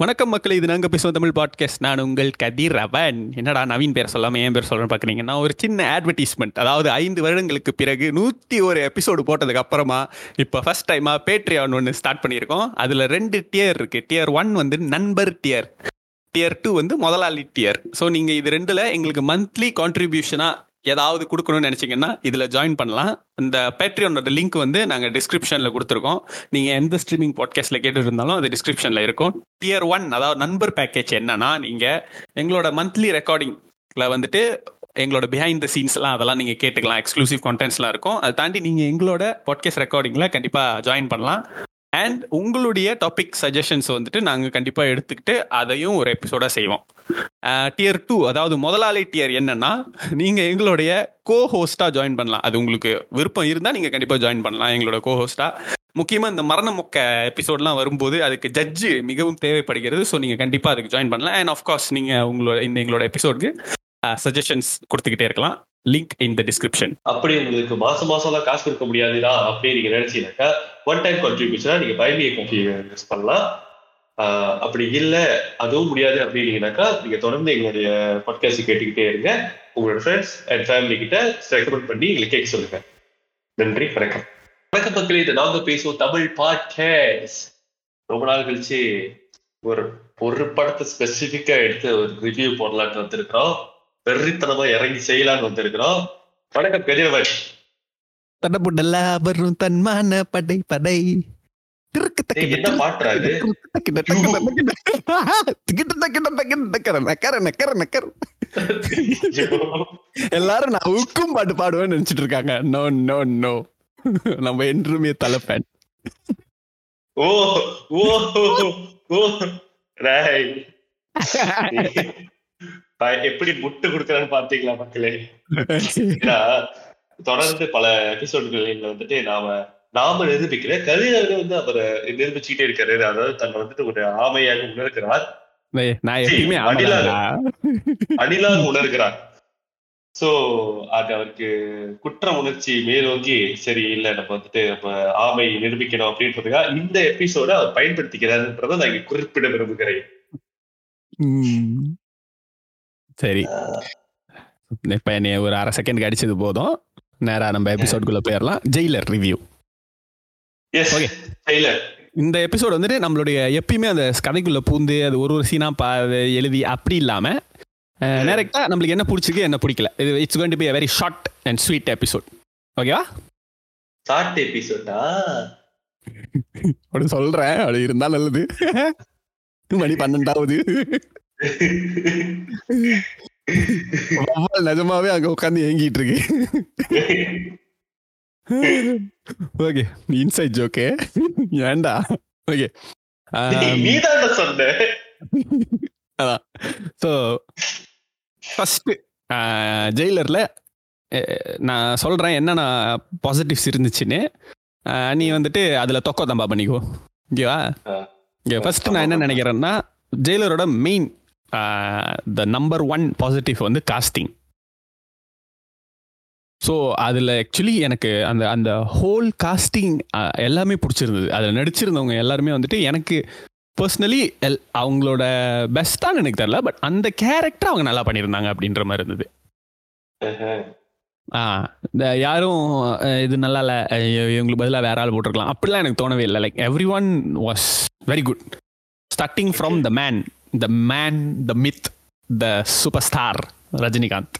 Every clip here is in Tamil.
வணக்கம் மக்களே இது நாங்கள் பேசுவோம் தமிழ் பாட்காஸ்ட் நான் உங்கள் கதிர் அவன் என்னடா நவீன் பேர் சொல்லாமல் ஏன் பேர் சொல்கிறேன் பார்க்குறீங்கன்னா ஒரு சின்ன அட்வர்டைஸ்மெண்ட் அதாவது ஐந்து வருடங்களுக்கு பிறகு நூற்றி ஒரு எபிசோடு போட்டதுக்கு அப்புறமா இப்போ ஃபஸ்ட் டைமாக பேட்ரியான் ஒன்று ஸ்டார்ட் பண்ணியிருக்கோம். அதில் ரெண்டு டியர் இருக்குது டியர் ஒன் வந்து நண்பர் டியர் டியர் டூ வந்து முதலாளி டியர் ஸோ நீங்கள் இது ரெண்டில் எங்களுக்கு மந்த்லி கான்ட்ரிபியூஷனாக ஏதாவது கொடுக்கணும்னு நினச்சிங்கன்னா இதில் ஜாயின் பண்ணலாம். இந்த பேட்ரியோனோட லிங்க் வந்து நாங்கள் டிஸ்கிரிப்ஷனில் கொடுத்துருக்கோம். நீங்கள் எந்த ஸ்ட்ரீமிங் பாட்காஸ்ட்டில் கேட்டு இருந்தாலும் அது டிஸ்கிரிப்ஷனில் இருக்கும். டியர் ஒன் அதாவது நண்பர் பேக்கேஜ் என்னன்னா நீங்கள் எங்களோட மந்த்லி ரெக்கார்டிங்கில் வந்துட்டு எங்களோட பிஹைண்ட் த சீன்ஸ்லாம் அதெல்லாம் நீங்கள் கேட்டுக்கலாம். எக்ஸ்க்ளூசிவ் கண்டென்ட்ஸ்லாம் இருக்கும். அதை தாண்டி நீங்கள் எங்களோட பாட்காஸ்ட் ரெக்கார்டிங்கில் கண்டிப்பாக ஜாயின் பண்ணலாம். அண்ட் உங்களுடைய டாபிக் சஜஷன்ஸ் வந்துட்டு நாங்கள் கண்டிப்பாக எடுத்துக்கிட்டு அதையும் ஒரு எபிசோடாக செய்வோம். டியர் டூ அதாவது முதலாளி டியர் என்னன்னா நீங்கள் எங்களுடைய கோ ஹோஸ்டாக ஜாயின் பண்ணலாம். அது உங்களுக்கு விருப்பம் இருந்தால் நீங்கள் கண்டிப்பாக ஜாயின் பண்ணலாம் எங்களோட கோ ஹோஸ்டாக முக்கியமாக இந்த மரண மொக்க எபிசோட்லாம் வரும்போது அதுக்கு ஜட்ஜு மிகவும் தேவைப்படுகிறது. ஸோ நீங்கள் கண்டிப்பாக அதுக்கு ஜாயின் பண்ணலாம். அண்ட் ஆஃப்கோர்ஸ் நீங்கள் உங்களோட இந்த எங்களோட எபிசோடுக்கு சஜஷன்ஸ் கொடுத்துக்கிட்டே இருக்கலாம். லிங்க் இன் த டிஸ்கிரிப்ஷன் அப்படி உங்களுக்கு மாசம் மாசம் காசு கொடுக்க முடியாதுடா அப்படி நீங்க நினைச்சீங்கன்னாக்கா ஒன் டைம் கான்ட்ரிபியூஷனா நீங்க பைபியை காஃபி யூஸ் பண்ணலாம். அப்படி இல்லை அதுவும் முடியாது அப்படின்னீங்கனாக்கா நீங்க தொடர்ந்து எங்களுடைய பாட்காஸ்ட் கேட்டுக்கிட்டே இருங்க. உங்களோட ஃப்ரெண்ட்ஸ் அண்ட் ஃபேமிலி கிட்ட ரெக்கமெண்ட் பண்ணி எங்களுக்கு கேட்க சொல்லுங்க. நன்றி வணக்கம். வணக்கம் மக்களே இது நாங்க பேசுவோம் தமிழ் பாட்காஸ்ட் ரொம்ப நாள் கழிச்சு ஒரு ஒரு படத்தை ஸ்பெசிபிக்கா எடுத்து ஒரு ரிவ்யூ போடலான்னு வந்திருக்கிறோம். வெறித்தனமா இறங்கி செய்யலாம்னு வந்திருக்கிறோம் வணக்கம் பெரியவர் தடபுடலா வரும் தன்மான படை படை என்ன பாட்டுறா இது தக்கு தக்கு தக்கு தக்கு. திக்கிட்டு தக்கிட்டு தக்கிட்டு தக்கற நக்கற நக்கற நக்கற. எல்லாரும் நான் உக்கும் பாட்டு பாடுவேன்னு நினைச்சிட்டு இருக்காங்க நோ நோ நோ நம்ம என்றுமே தலை ஃபேன் ஓ ஓ ஓ எப்படி முட்டு கொடுக்கறான்னு பாத்தீங்களா மக்களே? ஏன்னா, தொடர்ந்து பல எபிசோடுகளில் வந்துட்டு நாம நாம நிரூபிக்கிற கதிரவர் வந்து அவரை நிரூபிச்சுக்கிட்டே இருக்காரு. அதாவது தன்னை வந்துட்டு ஒரு ஆமையாக உணர்கிறார். அணிலாக. உணர்கிறார். சோ அது அவருக்கு குற்ற உணர்ச்சி மேலோங்கி சரி இல்ல நம்ம வந்துட்டு நம்ம ஆமை நிரூபிக்கணும் அப்படின்றதுக்காக இந்த எபிசோட அவர் பயன்படுத்திக்கிறாருன்றதை நான் இங்க குறிப்பிட விரும்புகிறேன். சரி. இப்ப என்னைய ஒரு அரை செகண்ட் அடிச்சது போதும். நேரா நம்ம எபிசோட்குள்ள போயிடலாம் ஜெயிலர் ரிவ்யூ எஸ் Okay. டெய்லர் இந்த எபிசோட் வந்துட்டு நம்மளுடைய எப்பயுமே அந்த கதைக்குள்ள பூந்து அது ஒரு ஒரு சீனா பா எழுதி அப்படி இல்லாம நேரக்டா நம்மளுக்கு என்ன பிடிச்சிருக்கு என்ன பிடிக்கல. இது it's going to be a very short and sweet episode ஓகேவா ஷார்ட் எபிசோடா அப்படி சொல்றேன். அப்படி இருந்தா நல்லது. மணி பன்னெண்டாவது. நிஜமாவே அங்க உட்காந்து ஏங்கிட்டு இருக்கு. ஓகே இன்சைட் ஜோக்கே ஏண்டா ஓகே சொன்ன. ஸோ ஃபஸ்ட்டு ஜெயிலரில் நான் சொல்கிறேன் என்னென்ன பாசிட்டிவ்ஸ் இருந்துச்சுன்னு. அஹ், நீ வந்துட்டு அதில் தொக்கோ தம்பா பண்ணிக்கோ ஓகேவா. இங்கே ஃபஸ்ட்டு நான் என்ன நினைக்கிறேன்னா ஜெயிலரோட main the number one positive வந்து காஸ்டிங் ஸோ அதில் ஆக்சுவலி எனக்கு அந்த அந்த ஹோல் காஸ்டிங் எல்லாமே பிடிச்சிருந்தது. அதில் நடிச்சிருந்தவங்க எல்லாருமே வந்துட்டு எனக்கு பர்சனலி எல் அவங்களோட பெஸ்ட்டான்னு எனக்கு தெரியல பட் அந்த கேரக்டர் அவங்க நல்லா பண்ணியிருந்தாங்க அப்படின்ற மாதிரி இருந்தது. ஆ இந்த யாரும் இது நல்லா இல்லை இவங்களுக்கு பதிலாக வேற ஆள் போட்டிருக்கலாம். அப்படிலாம் எனக்கு தோணவே இல்லை. Like everyone was very good starting from the man the man the myth the superstar Rajinikanth.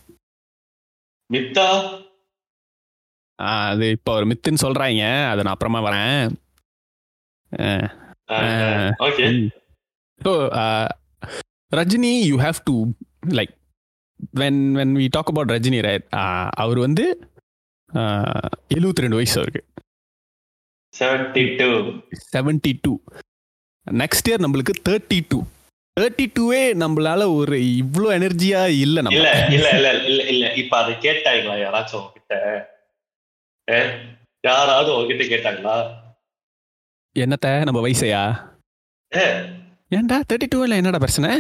Middha? அது இப்போ ஒரு மித்துன்னு சொல்றாங்க. அதை நான் அப்புறமா வரேன். So Rajini you have to like when when we talk about Rajini right அவர் வந்து எழுபத்தி ரெண்டு வயசு அவருக்கு. Seventy two seventy two next year நம்மளுக்கு தேர்ட்டி டூ தேர்ட்டி டூவே நம்மளால ஒரு இவ்வளோ எனர்ஜியா இல்லை நம்ம. இல்ல இல்ல இல்ல இல்ல இல்ல. இப்ப அதை கேட்டாங்களா யாராச்சும் உங்ககிட்ட? ஏ? யாராவது உங்ககிட்ட கேட்டாங்களா? என்னத்த நம்ம வயசையா? ஏன்டா தேர்ட்டி டூ இல்லை என்னடா பிரச்சனை?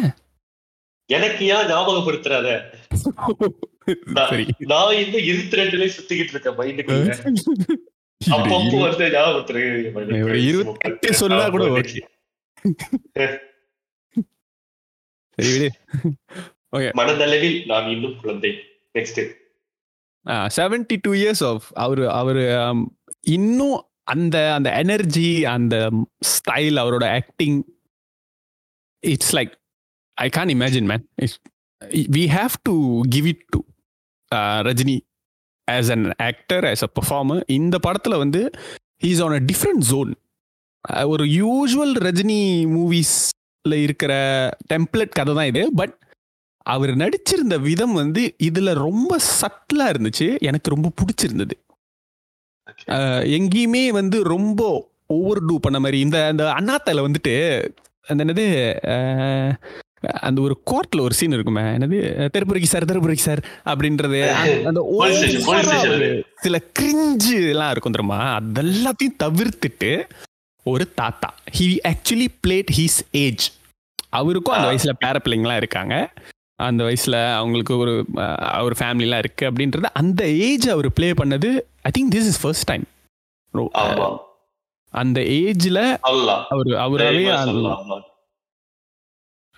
எனக்கு ஏன் ஞாபகப்படுத்துறாத? நான் இந்த இருபத்தி ரெண்டுலயும் சுத்திக்கிட்டு இருக்கேன் மைண்டுக்குள்ள. அப்பப்போ வந்து ஞாபகப்படுத்துறேன் ஒரு இருபத்தெட்டு சொன்னா கூட ஓகே. சரி விடு மனதளவில் நான் இன்னும் குழந்தை. Next seventy two years of அவரு அவரு இன்னும் அந்த அந்த எனர்ஜி அந்த ஸ்டைல் அவரோட acting it's like I can imagine man we have to give it to Rajini as an actor as a performer இந்த படத்தில் வந்து he's on a different zone ஒரு யூஸ்வல் ரஜினி மூவிஸ்ல இருக்கிற டெம்ப்ளெட் கதை தான் இது. பட் அவர் நடிச்சிருந்த விதம் வந்து இதுல ரொம்ப சட்டிலா இருந்துச்சு. எனக்கு ரொம்ப பிடிச்சிருந்தது. எங்கேயுமே வந்து ரொம்ப ஓவர் டூ பண்ண மாதிரி இந்த அந்த அண்ணாத்தால வந்துட்டு அந்த என்னது அந்த ஒரு கோர்ட்ல ஒரு சீன் இருக்குமே என்னது திருப்புரைக்கு சார் திருப்புரைக்கு சார் அப்படின்றது. அந்த- சில கிரிஞ்சு எல்லாம் இருக்கும் தெரியுமா? அதெல்லாத்தையும் தவிர்த்துட்டு ஒரு தாத்தா he actually played he's age அவருக்கும் அந்த. வயசுல பேர பிள்ளைங்களாம் இருக்காங்க. அந்த வயசுல அவங்களுக்கு ஒரு அஹ், ஒரு ஃபேமிலிலாம் இருக்கு அப்படின்றது அந்த ஏஜ் அவர் ப்ளே பண்ணது I think this is first time அந்த ஏஜ்ல அவர் அவராவே.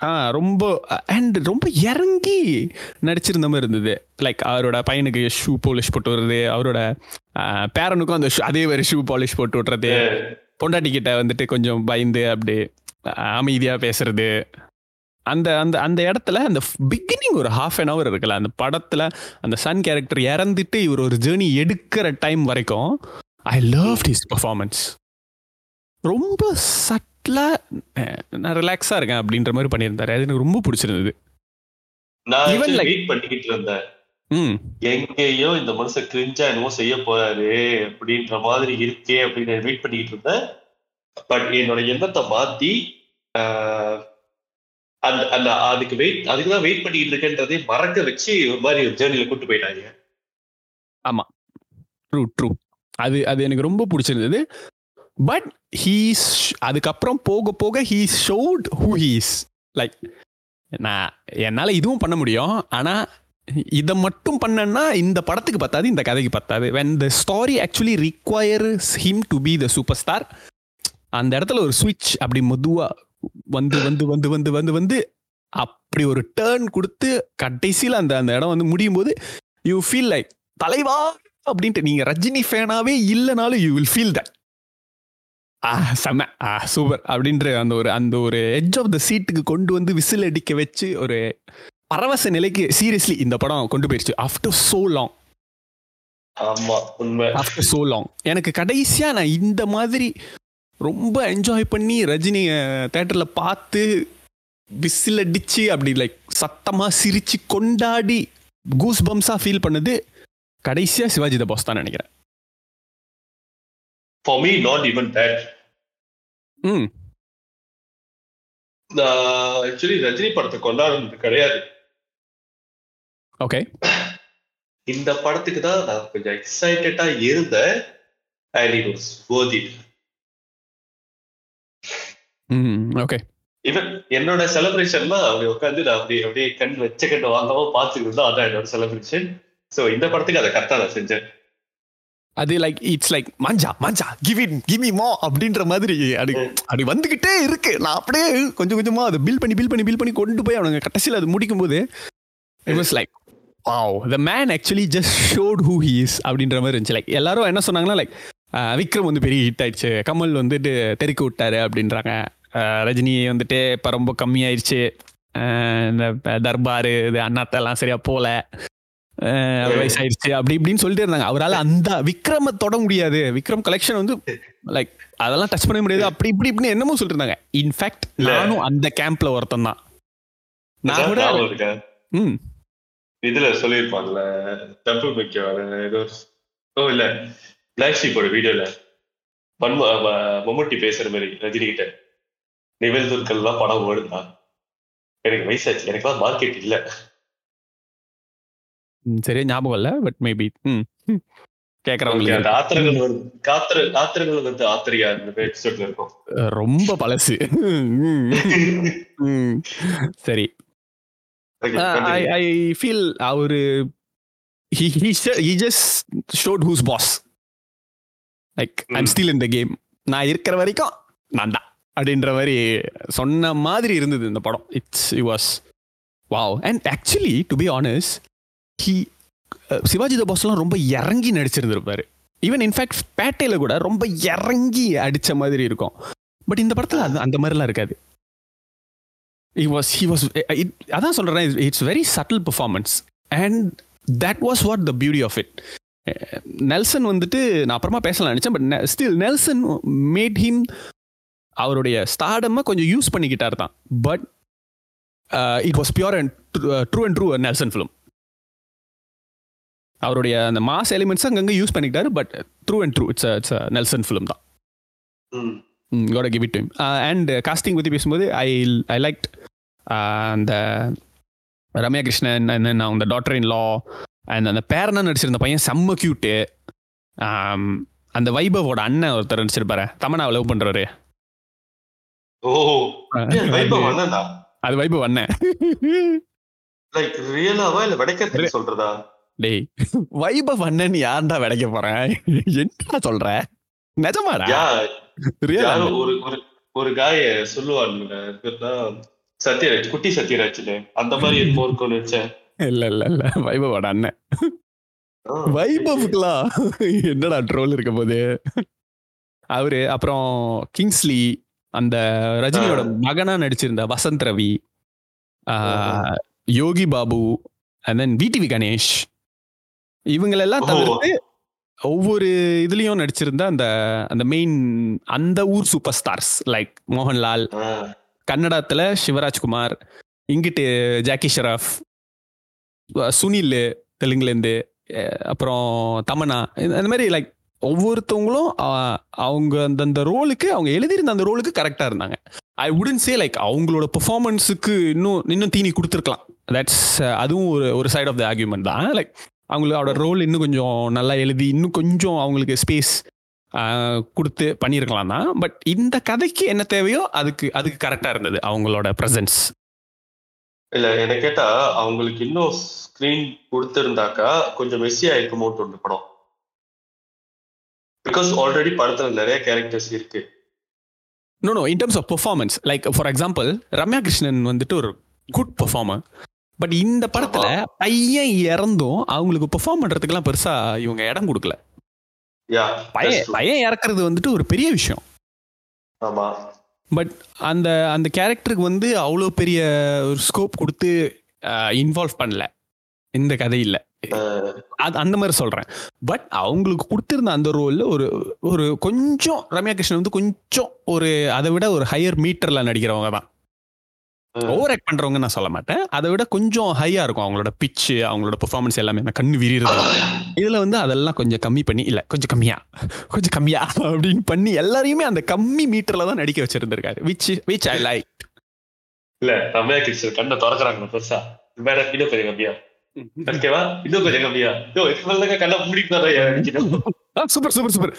ஆ ரொம்ப அண்ட் ரொம்ப இறங்கி நடிச்சிருந்த மாதிரி இருந்தது. லைக் அவரோட பையனுக்கு ஷூ பாலிஷ் போட்டு விடுறது அவரோட பேரனுக்கும் அந்த அதே மாதிரி ஷூ பாலிஷ் போட்டு விட்றது. பொண்டாட்டி கிட்ட வந்துட்டு கொஞ்சம் பயந்து அப்படி அஹ், அமைதியா பேசுறது. அந்த அந்த அந்த இடத்துல அந்த பிகினிங் ஒரு ஹாஃப் அன் ஹவர் இருக்குல்ல அந்த படத்துல அந்த சன் கேரக்டர் இறந்துட்டு இவர் ஒரு ஜேர்னி எடுக்கிற டைம் வரைக்கும் ஐ லவ் ஹிஸ் பர்ஃபார்மன்ஸ் ரொம்ப சட்டிலா நான் ரிலாக்ஸா இருக்கேன் அப்படின்ற மாதிரி பண்ணியிருந்தாரு. அது எனக்கு ரொம்ப பிடிச்சிருந்தது. நான் வெயிட் பண்ணிக்கிட்டு இருந்தேன். எங்கேயோ இந்த மனுஷன் கிரிஞ்சா என்னமோ செய்ய போறாரு அப்படின்ற மாதிரி இருக்கே அப்படின்னு வெயிட் பண்ணிக்கிட்டு இருந்தேன். பட் என்னோட எண்ணத்தை மாத்தி அந்த அந்த அதுக்கு வெயிட் அதுக்கு தான் வெயிட் பண்ணிட்டு இருக்கேன்றதே மறக்க வச்சு ஒரு மாதிரி ஒரு ஜேர்னில கூட்டு போயிட்டாங்க. ட்ரூ ட்ரூ அது அது எனக்கு ரொம்ப பிடிச்சிருந்தது. பட் ஹீஸ் அதுக்கப்புறம் போக போக he shot who he's like நான் என்னால் இதுவும் பண்ண முடியும். ஆனால் இதை மட்டும் பண்ணேன்னா இந்த படத்துக்கு பத்தாது இந்த கதைக்கு பத்தாது. When the story actually requires him to be the superstar அந்த இடத்துல ஒரு ஸ்விட்ச் அப்படி மெதுவாக வந்து வந்து வந்து வந்து வந்து வந்து அப்படி ஒரு டேர்ன் கொடுத்து கடைசியில் அந்த அந்த இடம் வந்து முடியும் போது யூ ஃபீல் லைக் தலைவா அப்படின்ட்டு. நீங்க ரஜினி ஃபேனாவே இல்லைனாலும் you will feel that uh செம்ம ஆ சூப்பர் அப்படின்ற அந்த ஒரு அந்த ஒரு எட்ஜ் ஆஃப் த சீட்டுக்கு கொண்டு வந்து விசில் அடிக்க வச்சு ஒரு பரவச நிலைக்கு சீரியஸ்லி இந்த படம் கொண்டு போயிடுச்சு ஆஃப்டர் சோ லாங் ஆமா உண்மை. ஆஃப்டர் சோ லாங் எனக்கு கடைசியா நான் இந்த மாதிரி ரொம்ப என்ஜாய் பண்ணி ரஜினி தேட்டர்ல பார்த்து விசில் அடிச்சு அப்படி லைக் சத்தமா சிரிச்சு கொண்டாடி கூஸ் பம்ஸா ஃபீல் பண்ணது கடைசியா சிவாஜி த பாஸ் தான் நினைக்கிறேன். For me not even that hmm. நான் ஆக்சுவலி ரஜினி படத்தை கொண்டாடுறது கிடையாது. ஓகே இந்த படத்துக்கு தான் நான் கொஞ்சம் எக்ஸைட்டடா இருந்தேன். அண்ட் இட் வாஸ் ஓகே இவன் என்னோட செலிப்ரேஷன்லாம் அப்படி உட்காந்து நான் அப்படியே அப்படியே கண் வச்ச கண்ணு வாங்காம பார்த்துக்கிட்டு இருந்தோம் அதான் என்னோட செலிப்ரேஷன் சோ இந்த படத்துக்கு அதை கரெக்டா நான் செஞ்சேன். அது லைக் இட்ஸ் லைக் மஞ்சா மஞ்சா கிவ் இட் கிவ் மீ மோ அப்படின்ற மாதிரி அது அது வந்துகிட்டே இருக்கு. நான் அப்படியே கொஞ்சம் கொஞ்சமா அதை பில் பண்ணி பில் பண்ணி பில் பண்ணி கொண்டு போய் அவனுங்க கடைசியில் அது முடிக்கும் போது it was like wow the man actually just showed who he's அப்படின்ற மாதிரி இருந்துச்சு. லைக் எல்லாரும் என்ன சொன்னாங்கன்னா லைக் விக்ரம் வந்து பெரிய ஹிட் ஆயிடுச்சு. கமல் வந்துட்டு தெறிக்க விட்டாரு அப்படின்றாங்க. ரஜினி வந்துட்டு இப்போ ரொம்ப கம்மியாயிடுச்சு அஹ், இந்த தர்பாரு இது அண்ணாத்தெல்லாம் சரியா போல. வயசாயிடுச்சு அப்படி இப்படின்னு சொல்லிட்டு இருந்தாங்க. அவரால் அந்த விக்ரம தொட முடியாது. விக்ரம் கலெக்ஷன் வந்து லைக் அதெல்லாம் டச் பண்ண முடியாது. அப்படி இப்படி இப்படின்னு என்னமோ சொல்லிட்டு இருந்தாங்க. இன்ஃபேக்ட். நானும் அந்த கேம்ப்ல ஒருத்தன் தான். நான் கூட? ம். இதுல சொல்லியிருப்பாங்கல்ல டெம்பிள் மிக்க ஏதோ ஓ இல்ல பிளாக் ஷீப்போட வீடியோல மன்ம மம்முட்டி பேசுற மாதிரி ரஜினி கிட்ட நிவேல்துர்கெல்லாம் படம் ஓடுதா எனக்கு வயசாச்சு எனக்குலாம் மார்க்கெட் இல்ல. சரியா ஞாபகம் இல்லை பட் மேபி அந்த ஆத்திரங்கள் வந்து காத்திர ஆத்திரங்கள் வந்து ஆத்திரியா அந்த எபிசோட்ல இருக்கும். ரொம்ப பழசு. சரி. ஐ. ஐ ஃபீல் அவரு he he he just showed who's boss. Like I'm hmm. Still in the game நான் இருக்கிற வரைக்கும் நான் தான். அப்படின்ற மாதிரி சொன்ன மாதிரி இருந்தது இந்த படம். It's E was wow and actually to be honest he Sivaji the ரொம்ப இறங்கி நடிச்சிருந்திருப்பார். ஈவன் இன்ஃபேக்ட் பேட்டையில் கூட ரொம்ப இறங்கி அடித்த மாதிரி இருக்கும். பட் இந்த படத்தில் அது அந்த மாதிரிலாம் இருக்காது. இ வாஸ் ஹி வாஸ் அதான் சொல்கிறேன் it's very subtle performance and that was what the beauty of it Nelson வந்துட்டு நான் அப்புறமா பேசலாம் நினச்சேன் but still Nelson made him அவருடைய ஸ்டார்டமை கொஞ்சம் யூஸ் பண்ணிக்கிட்டார் தான். But it was pure and true and true Nelson film அவருடைய அந்த மாஸ் எலிமெண்ட்ஸ் அங்கங்கே use பண்ணிக்கிட்டாரு but true and true it's it's Nelson film தான். Gotta give it time and casting பற்றி பேசும்போது ஐ ஐ லைக் அந்த ரம்யா கிருஷ்ணன் and then அவங்க டாக்டர் இன் லா அண்ட் அந்த பேரனா நடிச்சிருந்த பையன் செம்ம க்யூட்டு அந்த வைபவோட அண்ணன் ஒருத்தர் நடிச்சிருப்பாரு தமனாவை லவ் பண்றாரு ஓ. வைபவ் அது வைபவ் அண்ணன் லைக் ரியலாவா இல்ல சொல்றதா? டேய் வைபவ் அண்ணன் யார்டா விடைக்க போறேன் என்ன சொல்ற? நிஜமாடா? யாரோ அண்ணன். ஒரு ஒரு ஒரு காய சொல்லுவாங்க. சத்யராஜ் குட்டி சத்யராஜ்ல அந்த மாதிரி என்னமோ இருக்கும்னு நினைச்சேன். இல்ல இல்ல இல்ல. வைபவோட அண்ணன். வைபவுக்குலாம் என்னடா ட்ரோல் இருக்க போது? அவரு அப்புறம் கிங்ஸ்லி அந்த ரஜினியோட மகனா நடிச்சிருந்த Vasanth Ravi Yogi Babu and then VTV Ganesh. இவங்களெல்லாம். தவிர்த்து ஒவ்வொரு இதுலயும் நடிச்சிருந்த அந்த அந்த மெயின் அந்த ஊர் சூப்பர் ஸ்டார்ஸ் லைக் மோகன்லால் கன்னடத்துல சிவராஜ்குமார் இங்கிட்டு ஜாக்கி ஷெராஃப் சுனில் தெலுங்குலேருந்து அப்புறம் இந்த இந்த மாதிரி லைக் ஒவ்வொருத்தவங்களும் அவங்க அந்தந்த ரோலுக்கு அவங்க எழுதியிருந்த அந்த ரோலுக்கு கரெக்டாக இருந்தாங்க. ஐ உடன் சே லைக் அவங்களோட பெர்ஃபார்மன்ஸுக்கு இன்னும் இன்னும் தீனி கொடுத்துருக்கலாம். தட்ஸ் அதுவும் ஒரு ஒரு சைட் ஆஃப் த ஆர்கியூமெண்ட் தான். லைக் அவங்களோட ரோல் இன்னும் கொஞ்சம் நல்லா எழுதி இன்னும் கொஞ்சம் அவங்களுக்கு ஸ்பேஸ் கொடுத்து பண்ணியிருக்கலாம் தான். பட் இந்த கதைக்கு என்ன தேவையோ அதுக்கு அதுக்கு கரெக்டாக இருந்தது அவங்களோட ப்ரெசன்ஸ் இல்லை என்ன கேட்டால் அவங்களுக்கு இன்னும் ஸ்க்ரீன் கொடுத்துருந்தாக்கா கொஞ்சம் மெஸ்ஸி ஆயிருக்குமோ தோன்று படம். பிகாஸ் ஆல்ரெடி படத்துல நிறைய கேரக்டர்ஸ் இருக்கு. No no in terms of performance like for example Ramya Krishnan வந்துட்டு ஒரு குட் பெர்ஃபார்மர் பட் இந்த படத்துல பையன் இறந்தும் அவங்களுக்கு பெர்ஃபார்ம் பண்றதுக்கெல்லாம் பெருசா இவங்க இடம் கொடுக்கல. யா பையன் பையன் இறக்குறது வந்துட்டு ஒரு பெரிய விஷயம். ஆமா. பட் அந்த அந்த கேரக்டருக்கு வந்து அவ்வளோ பெரிய ஒரு ஸ்கோப் கொடுத்து இன்வால்வ் பண்ணல. இந்த அஹ், அது அந்த மாதிரி சொல்றேன். பட் அவங்களுக்கு கொடுத்திருந்த அந்த ரோல்ல ஒரு ஒரு கொஞ்சம் ரம்யா கிருஷ்ணன் வந்து கொஞ்சம் ஒரு அதை விட ஒரு ஹையர் மீட்டர்ல நடிக்கிறவங்க தான். ஓவர் ஆக்ட் பண்றவங்க நான் சொல்ல மாட்டேன். அதை விட கொஞ்சம் ஹையா இருக்கும் அவங்களோட பிச்சு அவங்களோட பெர்ஃபார்மன்ஸ் எல்லாமே. நான் கண்ணு விரிகிறது இதுல வந்து அதெல்லாம் கொஞ்சம் கம்மி பண்ணி இல்ல கொஞ்சம் கம்மியா கொஞ்சம் கம்மியா அப்படின்னு பண்ணி எல்லாரையுமே அந்த கம்மி மீட்டர்ல தான் நடிக்க வச்சிருந்திருக்காரு. விச் விச் ஐ லைக் இல்ல ரம்யா கிருஷ்ணன் கண்ணை திறக்கிறாங்க பெருசா. வேற இன்னும் கொஞ்சம் கம்மியா. ஓகேவா இன்னும் கொஞ்சம் கம்மியா கண்ணை மூடிட்டு சூப்பர் சூப்பர் சூப்பர்.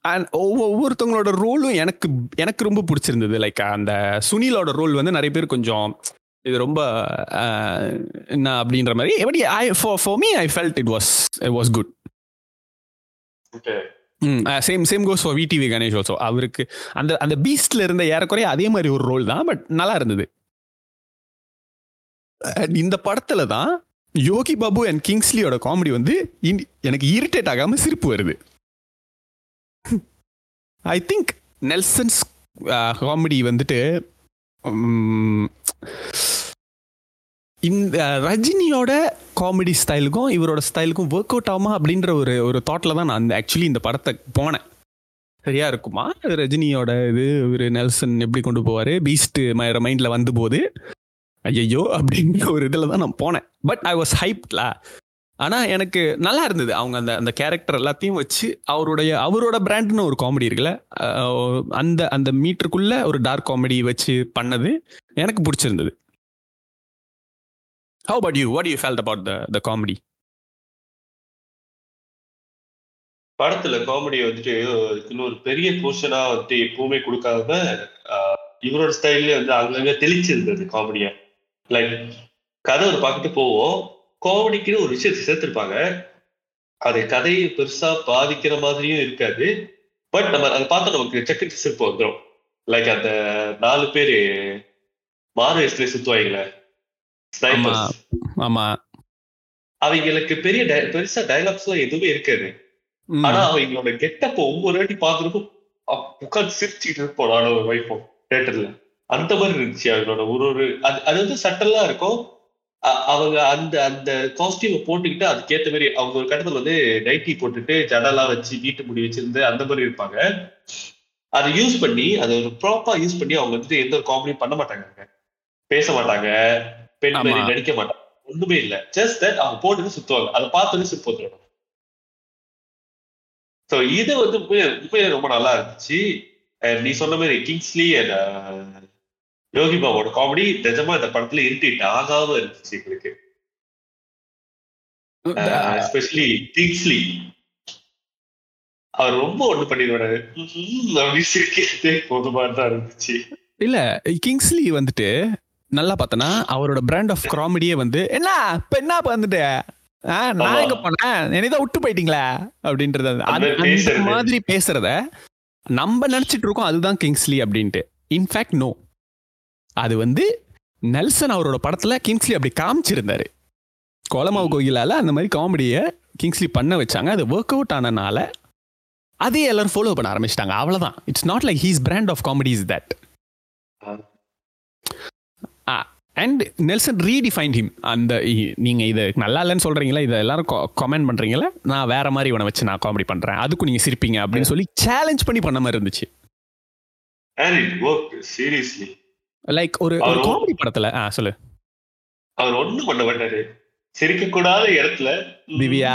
அண்ட் ஒவ்வொருத்தவங்களோட ரோலும் எனக்கு எனக்கு ரொம்ப பிடிச்சிருந்தது. லைக் அந்த சுனிலோட ரோல் வந்து நிறைய பேர் கொஞ்சம் இது ரொம்ப என்ன அப்படின்ற மாதிரி. எப்படி I for me I felt it was it was good same same goes for VTV Ganesh also அவருக்கு அந்த அந்த பீஸ்ட்ல இருந்த ஏறக்குறைய அதே மாதிரி ஒரு ரோல் தான் பட் நல்லா இருந்தது. இந்த படத்துல தான் யோகி பாபு அண்ட் கிங்ஸ்லியோட காமெடி வந்து இன்- எனக்கு இரிட்டேட் ஆகாம சிரிப்பு வருது. ஐ திங்க் நெல்சன்ஸ் காமெடி வந்துட்டு இந்த ரஜினியோட காமெடி ஸ்டைலுக்கும் இவரோட ஸ்டைலுக்கும் ஒர்க் அவுட் ஆகுமா அப்படின்ற ஒரு ஒரு தாட்டில் தான் நான் ஆக்சுவலி இந்த படத்தை போனேன். சரியா இருக்குமா? ரஜினியோட இது இவர் நெல்சன் எப்படி கொண்டு போவார்? பீஸ்ட் மைண்டில் வந்த போது ஐயோ அப்படின்ற ஒரு இதில் தான் நான் போனேன். பட் ஐ வாஸ் ஹைப்ட்ல ஆனால் எனக்கு நல்லா இருந்தது. அவங்க அந்த அந்த கேரக்டர் எல்லாத்தையும் வச்சு அவருடைய அவரோட பிராண்ட்னு ஒரு காமெடி இருக்குல்ல அந்த அந்த மீட்டருக்குள்ள ஒரு டார்க் காமெடி வச்சு பண்ணது எனக்கு பிடிச்சிருந்தது. How about you? What do you felt about the the comedy படத்துல காமெடி வந்துட்டு இன்னொரு பெரிய போர்ஷனா வந்துட்டு எப்பவுமே கொடுக்காம இவரோட ஸ்டைல்லே வந்து அங்கங்க தெளிச்சிருந்தது காமெடியா லைக் கதை ஒரு பார்த்துட்டு போவோம். காமெடிக்குன்னு ஒரு விஷயத்தை சேர்த்திருப்பாங்க. அது கதையை பெருசா பாதிக்கிற மாதிரியும் இருக்காது. பட் நம்ம அதை பார்த்தா நமக்கு செக்கு சிரிப்பு வந்துடும் லைக் அந்த நாலு பேரு மாறு எஸ்ல சுத்துவாங்களே ஸ்னைப்பர்ஸ் ஆமா. அவங்களுக்கு பெரிய பெருசா டைலாக்ஸ் எல்லாம் எதுவுமே இருக்காது. ஆனா அவங்களோட கெட்டப்ப ஒவ்வொரு வாட்டி பாக்குறப்போ உட்காந்து சிரிச்சுட்டு இருப்போம் நானும் ஒரு வைஃபும் தியேட்டர்ல அந்த மாதிரி இருந்துச்சு அவங்களோட ஒரு ஒரு அது அது வந்து சட்டலா இருக்கும். அவங்க அந்த அந்த காஸ்டியூமை போட்டுக்கிட்டு அதுக்கேத்த மாதிரி அவங்க ஒரு கட்டத்துல வந்து நைட்டி போட்டுட்டு ஜடெல்லாம் வச்சு வீட்டு முடி வச்சிருந்து அந்த மாதிரி இருப்பாங்க. அதை யூஸ் பண்ணி அதை ஒரு ப்ராப்பா யூஸ் பண்ணி அவங்க வந்து எந்த ஒரு காமெடியும் பண்ண மாட்டாங்க. பேச மாட்டாங்க. பெண் மாதிரி. நடிக்க மாட்டாங்க ஒண்ணுமே இல்ல. ஜஸ்ட் தட் அவங்க போட்டுட்டு சுத்துவாங்க. அதை பார்த்தோன்னே வந்துடும் ஸோ இது வந்து உண்மையா- உண்மையா ரொம்ப நல்லா இருந்துச்சு. நீ சொன்ன மாதிரி கிங்ஸ்லி and யோகி பாபோட காமெடி நிஜமா இந்த படத்துல இரிட்டேட் ஆகாம இருந்துச்சு எங்களுக்கு. எஸ்பெஷலி கிங்ஸ்லி அவர் ரொம்ப ஒண்ணு பண்ணிடுவாரு. அப்படி சிரிக்கிறதே போதுமா தான் இருந்துச்சு. இல்ல கிங்ஸ்லி வந்துட்டு நல்லா பார்த்தனா அவரோட பிராண்ட் ஆஃப் காமெடியே வந்து என்ன? இப்ப என்ன வந்துட்டு? நான். எங்க போனேன்? என்னதான் விட்டு போயிட்டீங்களா? அப்படின்றது அந்த மாதிரி பேசுறது. நம்ம நினைச்சிட்டு இருக்கோம் அதுதான் கிங்ஸ்லி அப்படின்ட்டு. இன்ஃபேக்ட் நோ அது வந்து நெல்சன் அவரோட படத்துல கிங்ஸ்லி அப்படி காமிச்சிருந்தாரு. கோலமாவு கோயிலால அந்த மாதிரி காமெடியை கிங்ஸ்லி பண்ண வச்சாங்க. அது ஒர்க் அவுட் ஆனனால அதே எல்லாரும் ஃபாலோ பண்ண ஆரம்பிச்சிட்டாங்க. அவ்வளவுதான். It's not like he's brand of comedy is that. And Nelson redefine him அந்த இ- நீங்க இது நல்லா இல்லைன்னு சொல்றீங்களா? இதை எல்லாரும் கமெண்ட் பண்றீங்களா? நான் வேற மாதிரி இவனை வச்சு நான் காமெடி பண்றேன். அதுக்கும் நீங்க சிரிப்பீங்க அப்படின்னு சொல்லி சேலஞ்ச் பண்ணி பண்ண மாதிரி இருந்துச்சு. சீரியஸ்லி லைக் ஒரு ஒரு காமெடி படத்துல ஆ சொல்லு. அவர் ஒண்ணும் பண்ண மாட்டாரு. சிரிக்க கூடாத இடத்துல திவ்யா?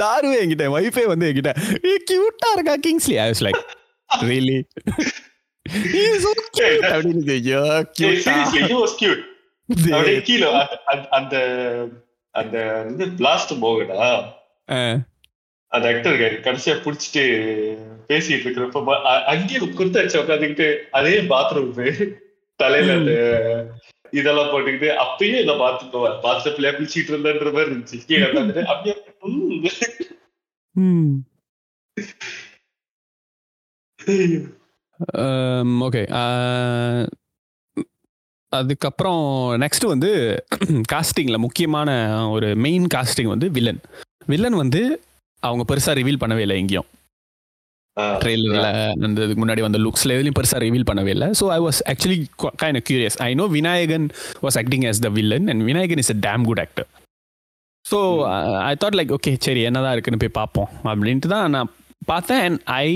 சாருவே என்கிட்ட வைஃபே வந்து என்கிட்ட கியூட்டா இருக்கா Kingsley I was like really அப்படின்னு ஐயோ கியூட்டா சீரியஸ்லி he was cute. அப்படியே கீழே அந்த- அந்த- இது பிளாஸ்ட் போகடா அந்த ஆக்டர் கடைசியா புடிச்சிட்டு பேசிட்டு இருக்கிறப்ப அங்கேயே குர்த்த அடிச்சு உட்காந்துக்கிட்டு அதே பாத்ரூம் தலையில அந்த இதெல்லாம் போட்டுக்கிட்டு அப்பயே பாத்து பாத்ரூம் பிள்ளையா குளிச்சிட்டு இருந்தேன்ற மாதிரி இருந்துச்சு. கீழே உட்காந்துட்டு அப்படியே ம். ஓகே அதுக்கப்புறம் நெக்ஸ்ட் வந்து காஸ்டிங்ல முக்கியமான ஒரு மெயின் காஸ்டிங் வந்து வில்லன் வில்லன் வந்து அவங்க பெருசா ரிவீல் பண்ணவே இல்லை எங்கேயும். ட்ரெயிலர்ல அந்த இதுக்கு முன்னாடி வந்த லுக்ஸ்ல எதுலையும் பெருசா ரிவீல் பண்ணவே இல்லை. So I was actually kind curious I know Vinayakan was acting as the villain and Vinayakan is a damn good actor so I thought like okay சரி என்னதான் இருக்குன்னு போய் பார்ப்போம். அப்படின்ட்டு தான் நான் பார்த்தேன். அண்ட் ஐ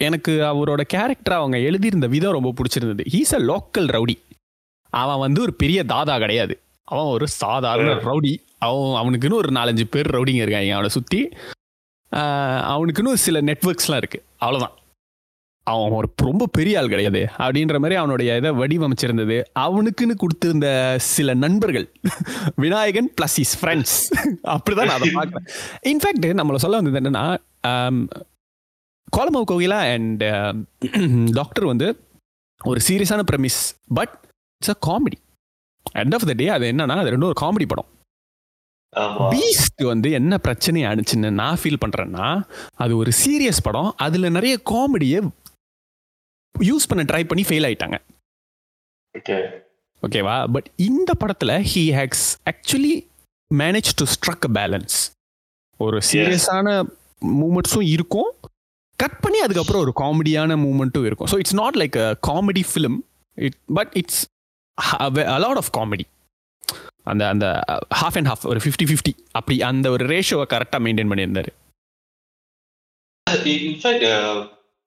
எனக்கு அவரோட கேரக்டர் அவங்க எழுதியிருந்த விதம் ரொம்ப பிடிச்சிருந்தது. ஹீஸ் அ லோக்கல் ரவுடி அவன் வந்து ஒரு பெரிய தாதா கிடையாது. அவன் ஒரு சாதாரண ரவுடி அவன் அவனுக்குன்னு ஒரு நாலஞ்சு பேர் ரவுடிங்க இருக்காங்க அவனை சுற்றி அவனுக்குன்னு சில நெட்ஒர்க்ஸ்லாம் இருக்கு. அவ்வளோதான் அவன் ஒரு ரொம்ப பெரிய ஆள் கிடையாது. அப்படின்ற மாதிரி அவனுடைய இதை வடிவமைச்சிருந்தது. அவனுக்குன்னு கொடுத்திருந்த சில நண்பர்கள். விநாயகன் பிளஸ் இஸ் ஃப்ரெண்ட்ஸ் அப்படிதான் நான் அதை பார்க்குறேன். இன்ஃபேக்ட் நம்மளை சொல்ல வந்தது என்னன்னா கோலமாவு கோகிலா அண்ட் டாக்டர் வந்து ஒரு சீரியஸான premise but it's a comedy end of the day அது என்னன்னா அது ரெண்டும் ஒரு காமெடி படம். பீஸ்ட் வந்து என்ன பிரச்சனை ஆனிச்சுன்னு நான் ஃபீல் பண்றேன்னா அது ஒரு சீரியஸ் படம். அதுல நிறைய காமெடியை யூஸ் பண்ண ட்ரை பண்ணி ஃபெயில் ஆயிட்டாங்க. ஓகே ஓகேவா பட் இந்த படத்துல he hacks actually manage to struck balance ஒரு சீரியஸான மூமெண்ட்ஸும் இருக்கும். கட் பண்ணி அதுக்கப்புறம் ஒரு காமெடியான மூமெண்ட்டும் இருக்கும். So it's not like a comedy film it but it's a lot of comedy அந்த அந்த ஹாஃப் அண்ட் ஹாஃப் ஒரு ஃபிஃப்டி ஃபிஃப்டி அப்படி அந்த ஒரு ரேஷியோவை கரெக்டாக மெயின்டைன் பண்ணியிருந்தாரு. இன்ஃபேக்ட்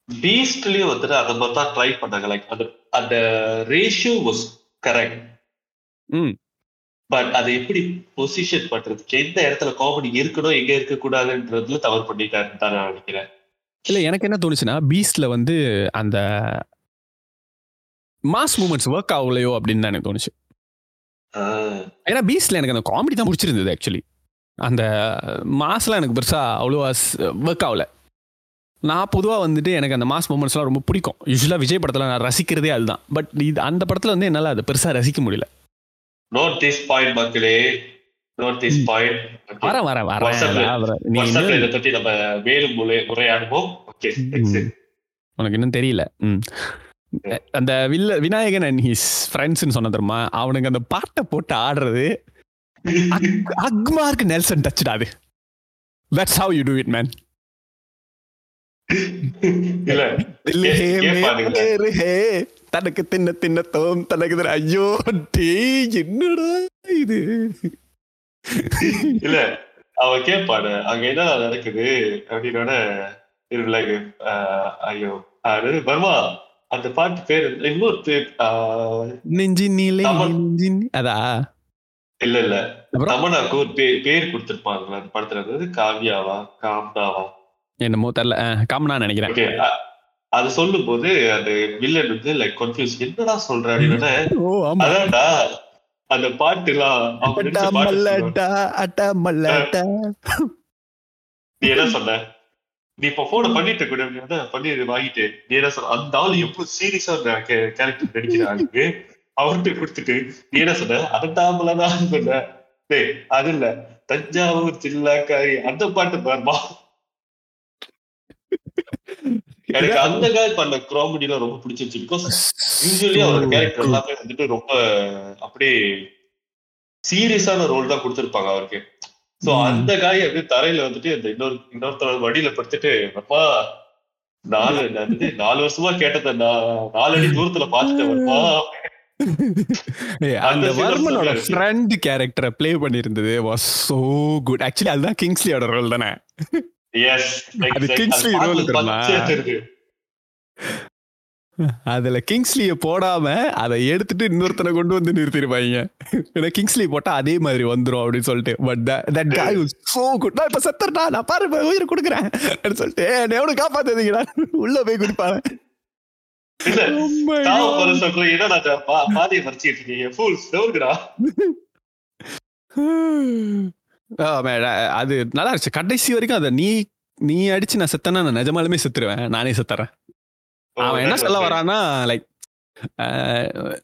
பீஸ்ட்லயும் வந்துட்டு அந்த மாதிரி தான் ட்ரை பண்ணாங்க. லைக் அந்த அந்த ரேஷியோ வாஸ் கரெக்ட் ம். பட் அதை எப்படி பொசிஷன் பண்றதுக்கு எந்த இடத்துல காமெடி இருக்கணும் எங்க இருக்க கூடாதுன்றதுல தவறு பண்ணிட்டாருன்னு தான் நான் நினைக்கிறேன். இல்லை எனக்கு என்ன தோணுச்சுன்னா பீஸ்ட்ல வந்து அந்த மாஸ் மூமெண்ட்ஸ் ஒர்க் ஆகலையோ அப்படின்னு தான் எனக்கு தோணுச்சு. ஏன்னா பீஸ்ட்ல எனக்கு அந்த காமெடி தான் பிடிச்சிருந்தது ஆக்சுவலி அந்த மாஸ்லாம் எனக்கு பெருசா அவ்வளோவா ஒர்க் ஆகல. நான் பொதுவாக வந்துட்டு எனக்கு அந்த மாஸ் மூமெண்ட்ஸ்லாம் ரொம்ப பிடிக்கும். யூஸ்வலாக விஜய் படத்தில் நான் ரசிக்கிறதே அதுதான். பட் இது அந்த படத்தில் வந்து என்னால் அதை பெருசாக ரசிக்க முடியல. நோட் திஸ் பாயிண்ட் மக்களே. நோட் திஸ் பாயிண்ட் ல- வரேன். நீ வாட்ஸ்அப்ல இதை பத்தி நம்ம மேலும் உரையாடுவோம். ஓகே உனக்கு இன்னும் தெரியல. ம். அந்த வில்ல விநாயகன் அண்ட் ஹிஸ் ஃப்ரெண்ட்ஸ்னு சொன்ன தெரியுமா? அவனுக்கு அந்த பாட்டை போட்டு ஆடுறது. அக்- அக்மார்க் நெல்சன் டச்டா அது. That's how you do it man தனக்கு தின்ன தின்ன தோம் தனக்கு ஐயோ டேய் என்னடா இது? இல்ல அவன் கேட்பானு அங்க என்ன நடக்குது? அப்படின்னோட ஆஹ், ஐயோ அது பர்மா அந்த பாட்டு பேர் இன்னொரு நெஞ்சி நீலே. நெஞ்சி அதா? இல்ல இல்ல? தமனாக்கு ஒரு பேர் பேர் கொடுத்திருப்பாங்க அந்த படத்துல. இருந்து காவியாவா காம்னாவா என்னமோ தெரியல காமனா நினைக்கிறேன். அது சொல்லும் போது அந்த வில்லன் வந்து லைக் கன்ஃபியூஸ் என்னடா சொல்ற? அப்படின்னா அதான்டா அந்த பாட்டு எல்லாம் அவங்க அட்டா நடிச்ச பாட்டு சொல்லுவாங்க. மல்லாட்டா அட்டா மல்லாட்டா. நீ என்ன சொன்ன? நீ இப்ப போன பண்ணிட்டு கூட பண்ணி வாங்கிட்டு. நீ என்ன சொன்ன? அந்த ஆள் எவ்வளவு சீரியஸா கேரக்டர் நடிக்கிற ஆளுக்கு அவர்கிட்ட கொடுத்துட்டு நீ என்ன சொன்ன? அடட்டாமலாம் சொன்ன டேய் அது இல்ல. தஞ்சாவூர் சில்லாக்காரி அந்த பாட்டு பாருமா. எனக்கு அந்த காய் பண்ண காமெடிலாம் ரொம்ப பிடிச்சிருச்சு பிகாஸ் யூஸ்வலி அவரோட கேரக்டர் எல்லாமே வந்துட்டு ரொம்ப அப்படியே சீரியஸான ரோல் தான் கொடுத்திருப்பாங்க அவருக்கு. சோ. அந்த காய் அப்படியே தரையில வந்துட்டு அந்த இன்னொரு இன்னொருத்தர் வடியில படுத்துட்டு அப்பா நாலு நான் வந்து நாலு வருஷமா கேட்டத நாலு அடி தூரத்துல பாத்துட்டேன் வருமா அந்த வர்மனோட. ஃப்ரெண்ட் கேரக்டரை ப்ளே பண்ணியிருந்தது வாஸ் சோ குட் ஆக்சுவலி அதுதான் கிங்ஸ்லியோட ரோல் தானே? எஸ் அது தெரியுமா? அதுல கிங்ஸ்லிய போடாம அதை எடுத்துட்டு இன்னொருத்தனை கொண்டு வந்து நிறுத்திருப்பாங்க. ஏன்னா கிங்ஸ்லி போட்டா அதே மாதிரி வந்துரும் அப்படின்னு சொல்லிட்டு. But that guy so good நான் இப்ப செத்துறா நான் பாரு உயிரை கொடுக்குறேன். அப்படின்னு சொல்லிட்டு "ஏய், எவனும் காப்பாத்தாதீங்கடா. உள்ள போய் குடிப்பாங்க Oh என்ன பாதியை இருக்கீங்க அது நல்லா இருந்துச்சு. கடைசி வரைக்கும் அதை நீ நீ அடிச்சு நான் செத்தனா நான் நிஜமாலுமே செத்துருவேன். நானே செத்துறேன். அவன் என்ன சொல்ல வரான்னா லைக்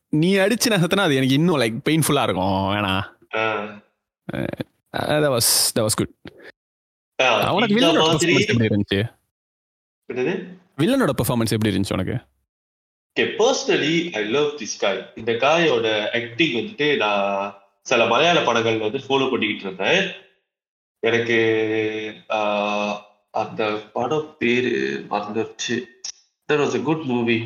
நீ அடிச்சு நான் செத்தனா அது எனக்கு இன்னும் லைக் பெயின்ஃபுல்லா இருக்கும். that was that was good. உனக்கு இந்த வில்லனோட பெர்ஃபார்மன்ஸ் எப்படி இருந்துச்சு? வில்லனோட பெர்ஃபார்மன்ஸ் எப்படி இருந்துச்சு உனக்கு? Okay personally I love this guy இந்த காயோட ஆக்டிங் வந்துட்டு நான் சில மலையாள படங்கள் வந்து ஃபாலோ பண்ணிக்கிட்டு இருந்தேன். எனக்கு அந்த படம் பேரு மறந்துருச்சு. That was a good movie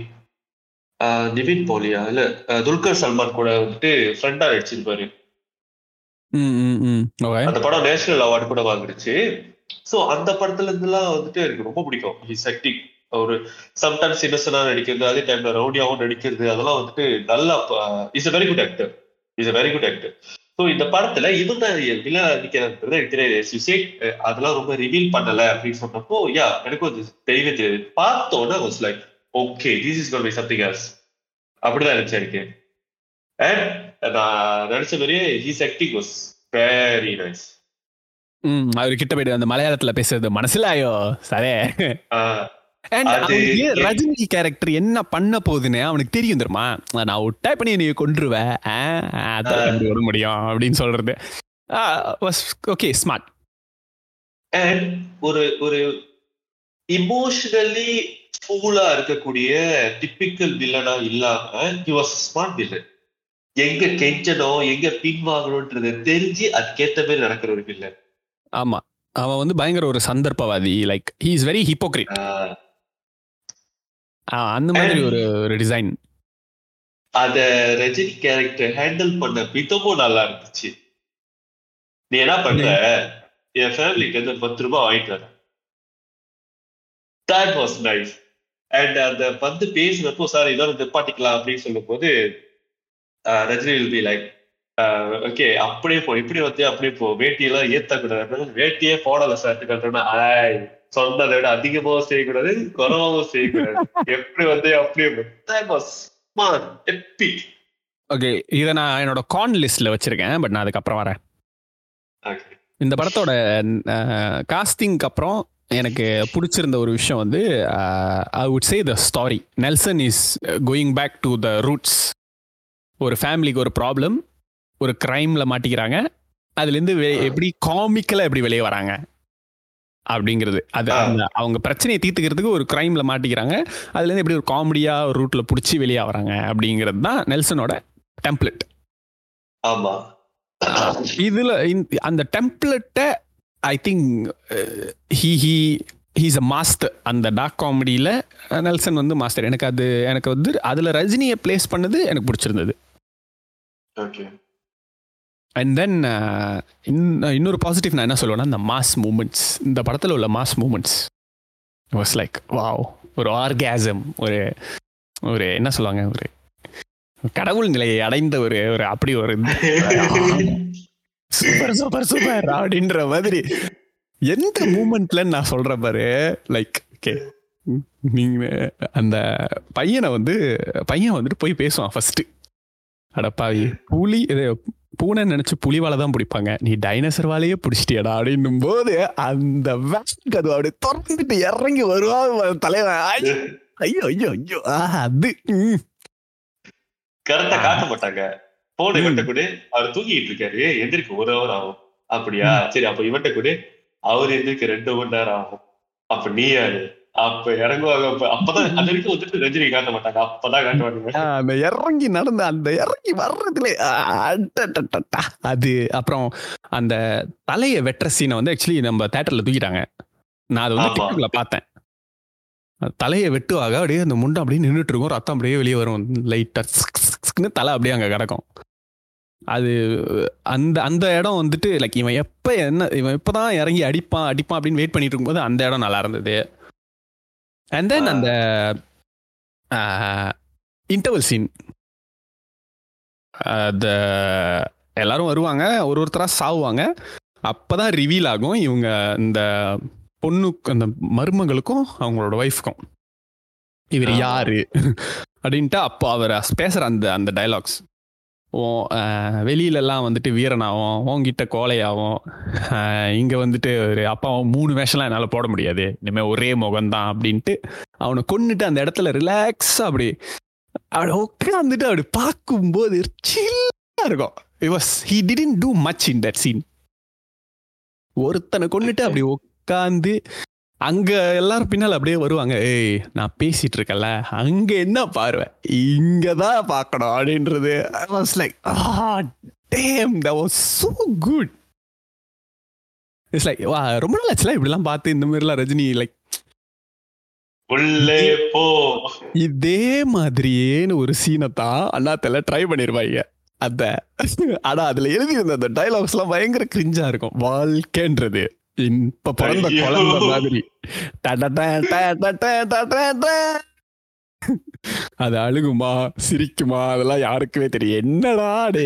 Nivin போலியா? இல்ல துல்கர் சல்மான் கூட வந்துட்டு ஃப்ரெண்டா நடிச்சிருப்பாரு. அந்த படம் நேஷனல் அவார்டு கூட வாங்குச்சு சோ அந்த படத்துல இருந்துலாம் வந்துட்டு எனக்கு ரொம்ப பிடிக்கும். ஹிஸ் ஆக்டிங் ஒரு சம்டைம்ஸ் இன்னசனா நடிக்கிறது அதே டைம்ல ரவுடியாவும் நடிக்கிறது அதெல்லாம் வந்துட்டு நல்லா is a very good actor is a very good actor so இந்த படத்துல இவன் தான் வில்லன் நடிக்கிறது எனக்கு தெரியாது அதெல்லாம் ரொம்ப ரிவீல் பண்ணல அப்படின்னு சொன்னப்போ யா எனக்கும் அது தெரியவே தெரியாது. பார்த்தோன்னே was like okay this is gone by something else அப்படிதான் இருந்துச்சு எனக்கு. அண்ட் நான் நடிச்ச மாதிரியே he's acting was very nice ம் அவர் கிட்ட போயிட்டு அந்த மலையாளத்துல பேசுறது மனசுல ஐயோ சரே. ரஜினி கேரக்டர் என்ன பண்ண போகுதுன்னு அவனுக்கு தெரியும் தெரியுமா? நான் விட்டா பண்ணி நீ ஆ, அதான் விட முடியும்? அப்படின்னு சொல்றது. ஓகே ஸ்மார்ட் ஒரு ஒரு இமோஷனலி ஃபூலா இருக்கக்கூடிய டிப்பிக்கல் வில்லனா இல்லாம ஹி வாஸ் ஸ்மார்ட் வில்லன் எங்க கெஞ்சணும் எங்க பின்வாங்கணும்ன்றத தெரிஞ்சு அதுக்கேத்த மாதிரி நடக்கிற ஒரு வில்லன் ஆமா. அவன் வந்து பயங்கர ஒரு சந்தர்ப்பவாதி. Like he is very hypocrite அந்த மாதிரி ஒரு ஒரு டிசைன் அத ரஜினி கேரக்டர் ஹேண்டில் பண்ண விதமும் நல்லா இருந்துச்சு. நீ என்ன பண்ற என் ஃபேமிலிக்கு வந்து பத்து ரூபாய் வாங்கிட்டு வர. தட் வாஸ் நைஸ் அண்ட் அந்த வந்து பேசுறப்போ சார் இதோட நிப்பாட்டிக்கலாம் அப்படின்னு சொல்லும் போது Rajini will be like okay அப்படியே போ இப்படி வந்து அப்படியே போ. வேட்டியெல்லாம் ஏத்தக்கூடாது. வேட்டியே போடல சார் கட்டுறேன்னா சொன்னதை விட அதிகமாவும் செய்யக்கூடாது குறவாகவும் செய்யக்கூடாது. எப்படி வந்து அப்படியே எப்பிக் ஓகே இதை நான் என்னோட கான் லிஸ்ட்ல வச்சிருக்கேன் பட் நான் அதுக்கப்புறம் வரேன். இந்த படத்தோட காஸ்டிங்க்கு அப்புறம் எனக்கு பிடிச்சிருந்த ஒரு விஷயம் வந்து I would say the story Nelson is going back to the roots ஒரு ஃபேமிலிக்கு ஒரு ப்ராப்ளம் ஒரு கிரைம்ல மாட்டிக்கிறாங்க. அதுலேருந்து எப்படி காமிக்கலாக எப்படி வெளியே வராங்க? அப்படிங்கிறது. அது அவங்க பிரச்சனையை தீர்த்துக்கிறதுக்கு ஒரு கிரைம்ல மாட்டிக்கிறாங்க. அதுல இருந்து எப்படி ஒரு காமெடியா ஒரு ரூட்ல புடிச்சு வெளியே வராங்க அப்படிங்கிறது தான் நெல்சனோட டெம்ப்ளெட் ஆமா. இதுல அந்த டெம்ப்ளெட்டை I think he he he's a master அந்த டாக் காமெடியில் நெல்சன் வந்து மாஸ்டர் எனக்கு அது எனக்கு வந்து அதில் ரஜினியை ப்ளேஸ் பண்ணது எனக்கு பிடிச்சிருந்தது. Okay and then uh, uh, இன்னொரு பாசிட்டிவ் நான் என்ன சொல்லுவேன்னா இந்த மாஸ் மூமெண்ட்ஸ் இந்த படத்தில் உள்ள mass moments was like wow ஒரு ஆர்காசம் ஒரு ஒரு என்ன சொல்லுவாங்க ஒரு கடவுள் நிலையை அடைந்த ஒரு ஒரு அப்படி ஒரு சூப்பர் சூப்பர் சூப்பர் அப்படின்ற மாதிரி. எந்த மூமெண்ட்ல நான் சொல்ற பாரு லைக் ஓகே நீங்க அந்த பையனை வந்து பையன் வந்துட்டு போய் பேசுவான் ஃபர்ஸ்ட் அடப்பாவி புலி இது பூனை நினைச்சு புலிவால தான் பிடிப்பாங்க. நீ டைனோசர் வாலையே பிடிச்சிட்டியடா அப்படின்னும் போது அந்த வேஸ்ட் அது அப்படியே திறந்துட்டு இறங்கி வருவான் தலைவன். ஐயோ ஐயோ ஐயோ. அது. கரெக்டா காட்ட மாட்டாங்க. போன இவன்ட்ட கூட அவர் தூங்கிட்டு இருக்காரு. எந்திரிக்க ஒரு ஹவர் ஆகும். அப்படியா? சரி அப்ப இவன்ட்ட கூட. அவர் எந்திரிக்க ரெண்டு மணி நேரம் ஆகும். அப்ப நீ யாரு? அப்ப இறங்குவாங்க. அப்ப அப்பதான் அது வரைக்கும் வந்துட்டு ரஜினி காட்ட மாட்டாங்க. அப்பதான் காட்டுவாங்க அந்த இறங்கி நடந்த அந்த இறங்கி வர்றதுல. அது அப்புறம் அந்த தலையை வெட்டுற சீனை வந்து ஆக்சுவலி நம்ம தேட்டர்ல தூக்கிட்டாங்க. நான் அதை வந்து. டிக்டாக்ல பார்த்தேன். தலையை வெட்டுவாங்க. அப்படியே அந்த முண்டை அப்படியே நின்றுட்டு இருக்கும் ரத்தம் அப்படியே வெளியே வரும். லைட்டா தலை அப்படியே அங்க கிடக்கும். அது அந்த அந்த இடம் வந்துட்டு லைக் இவன் எப்ப என்ன இவன் எப்பதான் இறங்கி அடிப்பான் அடிப்பான் அப்படின்னு வெயிட் பண்ணிட்டு இருக்கும்போது அந்த இடம் நல்லா இருந்தது. And then ah. அந்த இன்டர்வல் சீன் அந்த எல்லாரும் வருவாங்க ஒரு ஒருத்தராக சாவுவாங்க. அப்பதான் ரிவீல் ஆகும் இவங்க இந்த பொண்ணுக்கு அந்த மருமகளுக்கும் அவங்களோட ஒய்ஃப்க்கும் இவர். யாரு? அப்படின்ட்டு அப்போ அவர் பேசுற அந்த அந்த டைலாக்ஸ் வெளியிலலாம் வந்துட்டு வீரனாகும் உன்கிட்ட அஹ், இங்க வந்துட்டு ஒரு அப்பா மூணு வேஷம்லாம் என்னால் போட முடியாது. இனிமே ஒரே முகம்தான் அப்படின்ட்டு அவனை கொன்னுட்டு அந்த இடத்துல ரிலாக்ஸா அப்படி அப்படி உட்காந்துட்டு அப்படி பார்க்கும்போது சில்லா இருக்கும். It was he didn't too much in that scene ஒருத்தனை கொன்னுட்டு அப்படி உட்காந்து அங்க எல்லாரும் பின்னால் அப்படியே வருவாங்க. ஏய் நான் பேசிட்டு இருக்கேன்ல அங்க என்ன பார்வை? இங்க தான் பார்க்கணும் அப்படின்றது. Was like damn that was so good it's like வா ரொம்ப நாள் ஆச்சுல இப்படிலாம் பார்த்து இந்த மாதிரிலாம் ரஜினி லைக் உள்ளே போ. இதே மாதிரியேன்னு ஒரு சீனை தான் அண்ணாத்தல ட்ரை பண்ணிருப்பாங்க அத ஆனா அதுல எழுதியிருந்த அந்த டைலாக்ஸ் எல்லாம் பயங்கர கிரிஞ்சா இருக்கும். வாழ்க்கைன்றது. இப்ப பிறந்த. குழந்தை மாதிரி. அது அழுகுமா சிரிக்குமா அதெல்லாம் யாருக்குமே தெரியும். என்னடா டே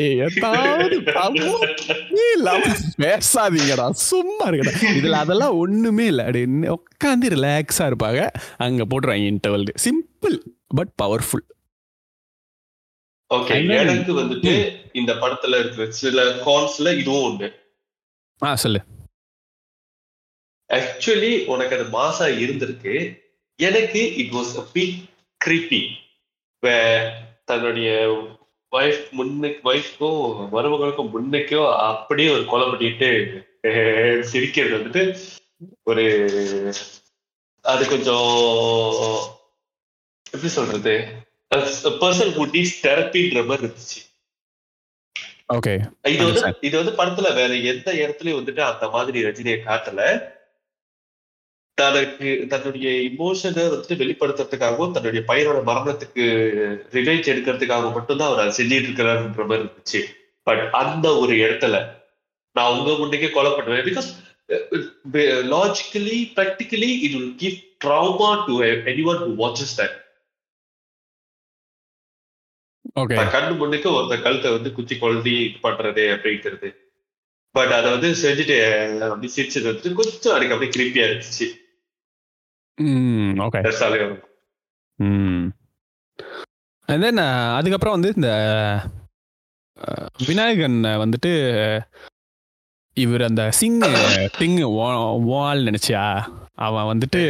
பேசாதீங்கடா சும்மா இருக்கடா இதுல அதெல்லாம் ஒண்ணுமே இல்ல. அப்படி உட்காந்து ரிலாக்ஸா இருப்பாங்க அங்க போட்டுருவாங்க interval simple but powerful okay எனக்கு வந்துட்டு இந்த படத்துல இருக்கிற சில கான்ஸ்ல இதுவும் உண்டு. ஆ சொல்லு. ஆக்சுவலி உனக்கு அது மாசா இருந்திருக்கு. எனக்கு it was a big creepy தன்னுடைய ஒய்ஃப் முன்னுக்கு ஒய்ஃப்க்கும் மருமகளுக்கும் முன்னுக்கும் அப்படியே ஒரு கொலை பண்ணிட்டு சிரிக்கிறது வந்துட்டு ஒரு அது கொஞ்சம் எப்படி சொல்றது? பர்சன் ஹூ நீட்ஸ் தெரப்பின்ற மாதிரி இருந்துச்சு. ஓகே இது வந்து. இது வந்து படத்துல வேற எந்த இடத்துலயும் வந்துட்டு அந்த மாதிரி ரஜினியை காட்டல. தனக்கு தன்னுடைய இமோஷனை வந்துட்டு வெளிப்படுத்துறதுக்காகவும் தன்னுடைய பையனோட மரணத்துக்கு ரிவெஞ்ச் எடுக்கிறதுக்காக மட்டும்தான் அவர் அதை செஞ்சிட்டு இருக்கிறாருன்ற மாதிரி இருந்துச்சு. பட் அந்த ஒரு இடத்துல நான் உங்க முன்னைக்கே கொலை பண்ணுவேன் because logically practically it will give trauma to anyone who watches that கண்ணு முன்னுக்கு ஒருத்த கழுத்தை வந்து குத்தி கொழுதி இது பண்றது அப்படிங்கிறது. பட் அதை வந்து செஞ்சுட்டு அப்படி சிரிச்சது வந்து கொஞ்சம் எனக்கு அப்படியே கிரிப்பியா இருந்துச்சு. ம் ஓகே ம் அண்ட் தென் அதுக்கப்புறம் வந்து இந்த அஹ், விநாயகன் வந்துட்டு இவர் அந்த சிங் திங் வால் நினைச்சியா அவன் வந்துட்டு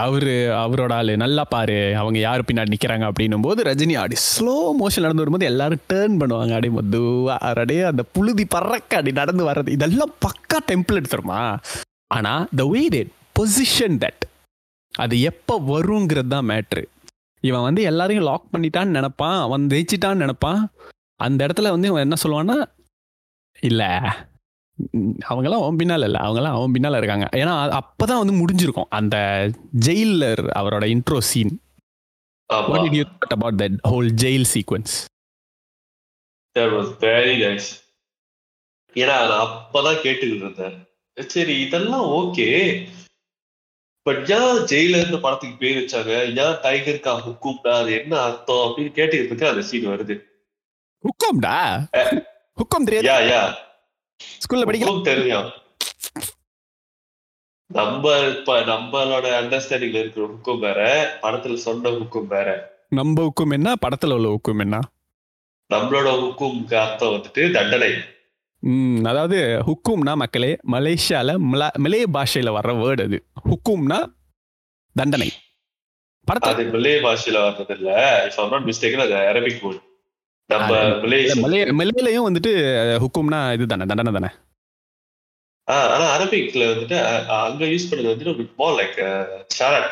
அவரு அவரோட ஆளு நல்லா பாரு அவங்க யாரு பின்னாடி நிக்கிறாங்க அப்படின்னும் போது ரஜினி அப்படி ஸ்லோ மோஷன் நடந்து வரும்போது எல்லாரும் டேர்ன் பண்ணுவாங்க. அப்படியே மெதுவா அப்படியே அந்த புழுதி பறக்க அப்படி நடந்து வர்றது இதெல்லாம் பக்கா டெம்ப்ளேட் தருமா ஆனா த வே தே பொசிஷன் தட் அது எப்போ வருங்கிறது தான் மேட்ரு இவன் வந்து எல்லாரையும் லாக் பண்ணிட்டான்னு நினைப்பான் அவன் ஜெயிச்சிட்டான்னு நினைப்பான். அந்த இடத்துல வந்து இவன் என்ன சொல்லுவான்னா இல்லை அவங்களாம் அவன் பின்னால் இல்லை அவங்களாம் அவன் பின்னால் இருக்காங்க. ஏன்னா அப்போ தான் வந்து முடிஞ்சிருக்கும் அந்த ஜெயிலர் அவரோட intro scene what did you thought about that whole jail sequence that was very nice. ஏன்னா நான் அப்பதான் கேட்டுக்கிட்டு இருந்தேன். சரி இதெல்லாம் ஓகே பட் ஏன் ஜெயிலர்னு படத்துக்கு பேர் வச்சாங்க? ஏன் டைகர்கா ஹுக்கும்டா அது என்ன அர்த்தம் அப்படின்னு கேட்டுக்கிறதுக்கு அந்த சீன் வருது. ஹுக்கோம்டா? ஹுக்கோம் தெரியாது? யா யா. ஸ்கூல்ல படிக்கலாம் தெரியும். நம்ம இப்ப நம்மளோட அண்டர்ஸ்டாண்டிங்ல இருக்கிற ஹுக்கும் வேற படத்துல சொன்ன ஹுக்கும் வேற. நம்ம ஹுக்கும் என்ன? படத்துல உள்ள ஹுக்கும் என்ன? நம்மளோட ஹுக்கும்க்கு அர்த்தம் வந்துட்டு தண்டனை. அதாவது ஹுக்கும்னா மக்களே மலேசியால மலா மலே பாஷையில வர்ற வேர்டு அது. ஹுக்கும்னா தண்டனை. படத்துல அது மலே பாஷையில வர்றது இல்ல இஃப் ஐம் நாட் மிஸ்டேக்கன் அது அரபிக் வேர்ட் நம்ம மலே மலே மலேலையும் வந்துட்டு ஹுக்கும்னா இது தானே தண்டனை தானே? ஆனா அரபிக்ல வந்துட்டு அங்க யூஸ் பண்ணது வந்துட்டு மோர் லைக் ஷரட்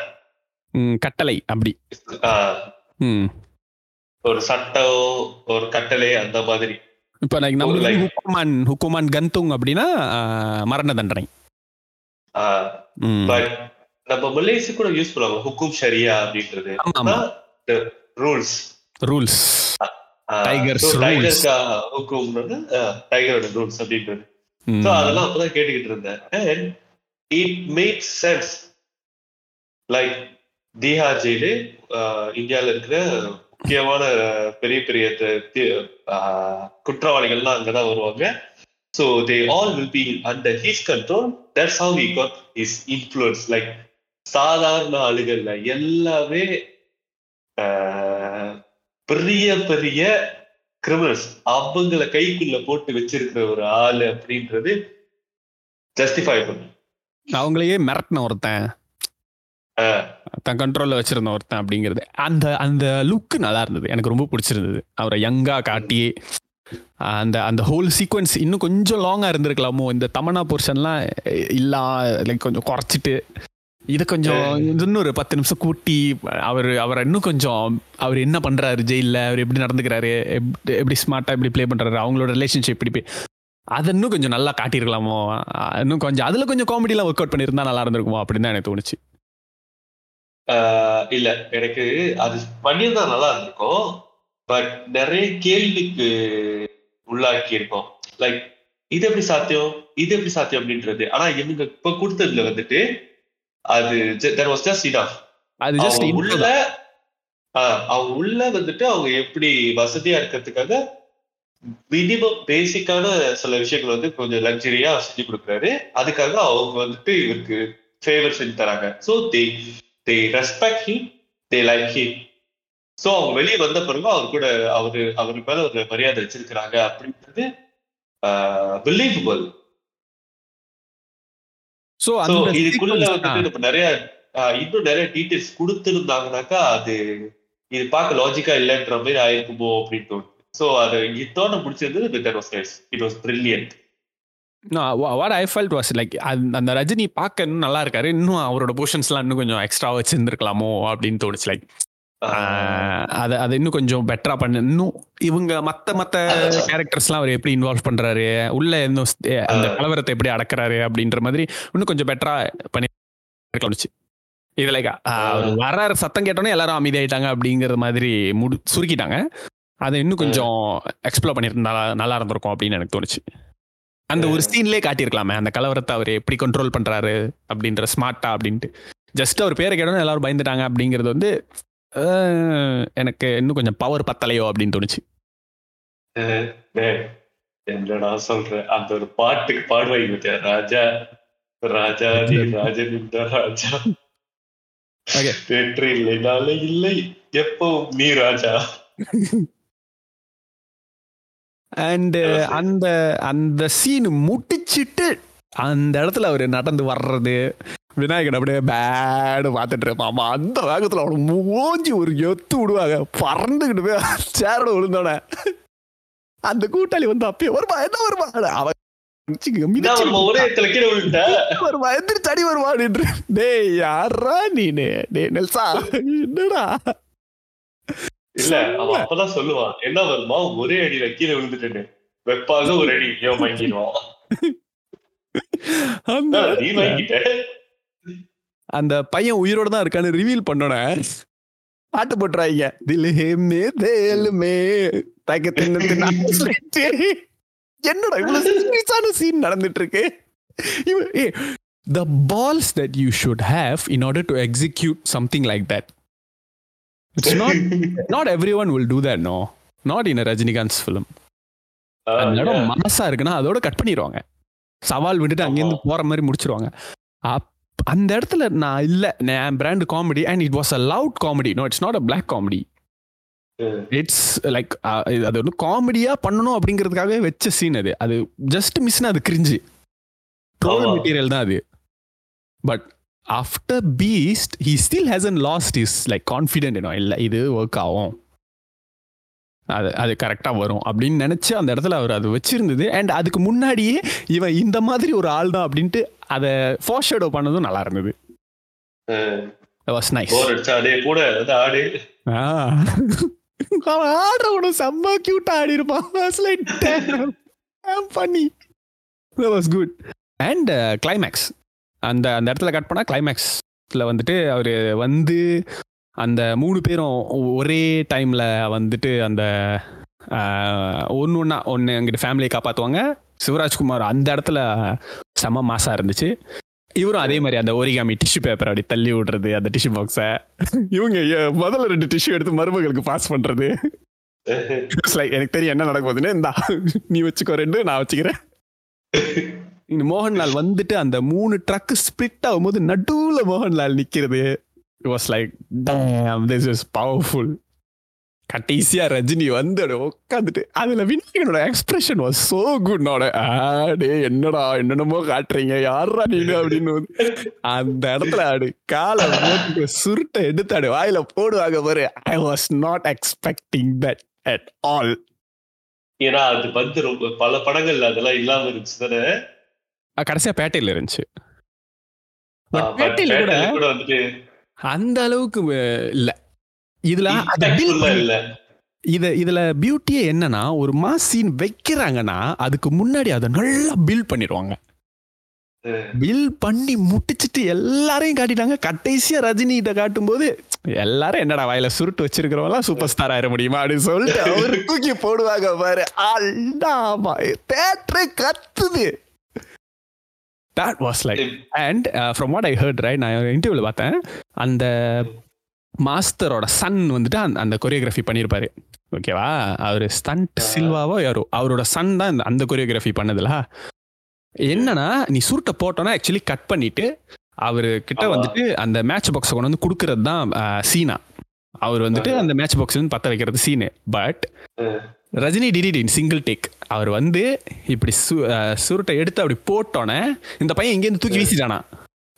கட்டளை அப்படி. ஒரு சட்டம் ஒரு கட்டளை அந்த மாதிரி. இப்போ like நம்ம ஹுக்குமான் ஹுக்குமான் கந்துங் அப்படின்னா மரண தண்டனை. பட் நம்ம மலேசி கூட யூஸ் பண்ணுவாங்க ஹுக்கும் ஷரியா அப்படின்றது. Rules rules Tigers rules. டைகர்க்கா ஹுக்கும் டைகரோட ரூல்ஸ் அப்படின்றது. So, அதெல்லாம் அப்பதான் கேட்டுக்கிட்டு இருந்தேன் and it make sense like Tihar jail இந்தியால இருக்கிற முக்கியமான பெரிய பெரிய குற்றவாளிகள்லாம் அங்கதான் வருவாங்க. So they all will be under his control that's how he got is influence like சாதாரண ஆளுகள்ல எல்லாமே பெரிய பெரிய கிரிமினல்ஸ் அவங்கள கைக்குள்ள போட்டு வச்சிருக்கிற ஒரு ஆளு அப்படின்றது ஜஸ்டிஃபை பண்ணும் அவங்களையே மிரட்டின ஒருத்தன். தன் கண்ட்ரோல்ல வச்சிருந்த ஒருத்தன் அப்படிங்கிறது. அந்த அந்த லுக் நல்லா இருந்தது. எனக்கு ரொம்ப பிடிச்சிருந்தது. அவரை யங்கா காட்டி அந்த அந்த ஹோல் சீக்வன்ஸ் இன்னும் கொஞ்சம் லாங்கா இருந்திருக்கலாமோ? இந்த தமனா போர்ஷன்லாம் இல்லா லைக் கொஞ்சம் குறைச்சிட்டு இது கொஞ்சம் இன்னும் ஒரு பத்து நிமிஷம் கூட்டி அவர் அவரை இன்னும் கொஞ்சம் அவர் என்ன பண்றாரு ஜெயிலில்? அவர் எப்படி நடந்துக்கிறாரு? எப்படி எப்படி ஸ்மார்ட்டா எப்படி ப்ளே பண்றாரு? அவங்களோட ரிலேஷன்ஷிப் எப்படி பே- அதை இன்னும் கொஞ்சம் நல்லா காட்டியிருக்கலாமோ? இன்னும் கொஞ்சம் அதுல கொஞ்சம் காமெடிலாம் ஒர்க் அவுட் பண்ணியிருந்தா நல்லா இருந்திருக்குமோ? அப்படின்னு தான் எனக்கு தோணுச்சு. இல்ல எனக்கு அது பண்ணியிருந்தா நல்லா இருந்திருக்கும். பட் நிறைய கேள்விக்கு உள்ளாக்கி இருக்கோம் லைக் இது எப்படி சாத்தியம்? இது எப்படி சாத்தியம் அப்படின்றது. ஆனா இவங்க இப்ப கொடுத்ததுல வந்துட்டு அது தெர் வாஸ் ஜஸ்ட் இனஃப் அது ஜஸ்ட் உள்ள அவங்க உள்ள வந்துட்டு அவங்க எப்படி வசதியா இருக்கிறதுக்காக மினிமம் பேசிக்கான சில விஷயங்கள் வந்து கொஞ்சம் லக்ஸரியா செஞ்சு கொடுக்குறாரு. அதுக்காக அவங்க வந்துட்டு இவருக்கு ஃபேவர் செஞ்சு தராங்க. So they they respect him they like him so அவங்க வெளியே வந்த பிறகு அவர் கூட அவரு அவருக்கு மேல ஒரு மரியாதை வச்சிருக்கிறாங்க அப்படின்றது பிலீவபிள் ஸோ இதுக்குள்ள வந்துட்டு. நம்ம நிறைய இன்னும் நிறைய டீடைல்ஸ் கொடுத்துருந்தாங்கனாக்கா அது இது பார்க்க லாஜிக்கா இல்லைன்ற மாதிரி ஆயிருக்குமோ அப்படின்னு தோணுது. ஸோ அது இதோட முடிச்சிருந்தது was nice it was brilliant what I felt was like அந்த ரஜினி பார்க்க இன்னும் நல்லா இருக்காரு. இன்னும் அவரோட போர்ஷன்ஸ்லாம் இன்னும் கொஞ்சம் எக்ஸ்ட்ரா வச்சிருந்துருக்கலாமோ அப்படின்னு தோணுச்சு. லைக் அதை அதை இன்னும் கொஞ்சம் பெட்டரா பண்ண இன்னும் இவங்க மத்த மத்த கேரக்டர்ஸ்லாம் அவர் எப்படி இன்வால்வ் பண்றாரு? உள்ள இன்னும் அந்த கலவரத்தை எப்படி அடக்குறாரு அப்படின்ற மாதிரி இன்னும் கொஞ்சம் பெட்டரா பண்ணி தோணுச்சு. இது லைக் அவர் வர்றாரு சத்தம் கேட்டோன்னே எல்லாரும் அமைதியாயிட்டாங்க அப்படிங்கிற மாதிரி முடி சுருக்கிட்டாங்க. அதை இன்னும் கொஞ்சம் எக்ஸ்ப்ளோர் பண்ணியிருந்தா நல்லா இருந்திருக்கும் அப்படின்னு எனக்கு தோணுச்சு. அந்த ஒரு சீன்லேயே காட்டியிருக்கலாமே. அந்த கலவரத்தை அவர் எப்படி கண்ட்ரோல் பண்றாரு அப்படின்ற ஸ்மார்ட்டா அப்படின்ட்டு. ஜஸ்ட் அவர் பேரை கேட்டோன்னே எல்லாரும் பயந்துட்டாங்க அப்படிங்கிறது வந்து எனக்கு இன்னும் கொஞ்சம் பவர் பத்தலையோ அப்படின்னு தோணுச்சு. என்னடா சொல்றேன் அந்த ஒரு பாட்டுக்கு பாடுவாங்க ராஜா ராஜா நீ ராஜன் இந்த ராஜா. Okay. வெற்றி இல்லைனாலே இல்லை. எப்பவும் நீ ராஜா. அண்ட் அந்த அந்த சீன் முட்டிச்சிட்டு அந்த இடத்துல அவர் நடந்து வர்றது விநாயகன் அப்படியே பேடு பார்த்துட்டு இருப்பான். அந்த வேகத்தில் அவனை மூஞ்சி ஒரு எத்து விடுவாங்க. பறந்துக்கிட்டு போய் சேரோட விழுந்தோட அந்த கூட்டாளி வந்து அப்பயே வருமா என்ன வருமா? அவன் வருவா எந்திரிச்சு அடி வருவா டேய் யாரா நீனு? டேய் நெல்சா என்னடா? இல்ல அவன் அப்பதான் சொல்லுவான். என்ன வருமா? ஒரே அடியில கீழே விழுந்துட்டேன்னு. வெப்பாக ஒரு அடி. இவன் வாங்கிடுவான். அந்த நீ வாங்கிட்ட. அந்த பையன் உயிரோட தான் இருக்கான்னு ரிவீல் பண்ணோட பாட்டு போட்டுறாங்க. தில்லுமே தேலுமே தக்க தின்னு என்னடா இவ்வளவு சீரியஸான சீன் நடந்துட்டு இருக்கு the balls that you should have in order to execute something like that it's not not everyone will do that no not in Rajinikanth film அந்த இடம் மனசா இருக்குன்னா அதோட கட் பண்ணிடுவாங்க சவால் விட்டுட்டு அங்கேருந்து போற மாதிரி முடிச்சிருவாங்க. அப் அந்த இடத்துல நான் இல்ல. நான் brand comedy and it was a loud comedy no it's not a black comedy it's like அது வந்து காமெடியா பண்ணணும் அப்படிங்கிறதுக்காகவே வச்ச சீன் அது. அது ஜஸ்ட் மிஸ்னா அது கிரிஞ்சு ட்ரோல். மெட்டீரியல் தான் அது. But after Beast he still hasn't lost is like confident இன்னும் இல்லை இது ஒர்க் ஆகும். அது அது கரெக்டாக வரும் அப்படின்னு நினச்சி அந்த இடத்துல அவர் அது வச்சிருந்தது. அண்ட் அதுக்கு முன்னாடியே இவன் இந்த மாதிரி ஒரு ஆள் தான் அப்படின்ட்டு அதை ஃபோர் ஷேடோ பண்ணதும் நல்லா இருந்தது. வாஸ் நைஸ் கூட ஆடு. அவன் ஆடுற கூட செம்ம கியூட்டா ஆடி இருப்பான். பண்ணி வாஸ் குட் அண்ட் கிளைமேக்ஸ் அந்த அந்த இடத்துல கட் பண்ணா கிளைமேக்ஸ்ல வந்துட்டு அவர் வந்து அந்த மூணு பேரும் ஒரே டைம்ல வந்துட்டு அந்த ஒன்று ஒன்றா ஒன்று எங்கிட்ட ஃபேமிலியை காப்பாற்றுவாங்க சிவராஜ்குமார் அந்த இடத்துல செம மாசா இருந்துச்சு. இவரும் அதே மாதிரி அந்த ஒரிகாமி டிஷ்யூ பேப்பர் அப்படி தள்ளி விடுறது அந்த டிஷ்யூ பாக்ஸை இவங்க முதல்ல ரெண்டு டிஷ்யூ எடுத்து மருமகளுக்கு பாஸ் like, எனக்கு தெரியும் என்ன நடக்க போகுதுன்னு. இந்தா நீ வச்சுக்கோ ரெண்டு நான் வச்சுக்கிறேன். மோகன்லால் வந்துட்டு அந்த மூணு ட்ரக் ஸ்பிளிட் ஆகும்போது நடுவுல மோகன்லால் நிக்கிறது. Was like this is powerful கடைசியா ரஜினி வந்து உட்காந்துட்டு அதுல விநாயகனோட எக்ஸ்பிரஷன் வாஸ் சோ குட் நோட ஆடே என்னடா என்னென்னமோ காட்டுறீங்க யாரா நீங்க அப்படின்னு அந்த இடத்துல ஆடு காலை போட்டு சுருட்டை எடுத்தாடு வாயில போடுவாங்க பாரு. I was not expecting that at all ஏன்னா அது வந்து ரொம்ப பல படங்கள்ல அதெல்லாம் இல்லாம இருந்துச்சு தானே? கடைசியா பேட்டையில இருந்துச்சு. பேட்டையில கூட அந்த அளவுக்கு இல்ல. இதுல இத இதுல பியூட்டியே என்னன்னா ஒரு மாஸ் சீன் வைக்கிறாங்கன்னா அதுக்கு முன்னாடி அதை நல்லா பில்ட் பண்ணிடுவாங்க. பில் பண்ணி முட்டிச்சிட்டு எல்லாரையும் காட்டிட்டாங்க. கடைசியா ரஜினி கிட்ட காட்டும்போது எல்லாரும் என்னடா வாயில சுருட்டு வச்சிருக்கிறவங்க சூப்பர் ஸ்டார் ஆயிட முடியுமா அப்படின்னு சொல்லிட்டு அவர் தூக்கி போடுவாங்க பாரு. அல்லாமா தேட்டரே கத்துது. That was like and from what I heard right நான் இன்டர்வியூவில் பார்த்தேன் அந்த மாஸ்டரோட சன் வந்துட்டு அந்த அந்த கொரியோகிராஃபி பண்ணியிருப்பாரு ஓகேவா அவர் ஸ்டண்ட் சில்வாவோ யாரோ அவரோட சன் தான் அந்த கொரியோகிராஃபி பண்ணதுல என்னன்னா நீ சுருட்டை போட்டோன்னா ஆக்சுவலி கட் பண்ணிட்டு அவரு கிட்ட. வந்துட்டு அந்த மேட்ச் பாக்ஸை கொண்டு வந்து கொடுக்கறது தான் சீனா அவர் வந்துட்டு. அந்த மேட்ச் பாக்ஸ் வந்து பத்த வைக்கிறது scene but. Rajini did it in single take அவர் வந்து இப்படி சு சுருட்டை எடுத்து அப்படி போட்டோன்னே இந்த பையன் இங்கேருந்து தூக்கி வீசிட்டானா?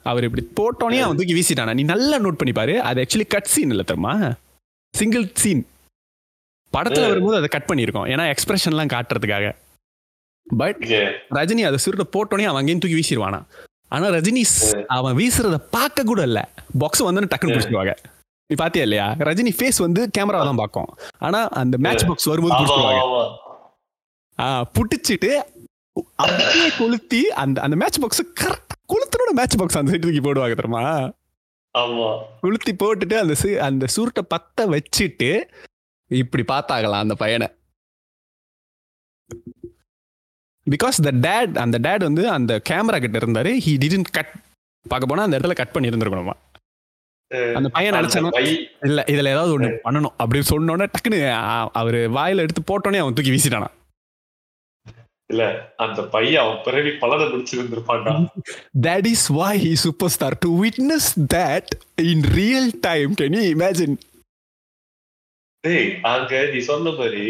அவர் இப்படி போட்டோனே அவன் தூக்கி வீசிட்டானா? நீ நல்லா நோட் பண்ணி பாரு. அது ஆக்சுவலி கட் சீன் இல்லை தெரியுமா? சிங்கிள் சீன் படத்துல. வரும்போது அதை கட் பண்ணியிருக்கோம். ஏன்னா எக்ஸ்பிரஷன்லாம் காட்டுறதுக்காக. பட் ரஜினி அதை சுருட்டை போட்டோனே அவன் அங்கேயும் தூக்கி வீசிடுவானா ஆனா ரஜினி அவன் வீசுறத பார்க்க கூட இல்ல. பாக்ஸ் வந்து டக்குன்னு. பிடிச்சிடுவாங்க நீ பாத்தியா இல்லையா? ரஜினி ஃபேஸ் வந்து கேமரா தான் பார்க்கும். ஆனா அந்த மேட்ச். பாக்ஸ் வரும்போது புடிச்சிட்டு அப்படியே கொளுத்தி அந்த அந்த மேட்ச் பாக்ஸ் கரெக்ட் கொளுத்தனோட மேட்ச் பாக்ஸ் அந்த சைடு தூக்கி போடுவாங்க தெரியுமா? கொளுத்தி போட்டுட்டு அந்த அந்த சுருட்டை பத்த வச்சுட்டு இப்படி பார்த்தாகலாம் அந்த பையனை. பிகாஸ் த டேட் அந்த டேட் வந்து அந்த கேமரா கிட்ட இருந்தாரு. ஹி டிடன்ட் கட் பார்க்க போனா அந்த இடத்துல கட் பண்ணி இருந்திருக்கணுமா அந்த பையன் நினைச்சானா இல்ல இதுல ஏதாவது ஒண்ணு பண்ணணும் அப்படின்னு சொன்னோன்னே டக்குன்னு அவரு வாயில எடுத்து போட்டோன்னே அவன் தூக்கி வீசிட்டானா இல்ல அந்த பையன் அவன் பிறவி பலனை முடிச்சிருந்திருப்பான்டா That is why he's superstar. To witness that in real time, can you imagine? டேய் அங்க நீ சொன்ன மாதிரி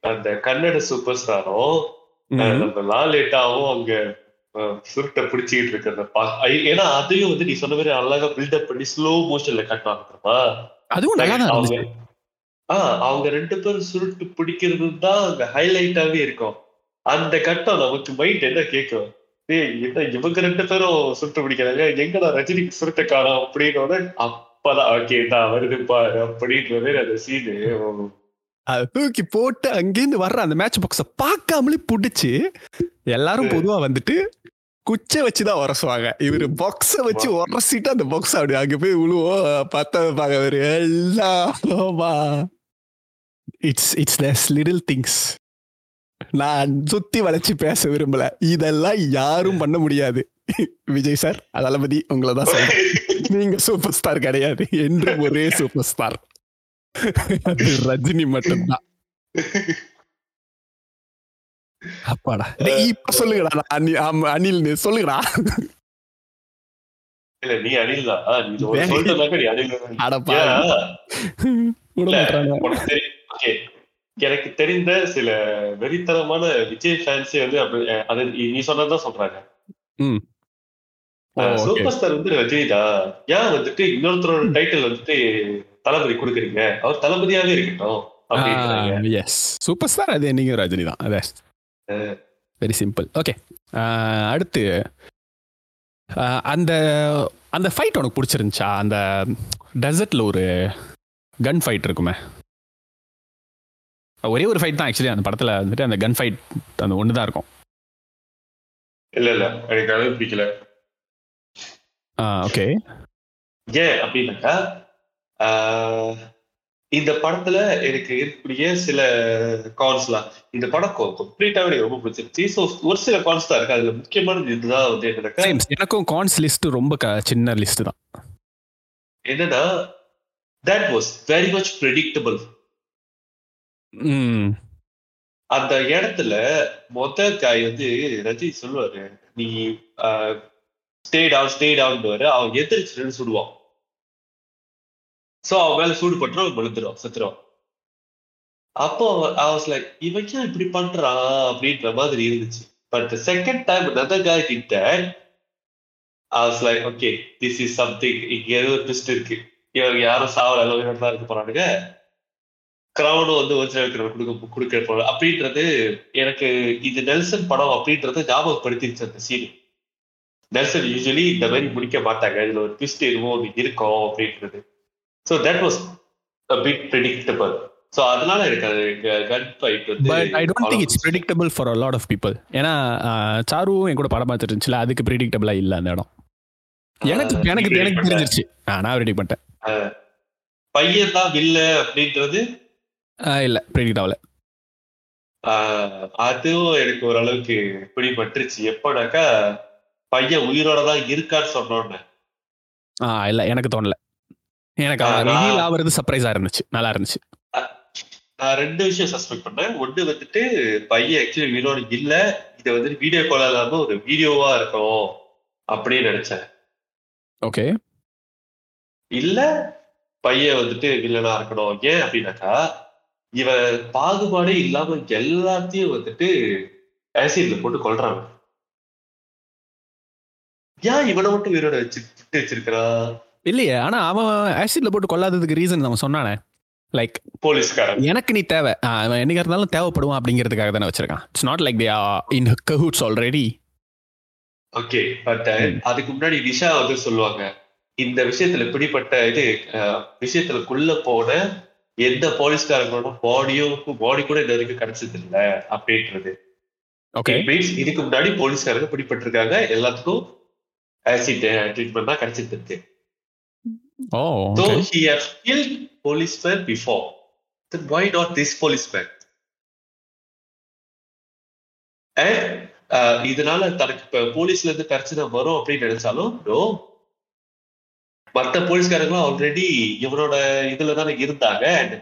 அந்த கன்னட சூப்பர் ஸ்டாரும். நம்ம லாலேட்டாவும் அங்க சுருட்டை பிடிச்சிக்கிட்டு இருக்கிறத ஏன்னா அதையும் வந்து நீ சொன்ன மாதிரி அழகா பில்டப் பண்ணி ஸ்லோ மோஷன்ல காட்டுவாங்க தெரியுமா? அதுவும் நல்லா தான் அவங்க ஆஹ் அவங்க ரெண்டு பேரும் சுருட்டு பிடிக்கிறது தான் அங்க ஹைலைட்டாவே இருக்கும். அந்த கட்டம் நமக்கு மைண்ட் என்ன கேட்கும் ஏய் இவங்க ரெண்டு பேரும் சுருட்டு பிடிக்கிறாங்க? எங்கடா ரஜினிக்கு சுருட்ட காணும் அப்படின்னு அப்பதான் ஓகே வருது பாரு அப்படின்றது அந்த சீனு தூக்கி போட்டு அங்கேருந்து வர்ற அந்த மேட்ச் பாக்ஸ பார்க்காமலே புடிச்சு எல்லாரும் பொதுவா வந்துட்டு குச்சை வச்சுதான் உரசுவாங்க. இவரு பாக்ஸ வச்சு உரசிட்டு அந்த பாக்ஸ் அப்படி அங்க போய் விழுவோம் பார்த்தா பாக்க அவரு எல்லாமா it's it's these little things நான் சுத்தி வளைச்சு பேச விரும்பல. இதெல்லாம் யாரும் பண்ண முடியாது. விஜய் சார் தளபதி உங்களை தான் சொல்றேன். நீங்க சூப்பர் ஸ்டார் கிடையாது. என்று ஒரே சூப்பர் ஸ்டார் அது ரஜினி மட்டும்தான். அப்பாடா. இப்ப சொல்லுங்கடா அனி- ஆமா, அனில்னு சொல்லுங்கடா. இல்ல நீ அணில் தான். நீ நீ. எனக்கு தெரிந்த சில வெறித்தனமான விஜய் ஃபேன்ஸே வந்து அது நீ- நீ சொன்னதுதான் சொல்றாங்க. சூப்பர் ஸ்டார் வந்து ரஜினி தான். ஏன் வந்துட்டு இன்னொருத்தரோட டைட்டில் வந்துட்டு தளபதி கொடுக்குறீங்க. அவர் தளபதியாவே இருக்கட்டும் எஸ் சூப்பர் ஸ்டார் அது நீங்க ரஜினி தான். அதே வெரி சிம்பிள் ஓகே அடுத்து அந்த அந்த ஃபைட் உனக்கு பிடிச்சிருந்துச்சா? அந்த டெசர்ட்ல ஒரு கன் ஃபைட் இருக்குமே. ஒரே ஒரு ஃபைட் தான் ஆக்சுவலி அந்த படத்துல வந்துட்டு அந்த கன் ஃபைட் அந்த ஒன்று தான் இருக்கும். இல்ல இல்ல. எனக்கு அது பிடிக்கல. ஓகே ஏன் அப்படின்னாக்கா இந்த படத்துல எனக்கு இருக்கக்கூடிய சில கான்ஸ்லாம் இந்த படம் கம்ப்ளீட்டாவே எனக்கு ரொம்ப பிடிச்சிருச்சு ஸோ ஒரு சில கான்ஸ் தான் இருக்கு. அதுல முக்கியமானது இதுதான் வந்து என்னன்னாக்கா எனக்கும் கான்ஸ் லிஸ்ட் ரொம்ப சின்ன லிஸ்ட் தான். என்னன்னா that was very much predictable அந்த இடத்துல மொத காய் வந்து ரஜினி சொல்லுவாரு நீ ஸ்டே டவுன் ஸ்டே டவுன் அவன் எதிர்த்து சுடுவான் சோ அவன் மேல சூடு பட்டு அவன் விழுந்துடும் செத்துருவான் அப்போ I was like இவன் ஏன் இப்படி பண்றான் அப்படின்ற மாதிரி இருந்துச்சு. But second time other guy கிட்ட that. I was like okay this is இங்க ஏதோ ட்விஸ்ட் இருக்கு. இவங்க யாரும் சாவல அளவு தான் இருக்க போறானுங்க. கிரௌனும் வந்து ஒரிஜினல் கொடுக்க கொடுக்க போற அப்படின்றது எனக்கு இது நெல்சன் படம் அப்படின்றத ஞாபகப்படுத்திருச்சு அந்த சீன் நெல்சன் யூஸ்வலி இந்த மாதிரி முடிக்க மாட்டாங்க. இதுல ஒரு ட்விஸ்ட் எதுவும் இருக்கும் அப்படின்றது. So that was bit predictable so அதனால எனக்கு கன் ஃபைட் வந்து but I don't think it's predictable for a lot of people ஏன்னா சாருவும் என் கூட படம் பார்த்துட்டு இருந்துச்சுல அதுக்கு ப்ரெடிக்டபிளா இல்ல அந்த இடம். எனக்கு எனக்கு எனக்கு தெரிஞ்சிருச்சு. நான் ரெடி பண்ணிட்டேன். பையன் தான் வில்ல அப்படின்றது? இல்ல ப்ரெடிக்ட் ஆகல. அதுவும் எனக்கு ஓரளவுக்கு பிடிபட்டுருச்சு. எப்போனாக்கா பையன் உயிரோட தான் இருக்கான்னு சொன்னோன்னு. ஆ இல்ல எனக்கு தோணல. எனக்கு ரிவீல் ஆகுறது சர்ப்ரைஸா இருந்துச்சு. நல்லா இருந்துச்சு. நான் ரெண்டு விஷயம் சஸ்பெக்ட் பண்ணேன் ஒண்ணு வந்துட்டு பையன் ஆக்சுவலி உயிரோட இல்ல. இது வந்துட்டு வீடியோ கால் இல்லாம ஒரு வீடியோவா இருக்கும் அப்படின்னு நினைச்சேன். ஓகே. இல்ல பையன் வந்துட்டு வில்லனா இருக்கணும். ஏன் அப்படின்னாக்கா இவன் பாகுபாடே இல்லாம எல்லாத்தையும் வந்துட்டு ஆசிட்ல போட்டு கொல்றாங்க. ஏன் இவனை மட்டும் உயிரோட வச்சு விட்டு வச்சிருக்கிறான் இல்லையே ஆனா அவன் ஆசிட்ல போட்டு கொல்லாததுக்கு ரீசன் அவன் சொன்னானே. லைக் போலீஸ்காரன். எனக்கு நீ தேவை. அவன் என்னைக்கா இருந்தாலும் தேவைப்படுவான் அப்படிங்கிறதுக்காக தானே வச்சிருக்கான். It's not like they in cahoots already okay but. அதுக்கு முன்னாடி நிஷா வந்து சொல்லுவாங்க. இந்த விஷயத்துல பிடிப்பட்ட இது அஹ், விஷயத்துக்குள்ள போன எந்த போலீஸ்காரங்களோட பாடியும் பாடி கூட இது வரைக்கும் கிடைச்சது இல்ல அப்படின்றது. ஓகே மீன்ஸ் இதுக்கு முன்னாடி போலீஸ்காரங்க பிடிப்பட்டிருக்காங்க எல்லாத்துக்கும் ஆசிட் ட்ரீட்மெண்ட் தான் கிடைச்சிட்டு இருக்கு. So okay. he has killed policemen before. Then why not this policeman? And uh, இதனால தனக்கு இப்ப போலீஸ்ல இருந்து பிரச்சனை வரும் அப்படின்னு நினைச்சாலும் no. மத்த போலீஸ்காரங்களும் ஆல்ரெடி இவனோட இதுல தானே இருந்தாங்க அண்ட்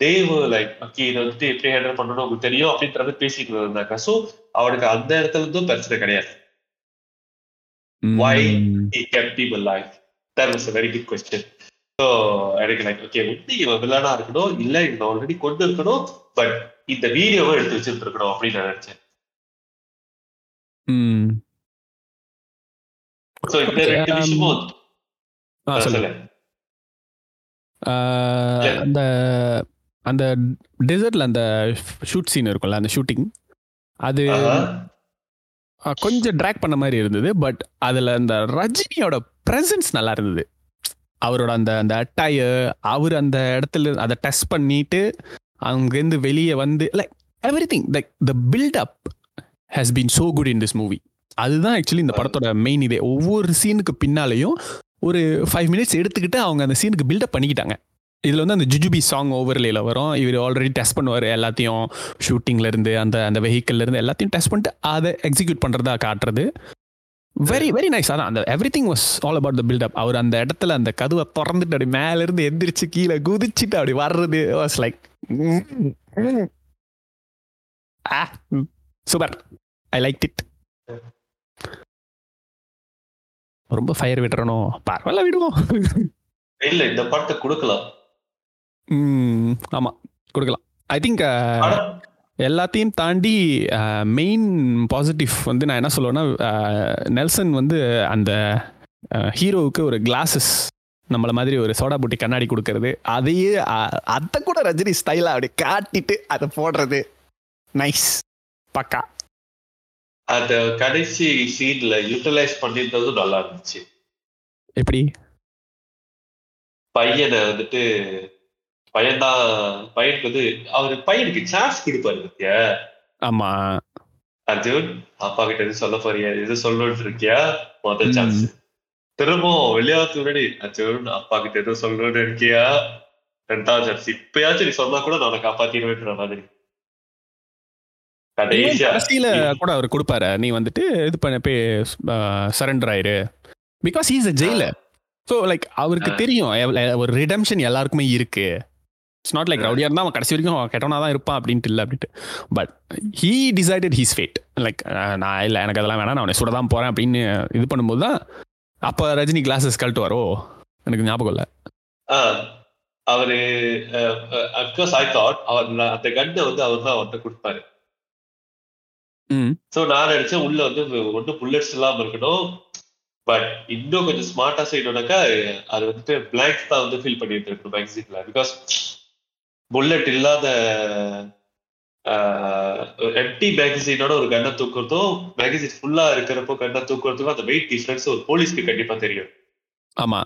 தேவ் லைக் ஓகே இதை வந்துட்டு எப்படி ஹேண்டில் பண்ணணும் உங்களுக்கு தெரியும் அப்படின்றத பேசிட்டு இருந்தாங்க ஸோ அவனுக்கு அந்த இடத்துல இருந்தும் பிரச்சனை கிடையாது he kept him That was a very good question. So, எனக்கு லைக் ஓகே ஒன்று இவன் வில்லனா இருக்கணும் இல்ல இவன் ஆல்ரெடி கொண்டு இருக்கணும் பட் இந்த வீடியோவை எடுத்து வச்சுட்டு இருக்கணும் அப்படின்னு நான் நினைச்சேன். ஸோ இந்த ரெண்டு um, விஷயமும். அந்த அந்த டெசர்ட்ல அந்த ஷூட் சீன் இருக்கும்ல அந்த ஷூட்டிங் அது கொஞ்சம் ட்ராக் பண்ண மாதிரி இருந்தது பட் அதில் அந்த ரஜினியோட ப்ரெசன்ஸ் நல்லா இருந்தது. அவரோட அந்த அந்த அட்டாயர் அவர் அந்த இடத்துல அதை டெஸ்ட் பண்ணிட்டு அங்கேருந்து வெளியே வந்து like everything like the buildup has been so good in this movie அதுதான் ஆக்சுவலி இந்த படத்தோட மெயின் இதே. ஒவ்வொரு சீனுக்கு பின்னாலேயும் ஒரு ஃபைவ் மினிட்ஸ் எடுத்துக்கிட்டு அவங்க அந்த சீனுக்கு பில்டப் பண்ணிக்கிட்டாங்க. இதில் வந்து அந்த ஜிஜுபி சாங் ஓவர்லேயில் வரும். இவர் ஆல்ரெடி டெஸ்ட் பண்ணுவார் எல்லாத்தையும் ஷூட்டிங்லேருந்து அந்த அந்த வெஹிக்கிள்லேருந்து எல்லாத்தையும் டெஸ்ட் பண்ணிட்டு அதை எக்ஸிக்யூட் பண்ணுறதா காட்டுறது. வெரி வெரி நைஸ் அதான் அந்த everything was all about the buildup அவர் அந்த இடத்துல அந்த கதவை திறந்துட்டு அப்படி மேலேருந்து எந்திரிச்சு கீழே குதிச்சுட்டு அப்படி வர்றது was like super I like it ரொம்ப ஃபயர் விட்டுறணும். பரவாயில்ல விடுவோம். இல்ல இந்த படத்தை கொடுக்கலாம். ஆமா கொடுக்கலாம். ஐ திங்க் ஆனா எல்லாத்தையும் தாண்டி மெயின் பாசிட்டிவ் வந்து நான் என்ன சொல்லுவேன்னா நெல்சன் வந்து அந்த ஹீரோவுக்கு ஒரு கிளாஸஸ் நம்மள மாதிரி ஒரு சோடா புட்டி கண்ணாடி கொடுக்கறது. அதையே அதை கூட ரஜினி ஸ்டைலாக அப்படி காட்டிட்டு அதை போடுறது. நைஸ் பக்கா. அந்த கடைசி சீன்ல யூட்டிலைஸ் பண்ணிருந்ததும் நல்லா இருந்துச்சு. எப்படி? பையனை வந்துட்டு பையன்தான் பையனுக்கு வந்து அவரு பையனுக்கு சான்ஸ் கொடுப்பாரு பத்தியா? ஆமா. அர்ஜுன் அப்பா கிட்ட எது சொல்ல போறியா? எது சொல்லணும்னு இருக்கியா? முதல். சான்ஸ் திரும்பவும் வெளியாத்து முன்னாடி அர்ஜுன் அப்பா கிட்ட எதுவும் சொல்லணும்னு இருக்கியா? ரெண்டாவது சான்ஸ் இப்பயாச்சும் நீ சொன்னா கூட நான் காப்பாத்திடுவேன்ற மாதிரி. கடைசியா. கடைசியில கூட அவர் கொடுப்பாரு. நீ வந்துட்டு இது பண்ண போய் சரண்டர் ஆயிரு. Because is a jailer so like அவருக்கு. தெரியும். ஒரு ரிடம்ஷன் எல்லாருக்குமே இருக்கு. It's not like. ரவுடியா இருந்தா அவன் கடைசி வரைக்கும் அவன் கெட்டவனா தான் இருப்பான் அப்படின்ட்டு இல்லை அப்படின்ட்டு. But he decided he's fate like நான் இல்லை எனக்கு அதெல்லாம் வேணாம் நான் அவனை சுட தான் போறேன் அப்படின்னு இது பண்ணும்போது தான் அப்போ ரஜினி கிளாஸஸ் கழட்டு வரோ எனக்கு ஞாபகம் இல்லை. அவரு அப்கோர்ஸ் ஐ தாட் அவர் அந்த கண்ணை வந்து அவர் தான் அவர்கிட்ட கொடுப்பாரு. சோ நான் நினைச்சேன் உள்ள வந்து ஒன்றும் புல்லட்ஸ் இல்லாம இருக்கணும். பட் இன்னும் கொஞ்சம் ஸ்மார்ட்டா செய்யணும்னாக்கா அது வந்துட்டு பிளாங்க்ஸ் தான் வந்து ஃபில் பண்ணிட்டு இருக்கணும் மேக்சின்ல பிகாஸ் புல்லட் இல்லாத எம்டி மேகசினோட ஒரு கண்ணை தூக்குறதும் மேகசின் ஃபுல்லா இருக்கிறப்போ கண்ணை தூக்குறதுக்கும் அந்த வெயிட் டிஃபரன்ஸ் ஒரு போலீஸ்க்கு கண்டிப்பா தெரியும். ஆமா.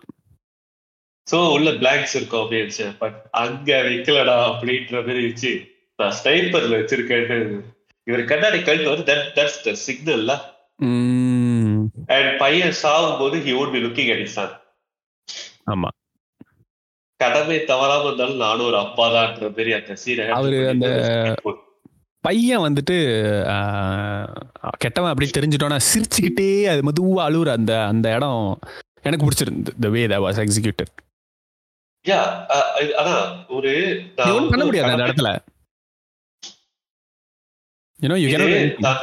சோ உள்ள பிளாங்க்ஸ் இருக்கும் அப்படின்னு பட் அங்க வைக்கலடா அப்படின்ற மாதிரி இருந்துச்சு. நான் ஸ்னைப்பர்ல வச்சிருக்கேன்னு இவர் கண்ணாடி கழுத்து வந்து தட் தட்ஸ் த சிக்னல்ல அண்ட் பையன் சாகும் போது he would be looking at is ஆமா. கடமை தவறாம இருந்தாலும் நானும் ஒரு அப்பா தான்ன்ற மாதிரி அந்த சீனை அவரு அந்த- பையன் வந்துட்டு கெட்டவன் அப்படி தெரிஞ்சிட்டோன்னா சிரிச்சுக்கிட்டே அது மெதுவா அழுவுற அந்த அந்த இடம் எனக்கு பிடிச்சிருந்து the way that was executed yeah அதான் ஒரு பண்ண முடியாது அந்த இடத்துல.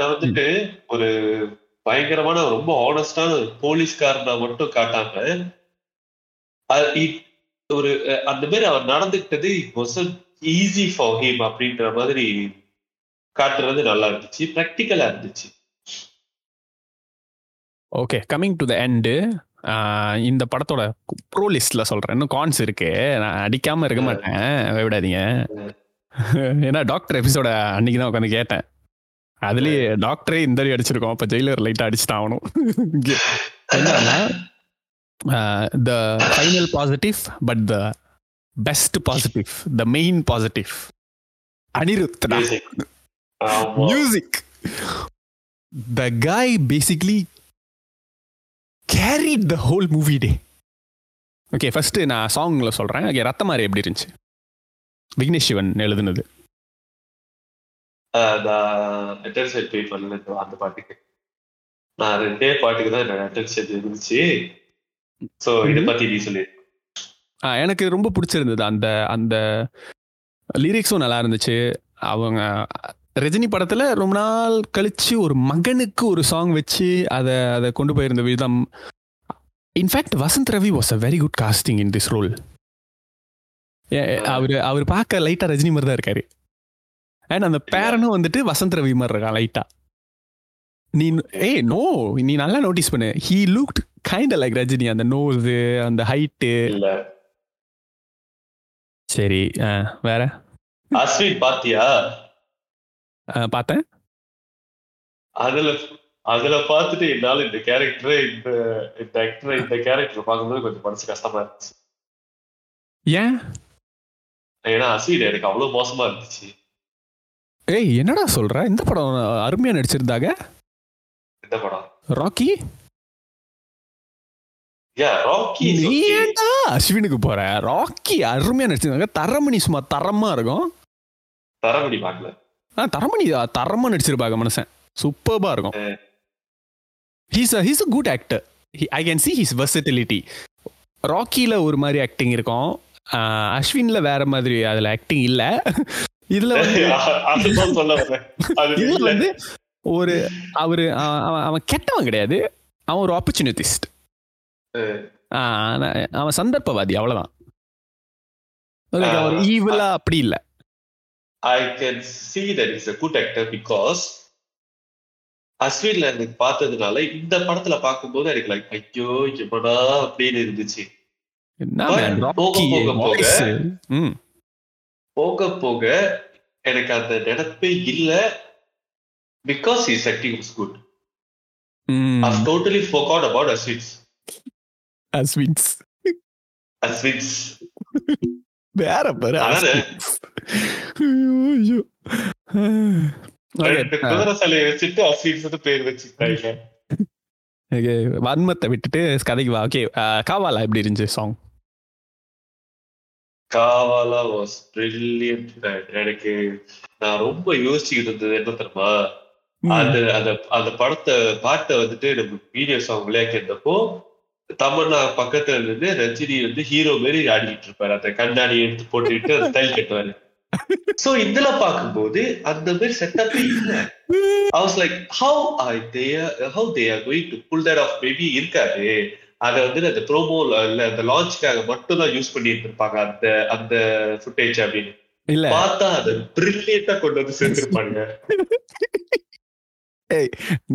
வந்துட்டு ஒரு பயங்கரமான ரொம்ப ஆனஸ்டான போலீஸ்காரனை மட்டும் காட்டாம ஒரு அந்த மாதிரி அவர் நடந்துக்கிட்டது ஈஸி ஃபார் ஹிம் அப்படின்ற மாதிரி காட்டுறது நல்லா இருந்துச்சு. ப்ராக்டிக்கலா இருந்துச்சு. Okay coming to the end இந்த படத்தோட ப்ரோ லிஸ்ட்ல சொல்றேன். இன்னும் கான்ஸ் இருக்கு. நான் அடிக்காம இருக்க மாட்டேன். விடாதீங்க ஏன்னா டாக்டர் எபிசோட அன்னைக்கு தான் உட்காந்து கேட்டேன். அதுலயே டாக்டரே இந்த அடி அடிச்சிருக்கோம். அப்ப ஜெயிலர் லைட்டா அடிச்சுட்டு ஆகணும் என்னன்னா the final positive but the best positive the main positive Anirudh. Music the guy basically carried the whole movie day okay first நான் சாங்ல சொல்றேன். ஓகே ரத்தமாரி எப்படி இருந்துச்சு? விக்னேஷ் சிவன் எழுதுனது அந்த பாட்டுக்கு. நான் ரெண்டே பாட்டுக்கு தான் என்னோட அட்டென்ஷன் இருந்துச்சு. சோ இத. பத்தி நீ சொல்லி. ஆ, எனக்கு ரொம்ப பிடிச்சிருந்தது அந்த அந்த லிரிக்ஸும் நல்லா இருந்துச்சு. அவங்க ரஜினி படத்துல ரொம்ப நாள் கழிச்சு ஒரு மகனுக்கு ஒரு சாங் வச்சு அதை அதை கொண்டு போயிருந்த விதம். In fact Vasanth Ravi was a very good casting in this role அவர் அவர் பார்க்க லைட்டா ரஜினி மாதிரி தான் இருக்காரு. அண்ட் அந்த பேரனும் வந்துட்டு வசந்த் ரவி மாதிரி இருக்கான் லைட்டா நீ ஏய் நோ நீ நல்லா நோட்டீஸ் பண்ணு. He looked kind like Rajini அந்த நோஸு அந்த ஹைட்டு இல்ல. சரி வேற? அஸ்வின் பாத்தியா? பார்த்தேன் அதுல அதுல பார்த்துட்டு என்னால இந்த கேரக்டரை இந்த இந்த ஆக்டரை இந்த கேரக்டர் பார்க்கும்போது கொஞ்சம் மனசு கஷ்டமா இருந்துச்சு. ஏன்? ஏன்னா அசீர் எனக்கு அவ்வளவு மோசமா இருந்துச்சு. ஏய் என்னடா சொல்ற? இந்த படம் அருமையா நடிச்சிருந்தாங்க. இந்த படம். ராக்கி? நீ ஏன்டா அஸ்வினுக்கு போற. ராக்கி அருமையா நடிச்சிருந்தாங்க தரமணி சும்மா தரமா இருக்கும். தரமணி பார்க்கல. ஆ தரமணி தரமா நடிச்சிருப்பாங்க மனுஷன். சூப்பர்பா இருக்கும். He's he's a good actor I can see his versatility ராக்கியில் ஒரு மாதிரி ஆக்டிங் இருக்கும். அஸ்வின்ல வேற மாதிரி அதுல ஆக்டிங் இல்ல. இதுல வந்து ஒரு அவரு அ- அவன் அவன் கெட்டவன் கிடையாது. அவன் ஒரு ஆப்பர்ச்சுனிட்டிஸ்ட் அவன் சந்தர்ப்பவாதி அவ்வளவுதான். அவர் ஈவிலா அப்படி இல்ல. I can see that he's a good actor because அஸ்வின்ல எனக்கு பார்த்ததுனால இந்த படத்துல பார்க்கும்போது எனக்கு லைக் ஐயோ எப்படா அப்படின்னு இருந்துச்சு. போக போக போக போக போக எனக்கு அந்த நினைப்பே இல்ல. Because his acting good I've totally forgot about Ashwin's Ashwin's Ashwin's வேற பாரு அதானே? அஸ்வின்ஸ். ஐயோ, ஐயோ. Okay, ரெண்டு ஆ. குதிரை சிலையை வச்சுட்டு அஸ்வின்ஸ் பேர் வச்சுட்டாங்க வன்மத்தை விட்டுட்டு கதைக்கு வா ஓகே காவாலா எப்படி இருந்துச்சு சாங் காவாலா வாஸ் பிரில்லியன்ட் எனக்கு நான் ரொம்ப யோசிச்சுக்கிட்டு இருந்தது என்ன தெரியுமா அந்த அந்த அந்த படத்தை பாட்டை வந்துட்டு நம்ம வீடியோ சாங் விளையாக்கி இருந்தப்போ தமன்னா பக்கத்துல இருந்து ரஜினி வந்து ஹீரோ மாரி ஆடிக்கிட்டு இருப்பாரு. அந்த கண்ணாடி எடுத்து போட்டுக்கிட்டு அந்த ஸ்டைல் கட்டுவாரு. சோ இதுல பார்க்கும்போது அந்த மாதிரி செட்டப்பே இல்ல. I was like how are they how they are going to pull that off? Maybe இருக்காது. அத வந்து அந்த ப்ரோமோ இல்ல அந்த லான்ச்க்காக மட்டும் தான் யூஸ் பண்ணிட்டு இருப்பாங்க அந்த அந்த ஃபுட்டேஜ் அப்படின்னு. இல்ல. பார்த்தா அதை பிரில்லியண்டா கொண்டு வந்து சேர்த்திருப்பாங்க.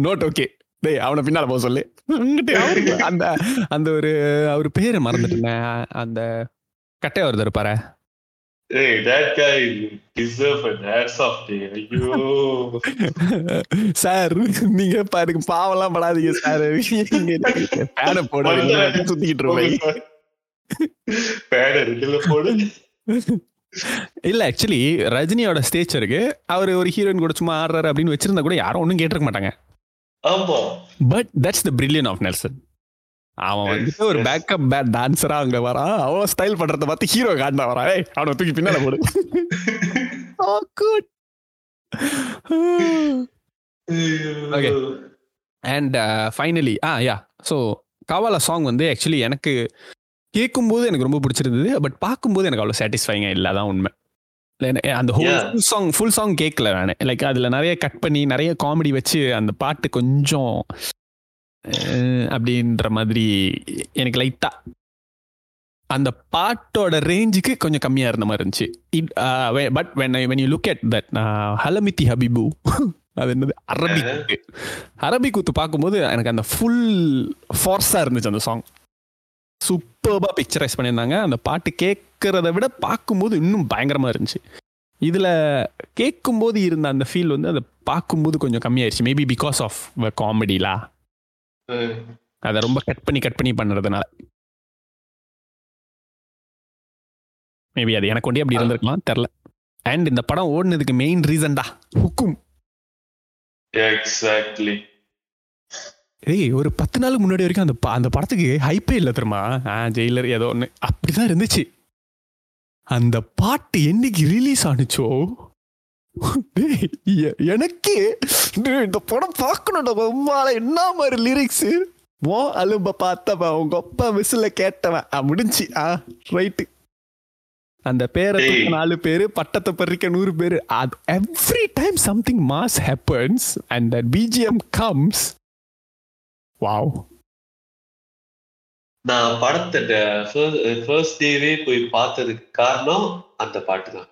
நோட் ஓகே டேய் அவனை பின்னால போக சொல்லு. அந்த அந்த ஒரு அவர் பேரை மறந்துட்டேன் அந்த கட்டையா வருது இருப்பாரு. சார் நீங்க பாருங்க பாவம்லாம் படாதீங்க சார். பேனை போட சுத்திக்கிட்டு இருப்பேன். பேட போடு. இல்ல ஆக்சுவலி ரஜினியோட ஸ்டேச்சருக்கு அவர் ஒரு ஹீரோயின் கூட சும்மா ஆடுறாரு அப்படின்னு வச்சிருந்தா கூட யாரும் ஒன்றும் கேட்டிருக்க மாட்டாங்க. ஆமா. But that's the brilliance of Nelson அவன் வந்துட்டு ஒரு. பேக்கப் பேட் டான்ஸரா அங்க வரான். அவன் ஸ்டைல் பண்றத பார்த்து ஹீரோ காட்டினா வரான். ஏய் அவனை தூக்கி பின்னால போடு. Good. Okay. And finally ah yeah so Kaavaalaa song வந்து ஆக்சுவலி எனக்கு கேட்கும்போது எனக்கு ரொம்ப பிடிச்சிருந்தது பட் பார்க்கும்போது எனக்கு அவ்வளோ சாட்டிஸ்ஃபைங்காக இல்லை. அதான் உண்மை. அந்த whole. Full song full song கேட்கல நான். லைக் அதில் நிறைய கட் பண்ணி நிறைய காமெடி வச்சு அந்த பாட்டு கொஞ்சம் அப்படின்ற மாதிரி எனக்கு லைட்டா அந்த பாட்டோட ரேஞ்சுக்கு கொஞ்சம் கம்மியாக இருந்த மாதிரி இருந்துச்சு. It but when when you look at that Halamithi Habibo அது என்னது? அரபி கூத்து அரபி கூத்து பார்க்கும்போது எனக்கு அந்த ஃபுல் ஃபோர்ஸாக இருந்துச்சு அந்த சாங் சூப்பர்பாக பிக்சரைஸ் பண்ணியிருந்தாங்க. அந்த பாட்டு கேட்குறத விட பார்க்கும்போது இன்னும் பயங்கரமாக இருந்துச்சு. இதில் கேட்கும்போது இருந்த அந்த ஃபீல் வந்து அதை பார்க்கும்போது கொஞ்சம் கம்மியாயிருச்சு. மேபி பிகாஸ் ஆஃப் காமெடிலா அதை ரொம்ப கட் பண்ணி கட் பண்ணி பண்ணுறதுனால. மேபி அது எனக்கு ஒண்டி அப்படி இருந்திருக்கலாம் தெரில. அண்ட் இந்த படம் ஓடுனதுக்கு மெயின் ரீசன்டா ஹுக்கும் எக்ஸாக்ட்லி ஏய் ஒரு பத்து நாளுக்கு முன்னாடி வரைக்கும் அந்த அந்த படத்துக்கு ஹைப்பே இல்லை தெரியுமா? ஆ ஜெயிலர் ஏதோ ஒன்று அப்படிதான் இருந்துச்சு. அந்த பாட்டு என்னைக்கு ரிலீஸ் ஆனுச்சோ? எனக்கே இந்த படம் பார்க்கணும்டா. ரொம்பால என்ன மாதிரி லிரிக்ஸ் ஓ அலும்ப பார்த்தவன் உங்க அப்பா மிஸ்ல கேட்டவன். ஆ, முடிஞ்சுச்சு ஆ ரைட்டு அந்த பேரை நாலு பேரு பட்டத்தை பறிக்க நூறு பேரு. அது every time something mass happens and BGM comes wow நான் படத்தை ஃபர்ஸ்ட் டேவே போய் பார்த்ததுக்கு காரணம் அந்த பாட்டு தான்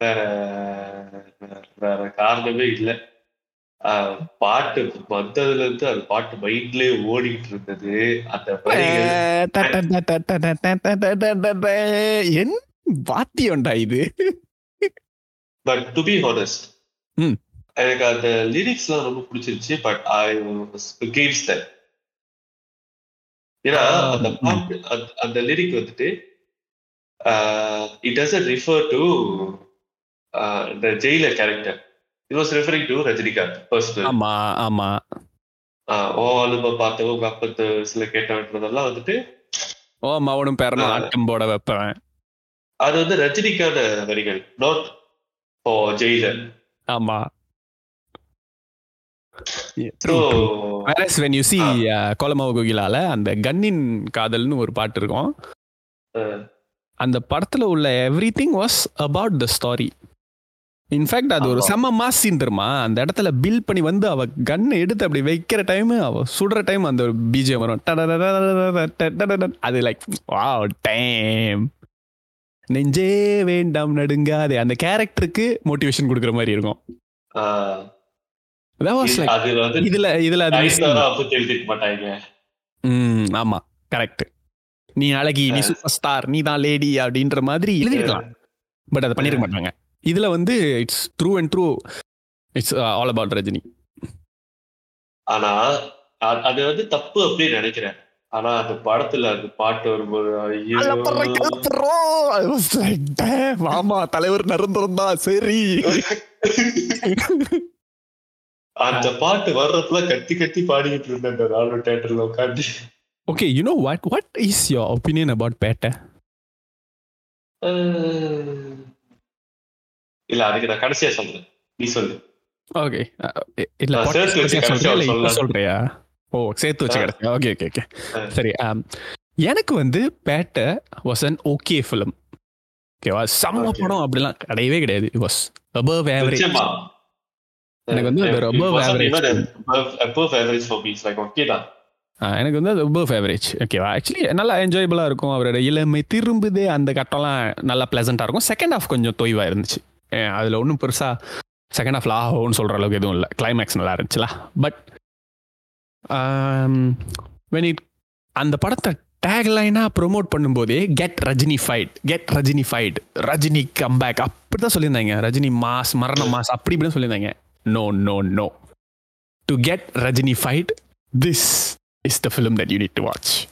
வேற வேற- காரணமே இல்ல பாட்டு வந்ததுல இருந்து அந்த பாட்டு மைண்ட்லயே ஓடிக்கிட்டு இருந்தது அந்த என் வாத்தியம்டா இது பட் டு பி ஹானஸ்ட். எனக்கு அந்த லிரிக்ஸ்லாம் ரொம்ப பிடிச்சிருச்சு பட் ஐ கேம்ஸ் தட் ஏன்னா அந்த. பாட்டு அந்த- லிரிக் வந்துட்டு இட் டசன்ட் ரிஃபர் டு இந்த Jailer character it was referring to Rajinikanth personal ஆமா ஆமா. ஓ அலும்ப பார்த்தவங்க உங்க அப்பத்து சில கேட்டவன்றதெல்லாம் வந்துட்டு ஓ மவனும் பேரனும் ஆ. ஆட்டம் போட வைப்பேன். அது வந்து ரஜினிக்கான வரிகள் நாட் ஃபார் ஜெயிலர் ஆமா. You see uh, கோலமாவு கோகிலால அந்த கன்னின் காதல்னு ஒரு பாட்டு இருக்கும் அந்த படத்துல உள்ள everything was about the story in fact அது ஒரு. செம்ம மாஸ் சீன் தெரியுமா அந்த இடத்துல பில் பண்ணி வந்து அவ கன் எடுத்து அப்படி வைக்கிற டைம் அவ சுடுற டைம் அந்த பிஜிஎம் வரும். அது லைக் வாவ் டைம் நெஞ்சே வேண்டாம் நடுங்காதே அந்த கேரக்டருக்கு மோட்டிவேஷன் கொடுக்குற மாதிரி இருக்கும் That was like- அது வந்து இதுல இதுல அது ஆமா கரெக்ட் நீ அழகி நீ சூப்பர் ஸ்டார் நீ தான் லேடி அப்படின்ற மாதிரி எழுதிருக்கலாம். பட் அதை பண்ணிருக்க மாட்டாங்க. இதுல வந்து it's true and true it's all about Rajini ஆனா அது வந்து தப்பு அப்படின்னு நினைக்கிறேன். ஆனா அந்த படத்துல அந்த பாட்டு வரும்போது ஐயோ. ஆமா தலைவர் நிரந்தரம் தான் சரி. அந்த பாட்டு வர்றப்பல கத்தி கத்தி பாடிக்கிட்டு இருந்தேன் அந்த ராணுவ தேட்டர்ல உட்காந்து okay you know what what is your opinion about Petta இல்ல அதுக்கு நான் கடைசியா சொல்றேன். நீ சொல்லு. ஓகே இல்ல கடைசியா சொல்றியா? ஓ சேர்த்து வச்சு. கிடைச்சா ஓகே ஓகே ஓகே. சரி um, எனக்கு வந்து Petta was an okay film ஓகேவா செம்ம. படம் அப்படிலாம் கிடையவே கிடையாது. இட் வாஸ் அபவ் ஆவரேஜ் எனக்கு வந்து அது okay தான். எனக்கு வந்து அது அபவ் ஆவரேஜ் ஓகேவா ஆக்சுவலி நல்லா என்ஜாயபிளாக இருக்கும் அவரோட இளமை. திரும்புதே அந்த கட்டம்லாம் நல்லா ப்ளசண்ட்டாக இருக்கும். செகண்ட் ஹாஃப் கொஞ்சம் தொய்வாக இருந்துச்சு. அதில் ஒன்றும் பெருசாக செகண்ட் ஹாஃப்ல ஆகும்னு சொல்கிற அளவுக்கு எதுவும் இல்லை. கிளைமேக்ஸ் நல்லா இருந்துச்சுல. பட் வென் இட் அந்த படத்தை டேக்லைனாக ப்ரொமோட் பண்ணும்போதே get Rajini fight get Rajini fight Rajini comeback அப்படி தான் சொல்லியிருந்தாங்க. ரஜினி மாஸ் மரண மாஸ் அப்படி இப்படின்னு சொல்லியிருந்தாங்க. No no to get Rajini fight this is the film that you need to watch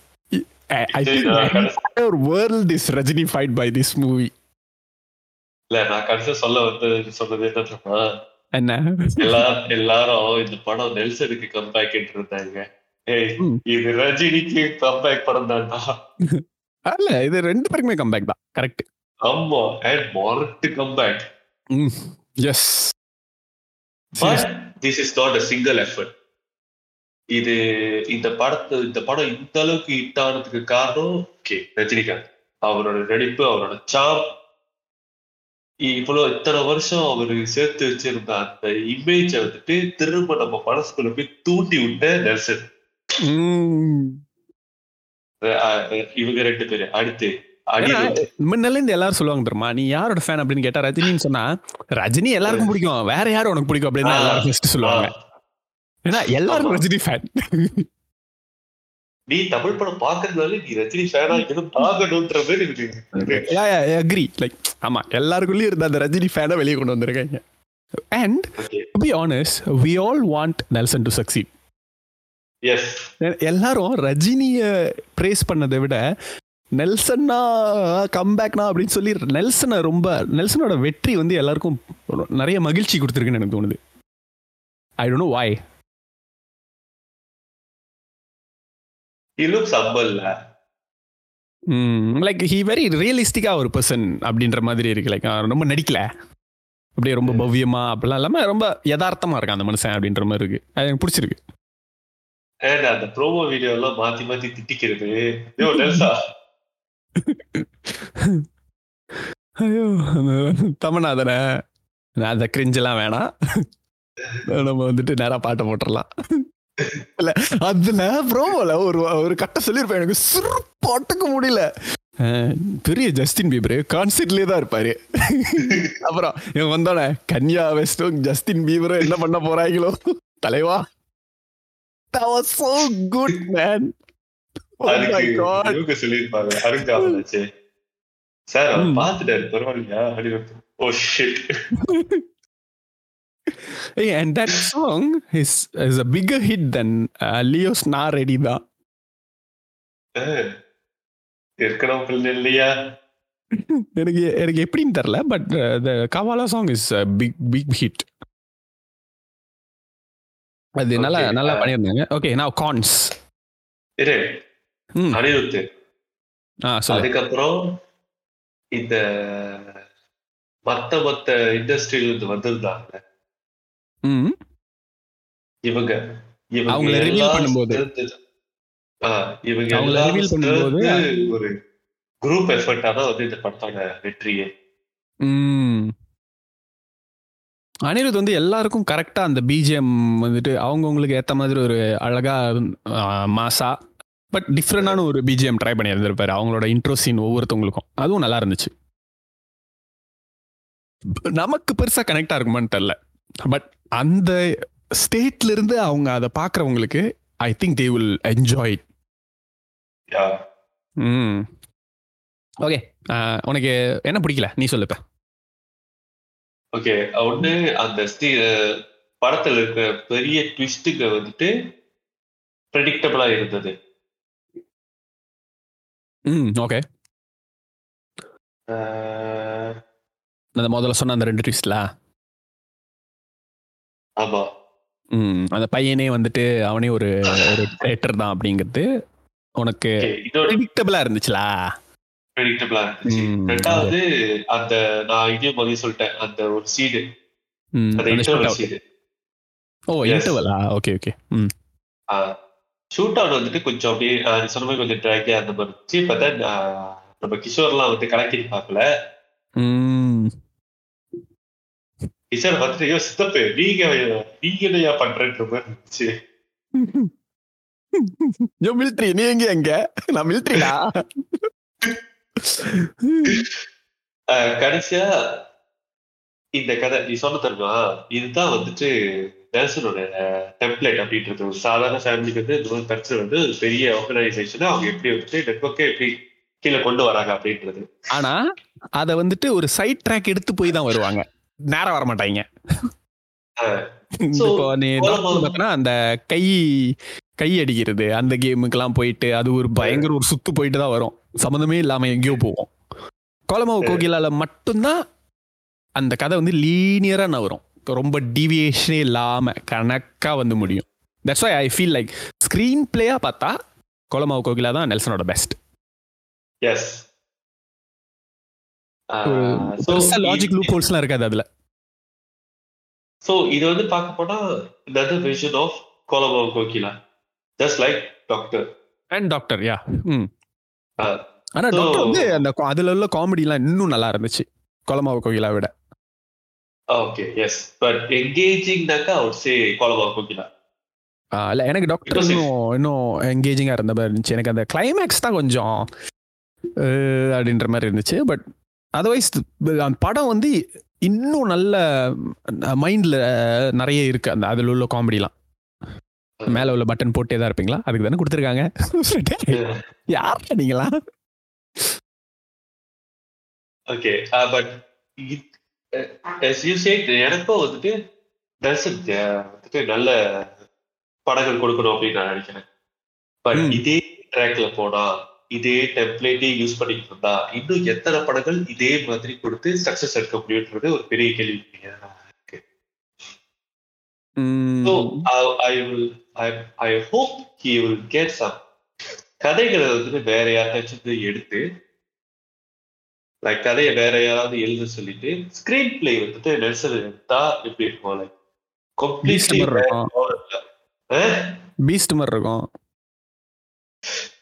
I சரி, திங்க் நான் கடைசி- entire world is Rajini fight by this movie இல்ல, நான் கடைசியா சொல்ல வந்து சொன்னது என்ன? என்ன எல்லா- எல்லாரும் இந்த படம் நெல்சனுக்கு comeback ன்னு இருந்தாங்க. இது ரஜினிக்கு comeback படம் தான்டா. அல்ல இது ரெண்டு பேருக்குமே கம்பேக் தான் கரெக்ட் ஆமா, and மொரட்டு comeback. Yes But this is not a single effort. இது இந்த படத்து இந்த படம் இந்த அளவுக்கு ஹிட் ஆனதுக்கு காரணம் ஓகே ரஜினிகாந்த். அவரோட நடிப்பு அவரோட சாம் இவ்வளவு இத்தனை வருஷம் அவரு சேர்த்து வச்சிருந்த அந்த இமேஜ வந்துட்டு திரும்ப நம்ம மனசுக்குள்ள போய் தூண்டி விட்ட நெல்சன். இவங்க ரெண்டு பேரு. அடுத்து முன்னால இருந்து எல்லாரும் சொல்லுவாங்க தெரியுமா? நீ யாரோட ஃபேன் அப்படின்னு கேட்டா ரஜினின்னு சொன்னா ரஜினி எல்லாருக்கும் பிடிக்கும். வேற யாரும் உனக்கு பிடிக்கும்? அப்படின்னு எல்லாரும் ஃபர்ஸ்ட் சொல்லுவாங்க. ஏன்னா எல்லாரும். ரஜினி ஃபேன் நீ தமிழ் படம் பாக்குறதுனால நீ ரஜினி ஃபேனா எதுவும் பார்க்கணுன்ற மாதிரி இருக்கு. அக்ரி லைக் ஆமா எல்லாருக்குள்ளயும் இருந்த அந்த ரஜினி ஃபேனை வெளியே கொண்டு வந்திருக்காங்க. And be honest we all want Nelson to succeed yes எல்லாரும் ரஜினிய பிரேஸ் பண்ணதை விட நெல்சன்னா கம்பேக்னா அப்படின்னு சொல்லி நெல்சனை ரொம்ப நெல்சனோட வெற்றி வந்து எல்லாருக்கும் நிறைய மகிழ்ச்சி கொடுத்துருக்குன்னு எனக்கு தோணுது. I don't know why he looks humble like he very ரியலிஸ்டிக்கா ஒரு பர்சன் அப்படின்ற மாதிரி இருக்கு. லைக் ரொம்ப நடிக்கல. அப்படியே ரொம்ப பவ்யமா அப்படிலாம் இல்லாம ரொம்ப யதார்த்தமா இருக்கான் அந்த மனுஷன் அப்படின்ற மாதிரி இருக்கு. அது எனக்கு பிடிச்சிருக்கு. அந்த ப்ரோமோ வீடியோ எல்லாம் மாத்தி மாத்தி திட்டிக்கிறது? ஐயோ அந்த நான் அந்த கிரிஞ்செல்லாம் வேணாம். நம்ம வந்துட்டு நேரா பாட்டை போட்டுடலாம் இல்ல அதுல ப்ரோமோல ஒரு ஒரு கட்ட சொல்லியிருப்பேன். எனக்கு சுரு பாட்டுக்கு முடியல. பெரிய ஜஸ்டின் பீபர் கான்சர்ட்லயே தான் இருப்பாரு. அப்புறம் இவன் வந்தோடனே கன்யா வெஸ்டும் ஜஸ்டின் பீபரும் என்ன பண்ண போறாங்களோ தலைவா. That was so good man. அதுக்கு god. இவங்க சொல்லியிருப்பாங்க அருண் காமராஜ் சார் அவர். பாத்துட்டாரு பரவாயில்லையா? அப்படின்னு ஓ shit Hey, and that song is is a bigger hit than uh, Leo's Na Ready Da. இருக்கணும் பிள்ளை இல்லையா? எனக்கு எனக்கு எப்படின்னு தெரியல but the Kaavaalaa song is big big hit அது நல்லா நல்லா uh, பண்ணியிருந்தாங்க. ஓகே நான் கான்ஸ் இரு. அனிருத்து அதுக்கப்புறம் இந்த மத்த மத்த இண்டஸ்ட்ரியில இருந்து வந்திருந்தாங்க. இவங்க இவங்க இவங்க ஒரு குரூப் எஃபர்ட்டா தான் வந்து இந்த படத்தோட வெற்றியே. அனிருத் வந்து எல்லாருக்கும் கரெக்டா அந்த பிஜிஎம் வந்துட்டு அவங்கவுங்களுக்கு ஏத்த மாதிரி ஒரு அழகா மாசா பட் டிஃப்ரெண்டான ஒரு பிஜிஎம் ட்ரை பண்ணி இருந்திருப்பாரு. அவங்களோட இன்ட்ரோ சீன் ஒவ்வொருத்தவங்களுக்கும். அதுவும் நல்லா இருந்துச்சு. நமக்கு பெருசா கனெக்டா இருக்குமான்னு தெரியல. பட் அந்த ஸ்டேட்ல இருந்து அவங்க அதை பாக்குறவங்களுக்கு I think they will enjoy ம். ஓகே உனக்கு என்ன பிடிக்கல? நீ சொல்லு இப்ப. ஓகே ஒண்ணு அந்த படத்துல இருக்க பெரிய ட்விஸ்ட்டுங்க வந்துட்டு ப்ரெடிக்டபிளா இருந்தது. ம் ஓகே அந்த முதல்ல சொன்ன அந்த ரெண்டு ட்விஸ்ட்ல ஆமா. ம் அந்த பையனே வந்துட்டு அவனே ஒரு ஒரு ட்ரேட்டர் தான் அப்படிங்கிறது உனக்கு ப்ரெடிக்டபிளா இருந்துச்சுலா? ப்ரெடிக்டபிளா இருந்துச்சு. ரெண்டாவது அந்த நான் இங்கேயும் முதல்ல சொல்லிட்டேன். அந்த ஒரு சீடு ம், அந்த இன்டர்வல். சீடு ஓ. இன்டர்வலா ஓகே ஓகே ம். ஷூட் அவுட் வந்துட்டு கொஞ்சம் அப்படியே சொன்ன மாதிரி கொஞ்சம் ட்ராகியா அந்த மாதிரி இருந்துச்சு. பார்த்தா நம்ம கிஷோர்லாம் வந்து கணக்கிட்டு பார்க்கல. கிஷோர் வந்துட்டு ஐயோ சித்தப்பு நீங்க நீங்க என்னையா பண்றேன்ற மாதிரி இருந்துச்சு. யோ மிலிட்ரி நீ எங்க எங்க? நான் மிலிட்ரிடா கடைசியா இந்த கதை நீ சொன்ன தருமா இதுதான் வந்துட்டு நேல்சனோட டெம்ப்ளேட் அப்படின்றது. ஒரு சாதாரண ஃபேமிலிக்கு வந்து இந்த மாதிரி பிரச்சனை வந்து ஒரு பெரிய ஆர்கனைசேஷன் அவங்க எப்படி வந்துட்டு நெட்ஒர்க்கே எப்படி கீழே கொண்டு வராங்க அப்படின்றது. ஆனா அத வந்துட்டு ஒரு சைட் ட்ராக் எடுத்து போய் தான் வருவாங்க. நேரம் வர மாட்டாங்க. அந்த கை கை அடிக்கிறது அந்த கேமுக்கெல்லாம் போயிட்டு அது ஒரு பயங்கர ஒரு சுத்து போயிட்டு தான் வரும். சம்மந்தமே இல்லாம எங்கேயோ போவோம் கோலமாவு கோகிலால மட்டும்தான் அந்த கதை வந்து லீனியரா நவரும் ரொம்ப டீவியேஷனே இல்லாம கணக்கா வந்து முடியும். That's why I feel like screen player பார்த்தா கோலமாவு கோகிலா தான் நெல்சனோட பெஸ்ட் எஸ் லாஜிக் லூப் ஹோல்ஸ்லாம் இருக்காது அதுல. ஸோ இது வந்து பார்க்க போனா another version of Kolamaavu Kokila. Just like Doctor and Doctor yeah ம். ஆனா So- டாக்டர் வந்து அந்த அதுல உள்ள காமெடிலாம் இன்னும் நல்லா இருந்துச்சு. கோலமாவு கோகிலா விட. ஓகே எஸ் பட் என்கேஜிங்னாக்கா அவர் சே கோலபாவ் கோகிலா ஆ, இல்ல எனக்கு டாக்டர் இன்னும் இன்னும் என்கேஜிங்கா இருந்த மாதிரி இருந்துச்சு. எனக்கு அந்த கிளைமேக்ஸ் தான் கொஞ்சம் அப்படின்ற மாதிரி இருந்துச்சு. பட் அதர்வைஸ் அந்த படம் வந்து இன்னும் நல்ல மைண்ட்ல நிறைய இருக்கு. அந்த அதுல உள்ள காமெடிலாம் மேல உள்ள பட்டன் போட்டே தான் இருப்பீங்களா? அதுக்கு தானே கொடுத்துருக்காங்க. யார் நீங்களா ஓகே பட் சேட் எனக்கும் வந்துட்டு தர்சன் வந்துட்டு நல்ல படங்கள் கொடுக்கணும் அப்படின்னு நான் நினைக்கிறேன். பட். இதே ட்ராக்ல போனா இதே டெம்ப்ளேட்டே யூஸ் பண்ணிட்டு இருந்தா இன்னும் எத்தனை படங்கள் இதே மாதிரி கொடுத்து சக்சஸ் எடுக்க முடியுன்றது ஒரு பெரிய கேள்வி இருக்கு. I, I hope he will get some கதைகளை வந்துட்டு வேற யாராச்சும் எடுத்து லைக் கதையை வேற யாராவது எழுத சொல்லிட்டு ஸ்கிரீன் பிளே வந்துட்டு நெல்சன் எடுத்தா எப்படி இருக்கும் லைக். பீஸ்ட் மாதிரி இருக்கும்.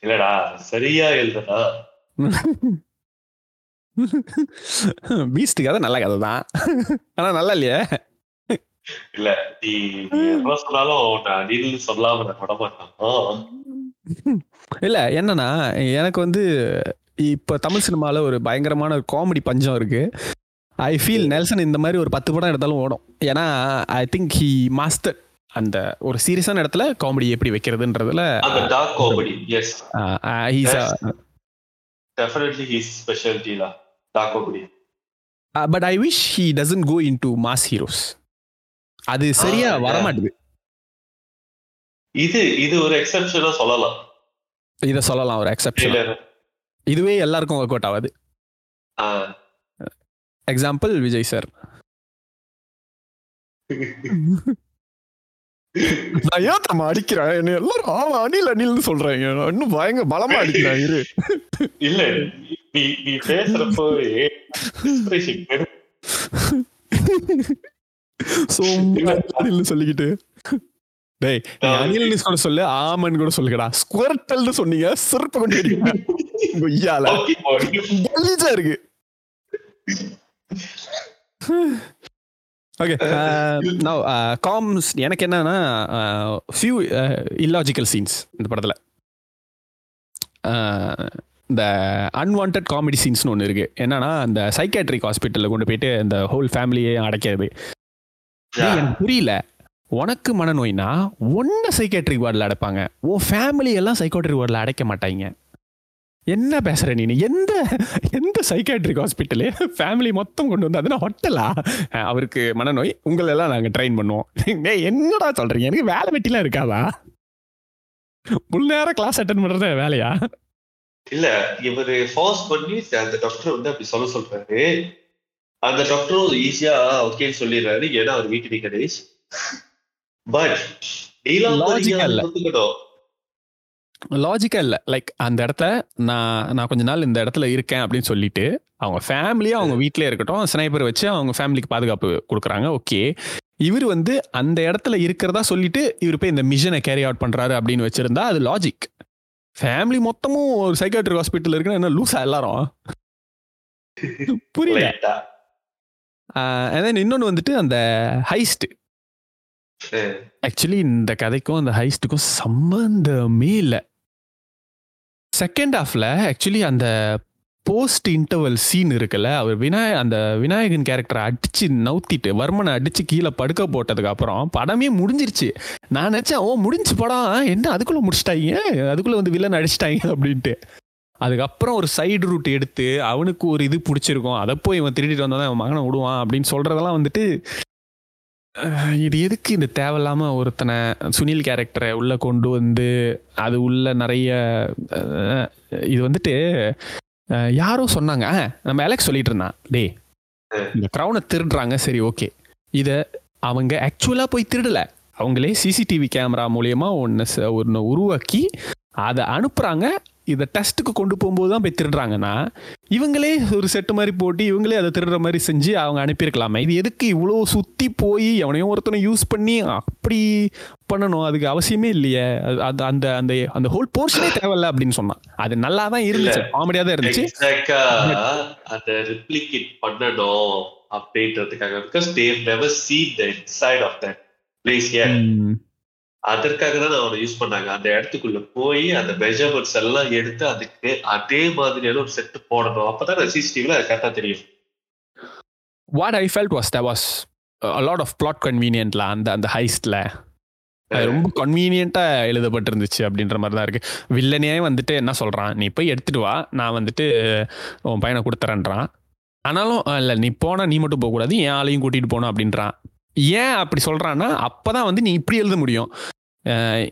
இல்லடா சரியா எழுதுனா பீஸ்ட் கதை நல்ல கதை தான். ஆனா நல்லா இல்லையே? இல்ல நீ நீ என்ன சொன்னாலும் நான் நீன்னு சொல்லாம நான் விட மாட்டான். இல்ல என்னன்னா எனக்கு வந்து இப்ப தமிழ் சினிமால ஒரு பயங்கரமான ஒரு காமெடி பஞ்சம் இருக்கு. ஐ ஃபீல் நெல்சன் இந்த மாதிரி ஒரு பத்து படம் எடுத்தாலும் ஓடும். ஏன்னா ஐ திங்க் ஹி மாஸ்டர் அந்த ஒரு சீரியஸான இடத்துல காமெடி எப்படி வைக்கிறதுன்றதுல dark comedy yes he's definitely he's ஸ்பெஷாலிட்டிலா dark comedy but I wish he doesn't go in to mass heroes அது சரியா Ah, வரமாட்டுது. இது இது ஒரு எக்ஸெப்ஷனா சொல்லலாம். இதை சொல்லலாம் ஒரு எக்ஸப்ஷன் இதுவே எல்லாருக்கும் ஒர்க் அவுட் ஆகாது. எக்ஸாம்பிள் விஜய் சார் நான் ஏன் தம்மா அடிக்கிறேன் என்ன எல்லாரும் ஆமா அணில் அணில்னு சொல்றாங்க. இன்னும் பயங்கர பலமா அடிக்கிறேன் இரு. இல்ல நீ பேசுறப்பவே சொல்லிக்கிட்டு. டேய் நான் அணில்னு சொல்ல ஆமன் கூட சொல்லுங்கடா. ஸ்குவர்டல்னு சொன்னீங்க சிறப்பு கொண்டு கொய்யால. கலீஜா இருக்கு. ஓகே நவ் காம்ஸ் எனக்கு என்னன்னா ஃபியூ இல்லாஜிக்கல் சீன்ஸ் இந்த படத்தில். இந்த அன்வான்ட் காமெடி சீன்ஸ்னு ஒன்று இருக்கு. என்னன்னா அந்த சைக்காட்ரிக் ஹாஸ்பிட்டலில் கொண்டு போயிட்டு இந்த ஹோல் ஃபேமிலியே அடைக்கிறது. எனக்கு புரியல. உனக்கு மனநோய்னா ஒன்ன சைக்கேட்ரிக் வார்டில் அடைப்பாங்க. உன் ஃபேமிலி எல்லாம் சைக்கோட்ரிக் வார்டில் அடைக்க மாட்டாங்க என்ன பேசுற நீ? எந்த எந்த சைக்காட்ரிக் ஹாஸ்பிட்டலு ஃபேமிலி மொத்தம் கொண்டு வந்து? அதுனா ஹோட்டலா அவருக்கு மனநோய். உங்களை எல்லாம் நாங்க ட்ரெயின் பண்ணுவோம். டேய், என்னடா சொல்றீங்க? எனக்கு வேலை வெட்டிலாம் இருக்காதா? முழு நேரம் கிளாஸ் அட்டன் பண்ணுறது வேலையா? இல்ல இவர் ஃபோர்ஸ் பண்ணி அந்த டாக்டர் வந்து அப்படி சொல்ல சொல்றாரு. அந்த டாக்டரும் ஈஸியா ஓகேன்னு சொல்லிடுறாரு. ஏன்னா அவர் வீட்டு கணேஷ் பட் லாஜிக்கா இல்ல லைக் அந்த இடத்த நான் நான் கொஞ்ச நாள் இந்த இடத்துல இருக்கேன் அப்படின்னு சொல்லிட்டு அவங்க ஃபேமிலியா அவங்க வீட்டிலே இருக்கட்டும் ஸ்னைப்பர் வச்சு அவங்க ஃபேமிலிக்கு பாதுகாப்பு கொடுக்குறாங்க. ஓகே இவர் வந்து அந்த இடத்துல இருக்கிறதா சொல்லிட்டு இவர் போய் இந்த மிஷனை கேரி அவுட் பண்றாரு அப்படின்னு வச்சிருந்தா அது லாஜிக் ஃபேமிலி மொத்தமும் ஒரு சைக்காட்ரிக் ஹாஸ்பிட்டல் இருக்குன்னா என்ன லூசா எல்லாரும்? புரியல. இன்னொன்று வந்துட்டு அந்த ஹைஸ்ட் ஆக்சுவலி இந்த கதைக்கும் அந்த ஹைஸ்ட்டுக்கும் சம்மந்தமே இல்லை. செகண்ட் ஹாஃப்ல ஆக்சுவலி அந்த போஸ்ட் இன்டர்வல் சீன் இருக்குல்ல அவர் விநாய அந்த விநாயகன் கேரக்டரை அடிச்சு நவுத்திட்டு வர்மனை அடிச்சு கீழே படுக்க போட்டதுக்கு அப்புறம் படமே முடிஞ்சிருச்சு. நான் நினைச்சேன் ஓ முடிஞ்சு படம் என்ன அதுக்குள்ள முடிச்சிட்டாங்க? அதுக்குள்ள வந்து வில்லன் அடிச்சிட்டாங்க அப்படின்ட்டு. அதுக்கப்புறம் ஒரு சைடு ரூட் எடுத்து அவனுக்கு ஒரு இது பிடிச்சிருக்கும். அதை போய் இவன் திருடிட்டு வந்தா அவன் மகனை விடுவான் அப்படின்னு சொல்றதெல்லாம் வந்துட்டு இது எதுக்கு இந்த தேவையில்லாமல் ஒருத்தனை சுனில் கேரக்டரை உள்ளே கொண்டு வந்து அது உள்ள நிறைய இது வந்துட்டு யாரோ சொன்னாங்க. நம்ம அலெக்ஸ் சொல்லிட்டு இருந்தான். டேய் இந்த க்ரௌனை திருடுறாங்க. சரி ஓகே. இதை அவங்க ஆக்சுவலாக போய் திருடல. அவங்களே சிசிடிவி கேமரா மூலியமா ஒன்று ஒன்று உருவாக்கி அதை அனுப்புகிறாங்க இதை டெஸ்ட்டுக்கு கொண்டு போகும்போது தான் போய் திருடுறாங்கன்னா இவங்களே ஒரு செட்டு மாதிரி போட்டு இவங்களே அதை திருடுற மாதிரி செஞ்சு அவங்க அனுப்பியிருக்கலாமே. இது எதுக்கு இவ்வளோ சுற்றி போய் எவனையும் ஒருத்தனை யூஸ் பண்ணி அப்படி பண்ணணும்? அதுக்கு அவசியமே இல்லையே. அது- அந்த அந்த அந்த ஹோல் போர்ஷனே தேவையில்ல அப்படின்னு சொன்னான். அது நல்லா தான் இருந்துச்சு. காமெடியாக தான் இருந்துச்சு. அந்த ரிப்ளிகேட் பண்ணணும் அப்படின்றதுக்காக because they never seen the inside of that place. அதற்காக தான் அவனை யூஸ் பண்ணாங்க. அந்த இடத்துக்குள்ள போய் அந்த மெஷர்மெண்ட்ஸ் எல்லாம் எடுத்து அதுக்கு அதே மாதிரியான ஒரு செட் போடணும். அப்பதான் சிசிடிவில கரெக்டா தெரியும். What I felt was the was lot of plot கன்வீனியன்ட்ல அந்த அந்த ஹைஸ்ட்ல அது ரொம்ப கன்வீனியண்டா எழுதப்பட்டிருந்துச்சு அப்படின்ற மாதிரி தான் இருக்கு வில்லனே வந்துட்டு என்ன சொல்றான்? நீ போய் எடுத்துட்டு வா. நான் வந்துட்டு உன் பையனை கொடுத்துறேன்றான். ஆனாலும் இல்லை நீ போனா நீ மட்டும் போகக்கூடாது. என் ஆளையும் கூட்டிட்டு போகணும் அப்படின்றான். ஏன் அப்படி சொல்றான்னா அப்பதான் வந்து நீ இப்படி எழுத முடியும்.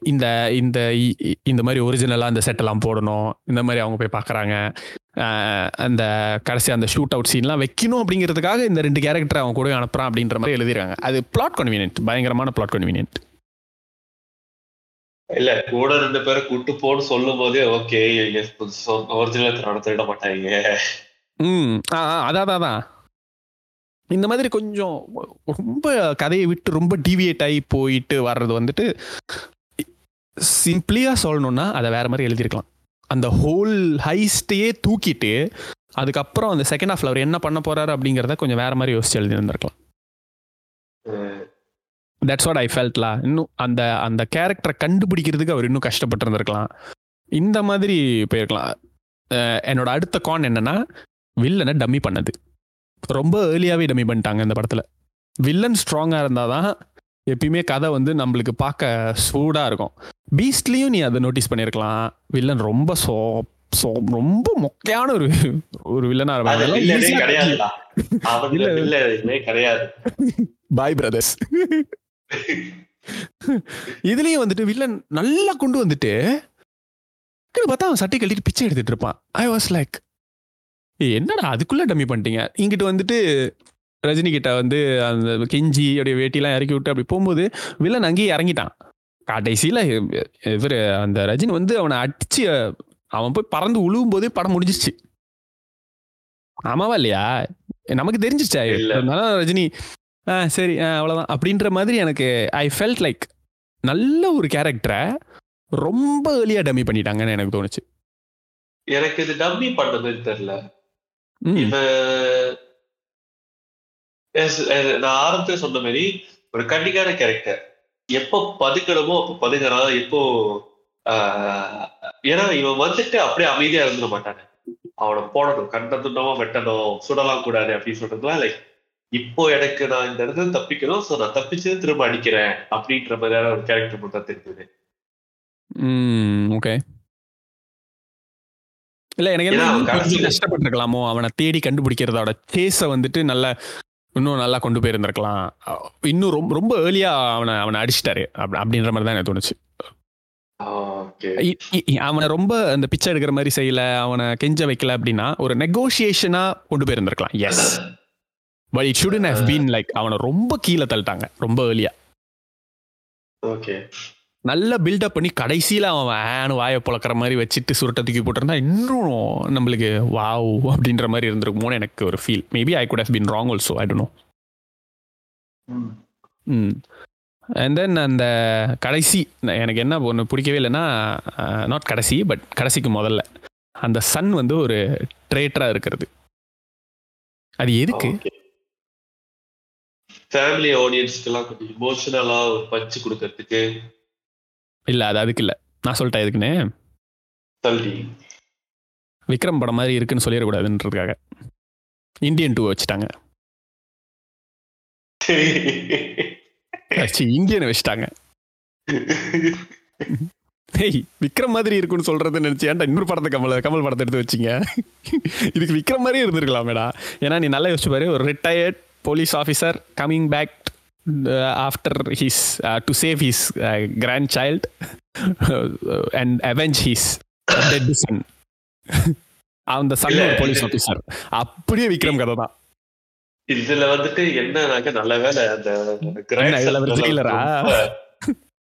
இந்த இந்த இந்த மாதிரி ஒரிஜினலாக அந்த செட்டெல்லாம் போடணும் இந்த மாதிரி அவங்க போய் பார்க்குறாங்க அந்த கடைசி அந்த ஷூட் அவுட் சீன்லாம் வைக்கணும் அப்படிங்கிறதுக்காக இந்த ரெண்டு கேரக்டர் அவன் கூட அனுப்புறான் அப்படின்ற மாதிரி எழுதிருக்காங்க. அது பிளாட் கன்வீனியன்ட் பயங்கரமான பிளாட் கன்வீனியன்ட் இல்ல கூட ரெண்டு பேரை கூட்டு போன்னு சொல்லும் போதே ஓகே ஒரிஜினல் நடத்திட மாட்டாங்க. ம் அதான், அதான். இந்த மாதிரி கொஞ்சம் ரொம்ப கதையை விட்டு ரொம்ப டிவியேட் ஆகி போயிட்டு வர்றது வந்துட்டு சிம்பிளியாக சொல்லணும்னா அதை வேற மாதிரி எழுதியிருக்கலாம். அந்த ஹோல் ஹைஸ்டையே தூக்கிட்டு அதுக்கப்புறம் அந்த செகண்ட் ஹாஃப்ல அவர் என்ன பண்ண போறாரு அப்படிங்கிறத கொஞ்சம் வேற மாதிரி யோசிச்சு எழுதியிருந்திருக்கலாம். தட்ஸ் வாட் ஐ ஃபெல்ட்லா இன்னும் அந்த அந்த கேரக்டரை கண்டுபிடிக்கிறதுக்கு அவர் இன்னும் கஷ்டப்பட்டு இருந்திருக்கலாம் இந்த மாதிரி போயிருக்கலாம். என்னோட அடுத்த கான் என்னன்னா வில்லனை டம்மி பண்ணது. ரொம்ப ஏர்லியாவே டம்மி பண்ணிட்டாங்க இந்த படத்துல. வில்லன் ஸ்ட்ராங்கா இருந்தாதான் எப்பயுமே கதை வந்து நம்மளுக்கு பார்க்க சூடா இருக்கும். பீஸ்ட்லயும் நீ அதை நோட்டீஸ் பண்ணியிருக்கலாம் வில்லன் ரொம்ப சோ சோ ரொம்ப மொக்கையான ஒரு ஒரு வில்லனா இருப்பாங்க. கிடையாது. பாய் பிரதர்ஸ் இதுலயும் வந்துட்டு வில்லன் நல்லா கொண்டு வந்துட்டு பார்த்தா அவன் சட்டை கழட்டிட்டு பிச்சை எடுத்துட்டு இருப்பான். ஐ வாஸ் லைக் என்னடா அதுக்குள்ள டம்மி பண்ணிட்டீங்க? இங்கிட்டு வந்துட்டு ரஜினி கிட்ட வந்து அந்த கெஞ்சி அப்படியே வேட்டிலாம் இறக்கி விட்டு அப்படி போகும்போது வில்லன் அங்கேயே இறங்கிட்டான். கடைசியில இவர் அந்த ரஜினி வந்து அவனை அடிச்சு அவன் போய் பறந்து உழுவும் போதே படம் முடிஞ்சிருச்சு. ஆமாவா இல்லையா? நமக்கு தெரிஞ்சிருச்சா இல்ல. அதனால ரஜினி ஆ சரி ஆ, அவ்வளவுதான். அப்படின்ற மாதிரி எனக்கு ஐ ஃபெல்ட் லைக் நல்ல ஒரு கேரக்டரை ரொம்ப ஏர்லியா டம்மி பண்ணிட்டாங்கன்னு எனக்கு தோணுச்சு. எனக்கு இது டம்மி பண்ணது தெரியல. இவன் நான் ஆரம்பத்துல சொன்ன மாதிரி ஒரு கண்டிக்கான கேரக்டர் எப்போ பதுக்கணுமோ அப்போ பதுக்கிறான் எப்போ ஏன்னா இவன் வந்துட்டு அப்படியே அமைதியா இருந்துட மாட்டானே. அவனை போடணும் கண்ட துண்டமா வெட்டணும் சுடலாம் கூடாது அப்படின்னு சொல்றதுலாம் லைக் இப்போ எனக்கு நான் இந்த இடத்துல தப்பிக்கணும் சோ நான் தப்பிச்சு திரும்ப அடிக்கிறேன் அப்படின்ற மாதிரியான ஒரு கேரக்டர் மட்டும் தெரிஞ்சது. ஓகே இல்ல எனக்கு கொஞ்சம் கஷ்டப்பட்டிருக்கலாமோ அவனை தேடி கண்டுபிடிக்கிறதோட சேஸை வந்துட்டு நல்ல இன்னும் நல்லா கொண்டு போயிருந்திருக்கலாம். இன்னும் ரொம்ப ரொம்ப ஏர்லியா அவனை அவனை அடிச்சிட்டாரு. அப்படி- அப்படின்ற மாதிரி தான் எனக்கு தோணுச்சு. அவனை ரொம்ப அந்த பிச்சை எடுக்கிற மாதிரி செய்யல அவனை கெஞ்ச வைக்கல அப்படின்னா ஒரு நெகோசியேஷனா கொண்டு போயிருந்திருக்கலாம். Yes but it shouldn't have been like அவனை ரொம்ப கீழே தள்ளிட்டாங்க ரொம்ப ஏர்லியா ஓகே. நல்ல பில்டப் பண்ணி கடைசியில அவன் வேனு வாயை புழக்கிற மாதிரி வச்சுட்டு சுருட்டை தூக்கி போட்டிருந்தா இன்னும் நம்மளுக்கு வாவ் அப்படின்ற மாதிரி இருந்திருக்குமோன்னு எனக்கு ஒரு feel maybe I could have been wrong also I don't know ம். அண்ட் தென் அந்த கடைசி எனக்கு என்ன ஒன்று பிடிக்கவே இல்லைன்னா நாட் கடைசி பட் கடைசிக்கு முதல்ல. அந்த சன் வந்து ஒரு ட்ரேட்டரா இருக்கிறது. அது எதுக்கு? ஃபேமிலி ஆடியன்ஸ்க்கெல்லாம் கொஞ்சம் இமோஷனலா ஒரு பஞ்சு கொடுக்கறதுக்கு இல்லை அது அதுக்கு இல்லை. நான் சொல்லிட்டேன் எதுக்குன்னு. தள்ளி. விக்ரம் படம் மாதிரி இருக்குன்னு சொல்லிடக்கூடாதுன்றதுக்காக. இந்தியன் டூ வச்சுட்டாங்க. ச்சீ, இந்தியனை வச்சுட்டாங்க. ஹேய் விக்ரம் மாதிரி இருக்குன்னு சொல்றது நினைச்சு ஏன்டா இன்னொரு படத்தை கமல் கமல் படத்தை எடுத்து வச்சீங்க? இதுக்கு விக்ரம் மாதிரியே இருந்திருக்கலாமேடா. ஏன்னா நீ நல்லா யோசிச்சு பாரு ஒரு retired police officer coming back after his to save his grandchild and avenge his son அந்த சன் ஒரு போலீஸ் ஆஃபீஸர் அப்படியே விக்ரம் கதை தான். இதுல வந்துட்டு என்னன்னாக்க நல்ல வேலை அந்த son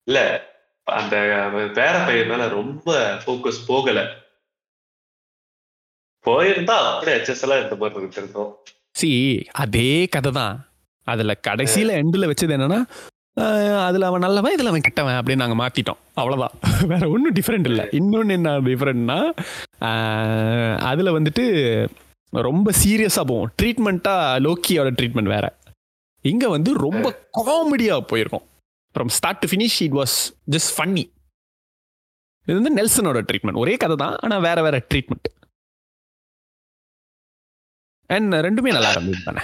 இல்ல அந்த பேர பையன் மேல ரொம்ப ஃபோக்கஸ் போகல. போயிருந்தா அப்படியே ஹெச்எஸ் எல்லாம் இந்த மாதிரி இருந்திருந்தோம் சி அதே கதை தான். அதுல கடைசியில எண்டில் வச்சது என்னன்னா அதுல அவன் நல்லவன் இதுல அவன் கெட்டவன் அப்படின்னு நாங்க மாத்திட்டோம். அவ்வளவுதான். வேற ஒன்றும் டிஃப்ரெண்ட் இல்லை. இன்னொன்னு என்ன டிஃப்ரெண்ட்னா அதுல வந்துட்டு ரொம்ப சீரியஸா போவோம். ட்ரீட்மெண்ட்டா லோக்கியோட ட்ரீட்மெண்ட் வேற. இங்க வந்து ரொம்ப காமெடியா போயிருக்கும். From start to finish it was just funny இது வந்து நெல்சனோட ட்ரீட்மெண்ட் ஒரே கதை தான் ஆனா வேற வேற ட்ரீட்மெண்ட் அண்ட் ரெண்டுமே நல்லா இருந்தது தானே?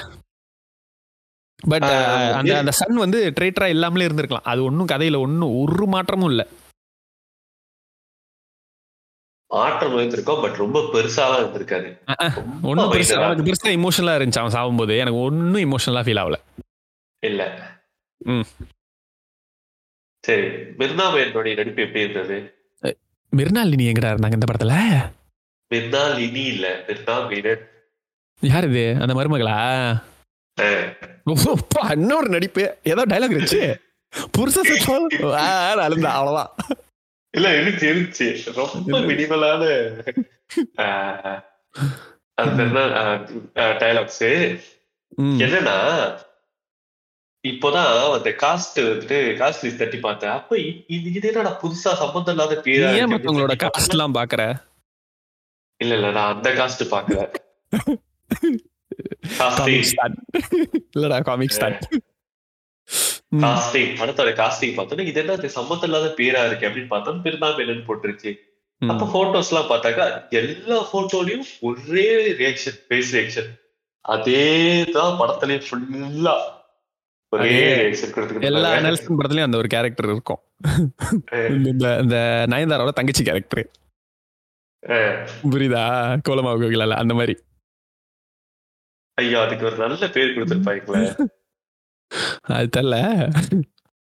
பட் ஆஹ் அந்த அந்த சன் வந்து ட்ரேட்டரா இல்லாமலே இருந்திருக்கலாம். அது ஒன்றும் கதையில ஒன்றும் ஒரு மாற்றமும் இல்லை. மாற்றம் இருந்திருக்கோம் பட் ரொம்ப பெருசாலாம் இருந்திருக்காது ஒன்றும் பெருசா. எனக்கு பெருசா இமோஷனலா இருந்துச்சு அவன் சாகும்போது. எனக்கு ஒன்றும் இமோஷனலா ஃபீல் ஆகல. இல்ல. ம். சரி மிர்னாமேனுடைய நடிப்பு எப்படி இருந்தது? மிர்னாலினி எங்கடா இருந்தாங்க இந்த படத்துல? மிர்னாலினி இல்ல மிர்னாமேனன் யார் இது? அந்த மருமகளா? இன்னொரு நடிப்பு. ஏதோ டைலாக் இருந்துச்சு புருஷ சத்தம் அழுந்தா அவ்வளவுதான். இல்ல இருந்துச்சு இருந்துச்சு ரொம்ப மினிமலான அந்த டைலாக்ஸ். என்னன்னா இப்போதான் அந்த காஸ்ட் வந்துட்டு காஸ்ட் லிஸ்ட் தட்டி பார்த்தேன். அப்ப இது இது என்னடா புதுசா சம்பந்தம் இல்லாத பேரா ஏன் மத்தவங்களோட காஸ்ட் எல்லாம் பாக்குற இல்ல இல்ல நான் அந்த காஸ்ட் பாக்கல ஸ்டார்ட் இல்லடா காமிக் ஸ்டார்ட் காஸ்டிங் படத்தோட காஸ்டிங் பார்த்தோன்னா இது என்ன சம்மந்தம் இல்லாத பேரா இருக்கு அப்படின்னு பார்த்தோம். பெருந்தாமேனன் போட்டுருச்சு. அப்ப போட்டோஸ் எல்லாம் பார்த்தாக்கா எல்லா போட்டோலயும் ஒரே ரியாக்ஷன் ஃபேஸ் ரியாக்ஷன் அதே தான் படத்துலயும் ஃபுல்லா ஒரே ரியாக்ஷன் எல்லா கொடுத்துருக்காங்க நெல்சன் படத்துலயும் அந்த ஒரு கேரக்டர் இருக்கும். இந்த இந்த நயன்தாராவோட தங்கச்சி கேரக்டர் புரியுதா? கோலமா கோகிலால அந்த மாதிரி. ஐயோ அதுக்கு ஒரு நல்ல பேர் கொடுத்துருப்பாங்களே அது தெரியல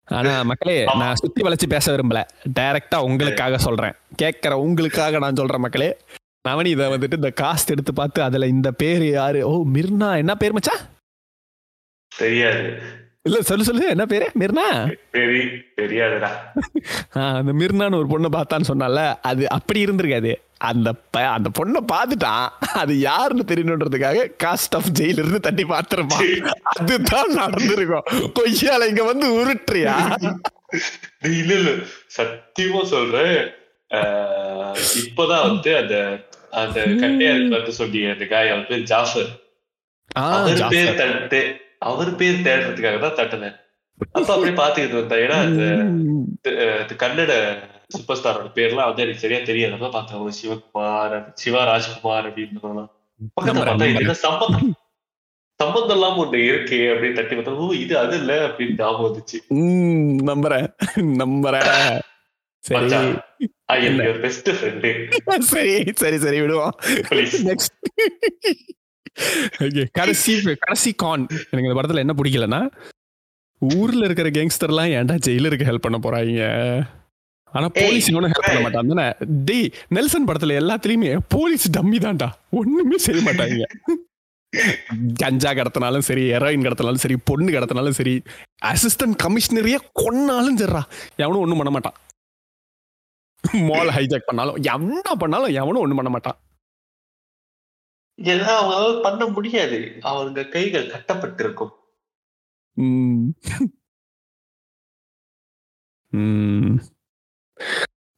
ஆனா மக்களே நான் சுத்தி வளைச்சு பேச விரும்பல. டைரக்டா உங்களுக்காக சொல்றேன். கேட்கிற உங்களுக்காக நான் சொல்றேன் மக்களே. நவனி இதை வந்துட்டு இந்த காஸ்ட் எடுத்து பார்த்து அதுல இந்த பேரு யாரு? ஓ மிர்னா. என்ன பேர் மச்சா தெரியாது. இல்ல சொல்லு சொல்லு. என்ன பேரு? மிர்னா? தெரியாதுடா. அந்த மிர்னான்னு ஒரு பொண்ணை பார்த்தான்னு சொன்னால அது அப்படி இருந்திருக்காது. அந்த ப- அந்த பொண்ணை பார்த்துட்டான். அது யாருன்னு தெரியணுன்றதுக்காக காஸ்ட் ஆஃப் ஜெயில இருந்து தட்டி பார்த்திருப்பான். அதுதான் நடந்திருக்கும். கொய்யால இங்க வந்து உருட்டுறியா? இல்ல இல்ல. சத்தியமா சொல்றேன். ஆஹ், இப்பதான் வந்து அந்த அந்த கட்டையா இருக்கிறது சொன்னீங்க அந்த காய் அவர் பேர் ஜாஃபர். ஆ, அவர். பேர் தட்டு அவர் பேர் தேடுறதுக்காக தான் தட்டினேன். அப்ப அப்படியே பாத்துக்கிட்டு வந்தேன். ஏன்னா அந்த கன்னட சூப்பர் பேர்லாம் வந்து எனக்கு சரியா தெரியாது அப்ப பார்த்தேன் சிவகுமார் சிவா ராஜ்குமார் அப்படின்னு பக்கத்துல சம்பந்தம் சம்பந்தம் இல்லாம ஒண்ணு இருக்கு அப்படின்னு தட்டி பார்த்தா ஓ இது அது இல்ல அப்படின்னு ஞாபகம் வந்துச்சு நம்புறேன் நம்புறேன் பெஸ்ட் ஃப்ரெண்டு சரி சரி சரி விடுவோம் நெக்ஸ்ட் கடைசி கடைசி கான் எனக்கு இந்த படத்துல என்ன பிடிக்கலன்னா ஊர்ல இருக்கிற கேங்ஸ்டர்லாம் ஏன்டா ஜெயிலருக்கு ஹெல்ப் பண்ண போறாங்க ஆனா போலீஸ் இவனும் ஹெல்ப் பண்ண மாட்டான். தானே டேய் நெல்சன் படத்துல எல்லாத்துலயுமே போலீஸ் டம்மி தான்டா. ஒண்ணுமே செய்ய மாட்டாங்க. கஞ்சா கடத்தினாலும் சரி ஹெரோயின் கடத்தினாலும் சரி பொண்ணு கடத்தினாலும் சரி அசிஸ்டன்ட் கமிஷனரையே கொன்னாலும் சரிடா. எவனும் ஒண்ணும் பண்ண மாட்டான். மால் ஹைஜாக் பண்ணாலும் என்ன பண்ணாலும் எவனும் ஒண்ணும் பண்ண மாட்டான். இதெல்லாம் அவங்களால பண்ண முடியாது. அவங்க கைகள் கட்டப்பட்டிருக்கும். ம். ம்.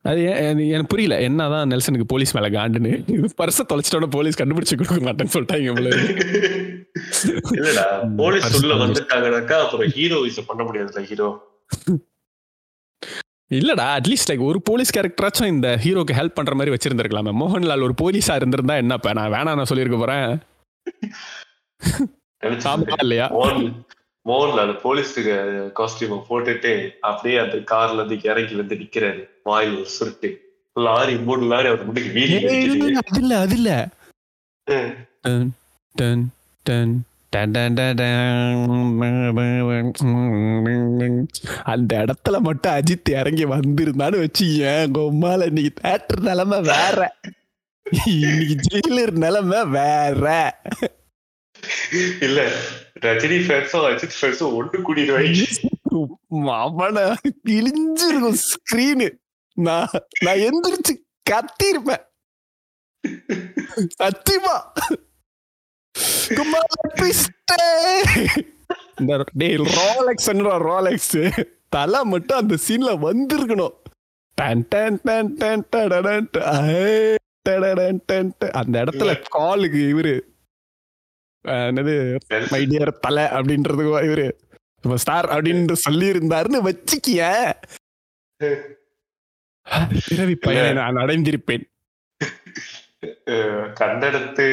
அது எனக்கு புரியல. என்னதான் நெல்சனுக்கு போலீஸ் மேல காண்டுன்னு. இது பர்ஸை தொலைச்சிட்டோட போலீஸ் கண்டுபிடிச்சு கொடுக்க மாட்டேன்னு சொல்லிட்டாங்க. இல்லடா போலீஸ் பர்ஸ் உள்ள தொலைச்சு. வந்துட்டாங்கனாக்கா அப்புறம் ஹீரோயிசம் பண்ண முடியாதுல்ல ஹீரோ இல்லடா அட்லீஸ்ட் லைக் ஒரு போலீஸ் கேரக்டராச்சும் இந்த ஹீரோக்கு ஹெல்ப் பண்ற மாதிரி வச்சிருந்திருக்கலாமே. மோகன்லால் ஒரு போலீஸா இருந்திருந்தா என்னப்பா? நான் வேணாம் நான் சொல்லியிருக்க போறேன். இல்லையா? மோகன் மோகன்லால் போலீஸுக்கு காஸ்டியூம் போட்டுட்டு அப்படியே அந்த கார்ல இருந்து இறங்கி வந்து நிக்கிறாரு. ஒரு சுருட்டு. லாரி மூணு லாரி அவர் இல்ல, இல்ல, அது இல்ல அது இல்ல. அந்த இடத்துல மட்டும் அஜித் இறங்கி வந்திருந்தான்னு வச்சு ஏன் கொம்மால இன்னைக்கு தேட்டர் நிலைமை வேற. இன்னைக்கு ஜெயிலர் நிலைமை வேற. இல்ல ரஜினி ஃபேன்ஸும் அஜித் ஃபேன்ஸும் ஒண்ணு கூடிடுவாங்க கிழிஞ்சிருக்கும் ஸ்கிரீனு நான் நான் எந்திரிச்சு கத்திருப்பேன் சத்தியமா குமார் பிஸ்டே இந்த டேய் ரோலெக்ஸ் ரோலெக்ஸ் தலை மட்டும் அந்த சீன்ல வந்திருக்கணும். அந்த இடத்துல காலுக்கு இவரு என்னது? மை டியர் தலை அப்படின்றதுக்கு இவரு. ஸ்டார் அப்படின்னு சொல்லி இருந்தாருன்னு வச்சுக்கிய. பிறவி பயனை நான் அடைந்திருப்பேன். அஹ் கன்னடத்து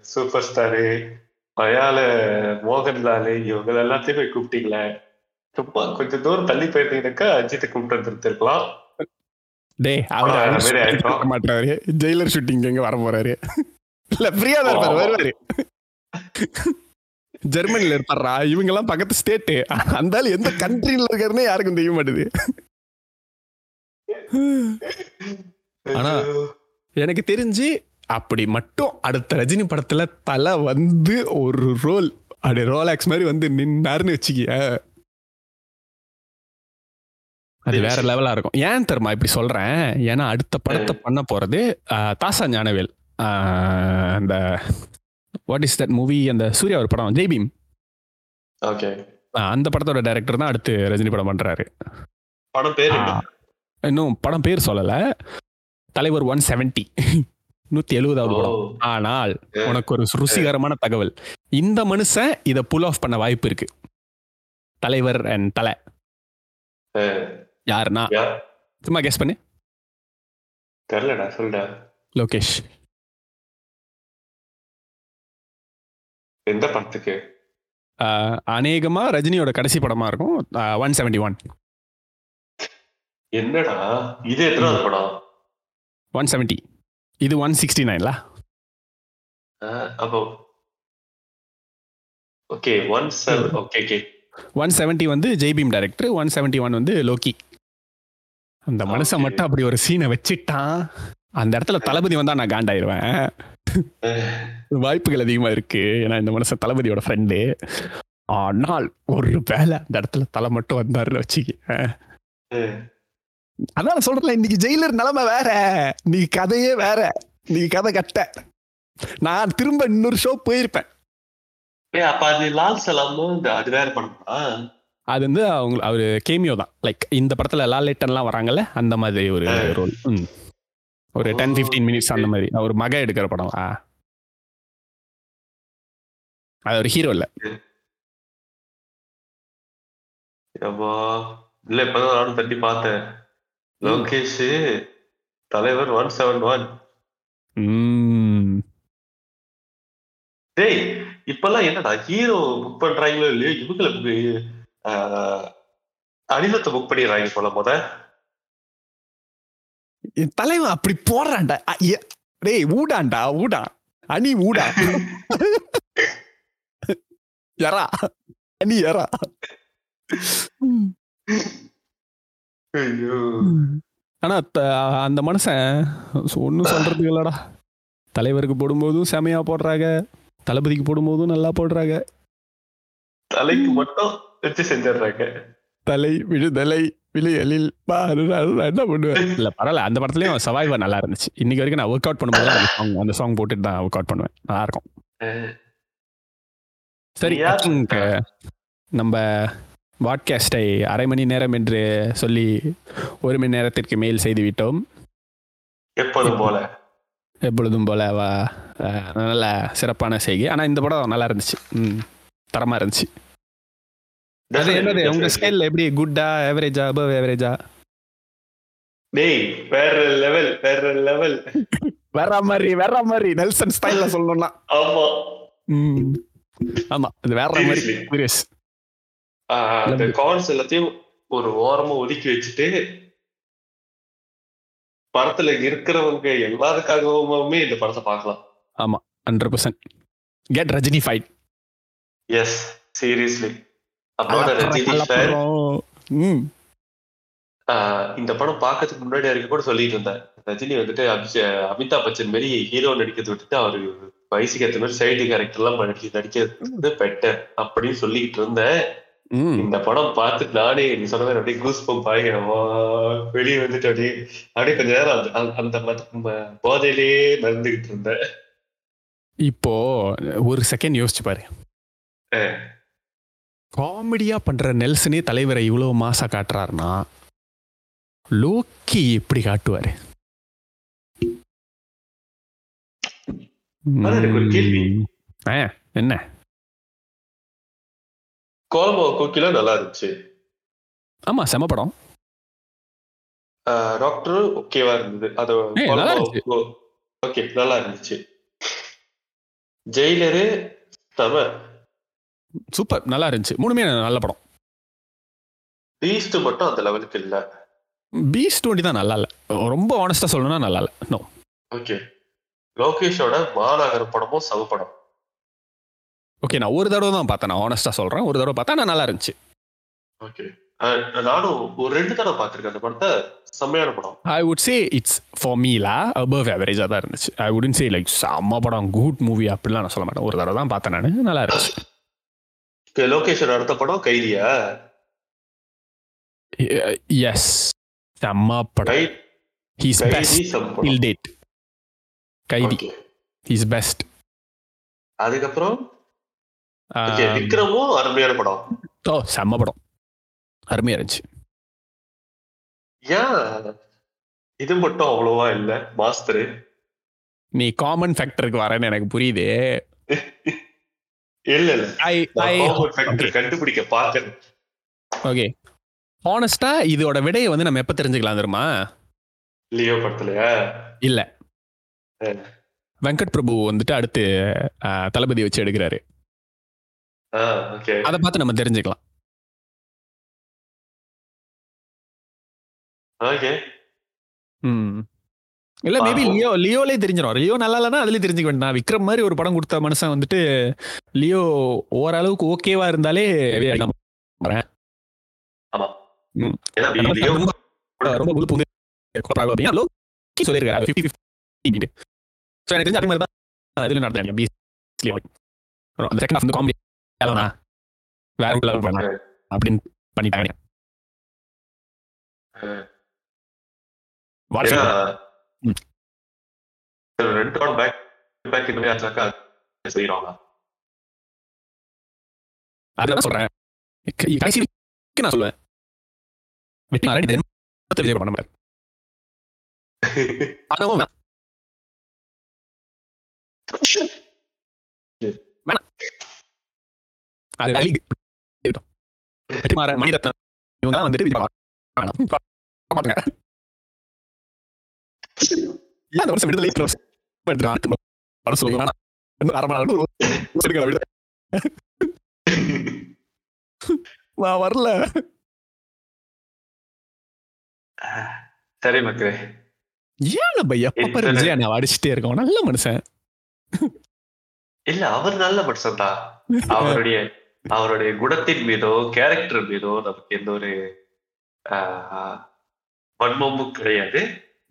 சூப்பர் ஸ்டாரு மலையாள மோகன்லால் இவங்க எல்லாத்தையும் போய் கூப்பிட்டீங்களே. சும்மா கொஞ்சம் தூரம் தள்ளி போயிருந்தீங்கன்னாக்கா அஜித்தை கூப்பிட்டு வந்துருக்கலாம் டேய் அவர் மாட்டாரு. ஜெயிலர் ஷூட்டிங் எங்க வர போறாரு? இல்ல ஃப்ரீயா தான். வருவாரு. ஜெர்மனில இருப்பாரா இவங்க எல்லாம் பக்கத்து ஸ்டேட் அந்த எந்த கண்ட்ரில இருக்காருன்னே யாருக்கும் தெரிய மாட்டுது. ஆனா, எனக்கு தெரிஞ்சு அப்படி மட்டும் அடுத்த ரஜினி படத்துல தலை வந்து ஒரு ரோல் அப்படி ரோலாக்ஸ் மாதிரி வந்து நின்னாருன்னு வச்சுக்கிய. அது வேற லெவலா இருக்கும். ஏன் தெரியுமா இப்படி சொல்றேன்? ஏன்னா அடுத்த படத்தை பண்ண போறது தாசா ஞானவேல். ஆஹ், அந்த வாட் இஸ் தட் மூவி அந்த சூர்யா ஒரு படம் ஜெய்பீம். ஓகே அந்த படத்தோட டைரக்டர் தான் அடுத்து ரஜினி படம் பண்றாரு. படம் பேர்? இன்னும் படம் பேர் சொல்லல. தலைவர் ஒன் செவன்டி நூத்தி எழுபதாவது படம். ஓ, ஆனால். உனக்கு ஒரு ருசிகரமான தகவல். இந்த மனுஷன் இத புல் ஆஃப் பண்ண வாய்ப்பு இருக்கு. தலைவர் அண்ட் தலை. யாருன்னா? சும்மா கெஸ் பண்ணு. தெரியலடா சொல்லுடா. லோகேஷ். எந்த படத்துக்கு? அநேகமா ரஜினியோட கடைசி படமா இருக்கும். ஒன் செவன்டி ஒன் என்னடா? இது எத்தனாவது படம்? ஒன் செவன்டி இது ஒன் சிக்ஸ்டி நைன்ல அப்போ okay one seven okay okay one seventy வந்து Jai Bhim director one seventy one வந்து லோக்கி அந்த மனுஷன். மட்டும் அப்படி ஒரு சீனை வச்சுட்டான். அந்த இடத்துல தளபதி வந்தா நான் காண்டாயிருவேன். வாய்ப்புகள் அதிகமா இருக்கு. ஏன்னா இந்த மனுஷன் தளபதியோட ஃப்ரெண்டு ஆனால் ஒரு வேலை அந்த இடத்துல தலை மட்டும் வந்தாருன்னு வச்சுக்க அதான் சொல்றேன் இன்னைக்கு ஜெயிலர் நிலைமை வேற. நீ கதையே வேற. நீ கதை கட்ட. நான் திரும்ப இன்னொரு ஷோ போயிருப்பேன். ஏ அப்ப அது லால் சலாமும் அது வேற பண்ணுமா அது வந்து அவங்க அவரு கேமியோ தான். லைக் இந்த படத்துல லாலேட்டன்லாம் வராங்கல்ல அந்த மாதிரி ஒரு. ரோல் ஒரு டென் ஃபிஃப்டீன் மினிட்ஸ் அந்த மாதிரி. அவர் மக எடுக்கிற படம். ஆ. அது ஒரு ஹீரோ இல்ல. இல்ல இப்பதான் நானும் தட்டி பார்த்தேன். லோகேஷ் தலைவர் ஒன் செவன் ஒன். டேய் இப்பெல்லாம் என்னடா ஹீரோ புக் பண்றாங்களோ இல்லையோ? இவங்களை அனிதத்தை புக் பண்ணிடுறாங்க போல முத. தலைவன் அப்படி போடுறான்டா. டேய் ஊடான்டா ஊடா. அணி ஊடா. எறா. அணி எறா. ஐயோ. ஆனா அந்த மனுஷன் ஒன்றும் சொல்றதுக்கு இல்லடா. தலைவருக்கு போடும்போதும் செமையா போடுறாங்க. தளபதிக்கு போடும்போதும் நல்லா போடுறாங்க. தலைக்கு மட்டும் வச்சு செஞ்சிடுறாங்க. தலை விழுதலை பாரு நான் என்ன பண்ணுவேன் இல்ல பரவாயில்ல. அந்த படத்துலயும் சவாய்வா நல்லா இருந்துச்சு. இன்னைக்கு வரைக்கும் நான் ஒர்க் அவுட் பண்ணும்போது அந்த சாங் அந்த சாங் போட்டுட்டு தான் ஒர்க் அவுட் பண்ணுவேன். நல்லா இருக்கும். சரி நம்ம பாட்காஸ்டை அரை மணி நேரம் என்று சொல்லி ஒரு மணி நேரத்திற்கு மேல் செய்து விட்டோம். எப்போதும் போல. எப்பொழுதும் போல நல்ல சிறப்பான செய்கை. ஆனா இந்த படம் நல்லா இருந்துச்சு. ம், தரமா இருந்துச்சு. அது என்னது? உங்க Definitely. ஸ்கைல் எப்படி? குட்டா ஆவரேஜா அபவ் ஆவரேஜா டேய் வேற லெவல் வேற லெவல் வேற மாதிரி வேற மாதிரி நெல்சன் ஸ்டைல்ல சொல்லணும்னா. ஆமா. ம். ஆமா இது வேற மாதிரி. சீரியஸ் அந்த எல்லாத்தையும் ஒரு ஓரமா ஒதுக்கி வச்சுட்டு படத்துல இருக்கிறவங்க எல்லாருக்காகவுமே இந்த படத்தை பார்க்கலாம். Hundred percent get Rajini fight yes seriously அப்புறம் ரஜினி ஆஹ், இந்த படம் பார்க்கறதுக்கு முன்னாடி வரைக்கும் கூட சொல்லிட்டு இருந்தேன் ரஜினி வந்துட்டு அபிஷே அமிதாப் பச்சன் மாரி ஹீரோ நடிக்கிறது விட்டுட்டு அவரு வயசுக்கு ஏற்ற மாதிரி சைடு கேரக்டர் எல்லாம் நடிக்க நடிக்கிறது பெட்டர் அப்படின்னு சொல்லிக்கிட்டு இருந்தேன். இந்த படம் பார்த்துட்டு நானே நீ சொன்ன மாதிரி அப்படியே கூஸ் பம்ப் ஆகி வெளியே வந்துட்டு அப்படியே அப்படியே கொஞ்ச நேரம் அந்த- போதையிலேயே நடந்துகிட்டு இருந்தேன். இப்போ ஒரு செகண்ட் யோசிச்சு பாரு. அஹ். காமெடியா பண்ற நெல்சனே தலைவரை இவ்வளவு மாசா காட்டுறாருன்னா லோக்கி எப்படி காட்டுவாரு? என்ன? கோலமோ கோக்கிலாம் நல்லா இருந்துச்சு. ஆமா செம படம். டாக்டர் ஓகேவா இருந்தது. அது. ஓகே நல்லா இருந்துச்சு. ஜெயிலரு செம. சூப்பர் நல்லா இருந்துச்சு. மூணுமே நல்ல படம். பீஸ்ட் மட்டும் அந்த லெவலுக்கு இல்ல. பீஸ் டுவெண்ட்டி தான் நல்லா இல்ல. ரொம்ப ஆனஸ்டா சொல்லணும்னா நல்லா இல்ல. நோ ஓகே லோகேஷோட மாநகர படமும் சம படம். ஓகே நான் ஒரு தடவை தான் பார்த்தேன். நான் ஆனஸ்டா சொல்றேன். ஒரு தடவை பார்த்தா நான் நல்லா இருந்துச்சு. ஓகே நானும் ஒரு ரெண்டு தடவை பார்த்திருக்கேன் அந்த படத்தை. செம்மையான படம். I would say it's for மீலா above ஆவரேஜாக தான் இருந்துச்சு. ஐ உடன் சே லைக் செம்ம படம். குட் மூவி அப்படிலாம் நான் சொல்ல மாட்டேன். ஒரு தடவை தான் பார்த்தேன் நான். நல்லா இருந்துச்சு. லோகேஷோட அடுத்த படம் கைதியா? எஸ் செம்ம படம். His best till date Kaithi. His best அதுக்கப்புறம்? விக்ரமும் அருமையான படம். ஓ செம்ம படம். அருமையா இருந்துச்சு. ஏன்? இது மட்டும் அவ்வளவா இல்ல மாஸ்டர். நீ காமன் ஃபேக்டருக்கு வரேன்னு எனக்கு புரியுது. இல்ல இல்ல ஐ ஐ கண்டுபிடிக்க பாக்குறேன் ஓகே ஆனஸ்டா இதோட விடையை வந்து நம்ம எப்போ தெரிஞ்சுக்கலாம் தெரியுமா? லியோ படத்துலயா? இல்ல. வெங்கட் பிரபு வந்துட்டு அடுத்து தளபதி வச்சு எடுக்கிறாரு. அதை பார்த்து நம்ம தெரிஞ்சுக்கலாம். ஓகே. ம். இல்ல மேபி. லியோ லியோலே தெரிஞ்சிடும் லியோ நல்லா இல்லைன்னா அதுலயே தெரிஞ்சுக்க வேண்டாம் விக்ரம் மாதிரி ஒரு படம் கொடுத்த மனுஷன் வந்துட்டு லியோ ஓரளவுக்கு ஓகேவா இருந்தாலே அப்படின்னு பண்ணிட்டாங்க. ரெண்டு படம் பேக் பேக் இந்த மாதிரி ஆச்சாக்கா செய்யறாங்க அதான் சொல்றேன். கடைசி நான் சொல்லுவேன். வெட்டி மாறி விஜய் பண்ண மாதிரி ஆனாவும் வேணாம். அது மாற மணிரத்னம் இவங்க தான் வந்துட்டு விஜய் மாட்டாங்க ஏன் அந்த வருஷம் விடுதலை க்ளோஸ் எடுத்துட்டு வர சொல்லுங்க வேணாம். இன்னும் அரை மணி நேரம் ஒரு ஒரு செகண்ட் விடுதலை நான் வரல சரி மக்களே ஏன் நம்ம எப்ப பாரு இத்தனை- விஜய் நான் அடிச்சுட்டே இருக்கோம் நல்ல மனுஷன் இல்ல அவர் நல்ல மனுஷன் தான் அவருடைய அவருடைய குணத்தின் மீதோ கேரக்டர் மீதோ நமக்கு எந்த ஒரு வன்மமும் கிடையாது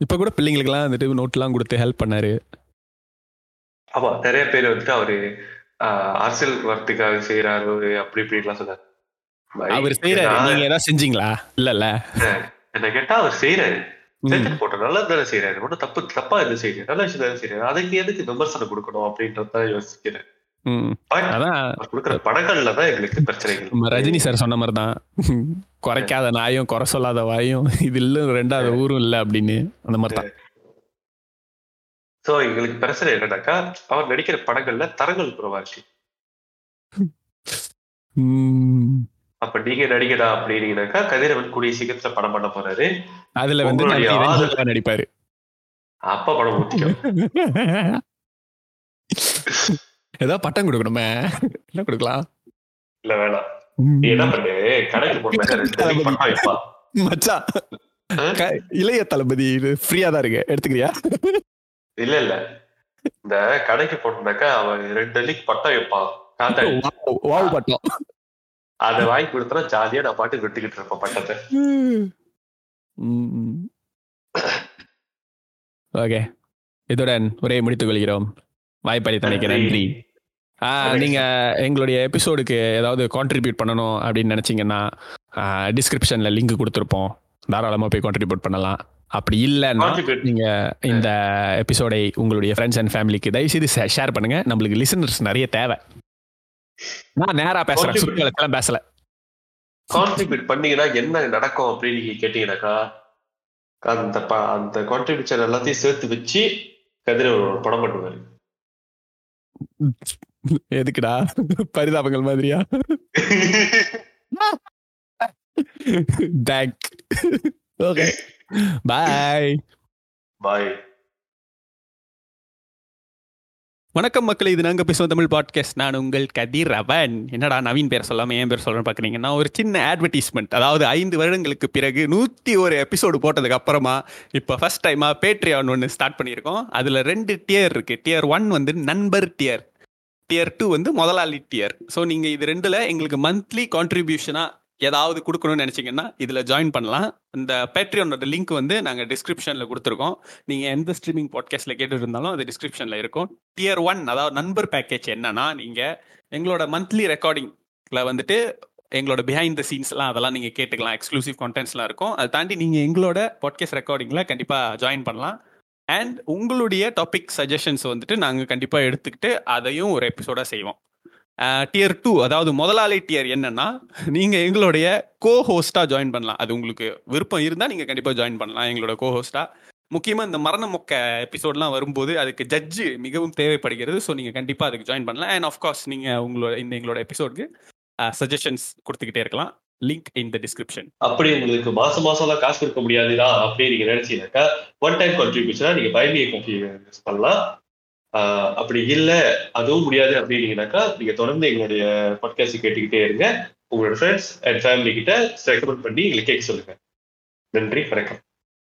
இப்ப கூட பிள்ளைங்களுக்கு எல்லாம் வந்துட்டு நோட் எல்லாம் கொடுத்து ஹெல்ப் பண்ணாரு. ஆமா நிறைய பேர் வந்துட்டு அவரு ஆஹ், அரசியல் வரத்துக்காக செய்யறாரு அப்படி இப்படி எல்லாம் சொன்னாரு. அவர் செய்யறாரு நீங்க ஏதாவது செஞ்சீங்களா? இல்ல இல்ல. என்ன கேட்டா அவர் செய்யறாரு ம். சேர்த்துட்டு போட்டோம் நல்லா தானே செய்யறாரு ஒன்றும் தப்பு தப்பா எதுவும் செய்யறாரு நல்ல விஷயம் தானே செய்யறாரு அதுக்கு எதுக்கு விமர்சனம் கொடுக்கணும் அப்படின்றத யோசிக்கிறேன். படங்கள்ல தான் எங்களுக்கு பிரச்சனைகள். நம்ம ரஜினி சார் சொன்ன மாதிரி தான். குறைக்காத நாயும் குறை சொல்லாத வாயும் இது இல்ல ரெண்டாவது ஊரும் இல்ல அப்படின்னு அந்த மாதிரி தான். சோ எங்களுக்கு பிரச்சனை என்னன்னாக்கா அவர் நடிக்கிற படங்கள்ல தரங்கள் குறைவா இருக்கு. அப்ப நீங்க நடிகரா அப்படின்னீங்கன்னாக்கா கதிரவன் கூடிய சீக்கிரத்துல படம் பண்ண போறாரு. அதுல வந்து நடிப்பாரு. அப்ப படம் ஊத்திக்கும் ஏதாவது பட்டம் கொடுக்கணுமே. என்ன கொடுக்கலாம்? இல்ல வேணாம். நீ என்ன பண்ணு? கடைக்கு போட்டு க- இளைய தளபதி இது ஃப்ரீயா தான் இருக்கு. எடுத்துக்கிறியா? இல்ல இல்ல. இந்த கடைக்கு போட்டோம்னாக்கா அவன் ரெண்டு லீக் பட்டம் வைப்பான். வாவ் பட்டம். அதை வாங்கி கொடுத்தா ஜாலியா நான் பாட்டு விட்டுக்கிட்டு இருப்பேன் பட்டத்தை. ஓகே. இதுடன் உரையை முடித்துக் கொள்கிறோம். வாய்ப்பளித்தமைக்கு நன்றி. நீங்க எங்களுடைய எபிசோடுக்கு ஏதாவது கான்ட்ரிபியூட் பண்ணணும் அப்படின்னு நினைச்சீங்கன்னா டிஸ்கிரிப்ஷன்ல லிங்க் கொடுத்துருப்போம். தாராளமா போய் கான்ட்ரிபியூட் பண்ணலாம். அப்படி இல்லைன்னா Contribute. நீங்க இந்த எபிசோடை உங்களுடைய ஃப்ரெண்ட்ஸ் அண்ட் ஃபேமிலிக்கு தயவு செய்து ஷேர் பண்ணுங்க. நம்மளுக்கு லிசனர்ஸ் நிறைய தேவை. நான் நேரா பேசுறேன். வளர்த்தெல்லாம் பேசல. கான்ட்ரிபியூட் பண்ணீங்கன்னா என்ன நடக்கும் அப்படின்னு நீங்க கேட்டீங்கன்னாக்கா அந்த அந்த கான்ட்ரிபியூஷன் எல்லாத்தையும் சேர்த்து வச்சு கதிர ஒரு படம் பண்ணுவாரு. எதுக்குடா? பரிதாபங்கள் மாதிரியா? தேங்க் ஓகே பாய் பாய் வணக்கம் மக்கள் இது நாங்கள் பேசுவோம் தமிழ் பாட்காஸ்ட் நான் உங்கள் கதிர் அவன் என்னடா நவீன் பேர் சொல்லாமல் ஏன் பேர் சொல்றேன்னு பார்க்குறீங்கன்னா ஒரு சின்ன அட்வர்டைஸ்மெண்ட் அதாவது ஐந்து வருடங்களுக்கு பிறகு நூற்றி ஒரு எபிசோடு போட்டதுக்கு அப்புறமா இப்போ ஃபஸ்ட் டைமாக பேட்ரியான் ஒன்று ஸ்டார்ட் பண்ணியிருக்கோம். அதில் ரெண்டு டியர் இருக்குது டியர் ஒன் வந்து நண்பர் டியர் டியர் டூ வந்து முதலாளி டியர் ஸோ நீங்கள் இது ரெண்டில் எங்களுக்கு மந்த்லி கான்ட்ரிபியூஷனாக ஏதாவது கொடுக்கணும்னு நினச்சிங்கன்னா இதில் ஜாயின் பண்ணலாம். இந்த பேட்ரியோனோட லிங்க் வந்து நாங்கள் டிஸ்கிரிப்ஷனில் கொடுத்துருக்கோம். நீங்கள் எந்த ஸ்ட்ரீமிங் பாட்காஸ்ட்டில் கேட்டுட்டு இருந்தாலும் அது டிஸ்கிரிப்ஷனில் இருக்கும். டியர் ஒன் அதாவது நண்பர் பேக்கேஜ் என்னன்னா நீங்கள் எங்களோட மந்த்லி ரெக்கார்டிங்கில் வந்துட்டு எங்களோட பிஹைண்ட் த சீன்ஸ்லாம் அதெல்லாம் நீங்கள் கேட்டுக்கலாம். எக்ஸ்க்ளூசிவ் கண்டென்ட்ஸ்லாம் இருக்கும். அதை தாண்டி நீங்கள் எங்களோட பாட்காஸ்ட் ரெக்கார்டிங்கில் கண்டிப்பாக ஜாயின் பண்ணலாம். அண்ட் உங்களுடைய டாபிக் சஜஷன்ஸ் வந்துட்டு நாங்கள் கண்டிப்பாக எடுத்துக்கிட்டு அதையும் ஒரு எபிசோடாக செய்வோம். டியர் டூ அதாவது முதலாளி டியர் என்னன்னா நீங்க எங்களுடைய கோ ஹோஸ்டா ஜாயின் பண்ணலாம். அது உங்களுக்கு விருப்பம் இருந்தா நீங்க கண்டிப்பா ஜாயின் பண்ணலாம் எங்களோட கோ ஹோஸ்டா முக்கியமா இந்த மரண மொக்க எபிசோட்லாம் வரும்போது அதுக்கு ஜட்ஜு மிகவும் தேவைப்படுகிறது. ஸோ நீங்க கண்டிப்பா அதுக்கு ஜாயின் பண்ணலாம். அண்ட் ஆஃப்கோர்ஸ் நீங்க உங்களோட இந்த எங்களோட எபிசோடுக்கு சஜஷன்ஸ் கொடுத்துக்கிட்டே இருக்கலாம். லிங்க் இன் த டிஸ்கிரிப்ஷன் அப்படி உங்களுக்கு மாசம் மாசம் தான் காசு கொடுக்க முடியாதுடா அப்படி நீங்க நினைச்சீங்கன்னாக்கா ஒன் டைம் கான்ட்ரிபியூஷனா நீங்க பைபியை பண்ணலாம். அப்படி இல்ல அதுவும் முடியாது அப்படின்னீங்கன்னாக்கா நீங்க தொடர்ந்து எங்களுடைய பாட்காஸ்ட் கேட்டுக்கிட்டே இருங்க. உங்களோட ஃப்ரெண்ட்ஸ் அண்ட் ஃபேமிலி கிட்ட ரெக்கமெண்ட் பண்ணி எங்களுக்கு கேட்க சொல்லுங்க. நன்றி வணக்கம்.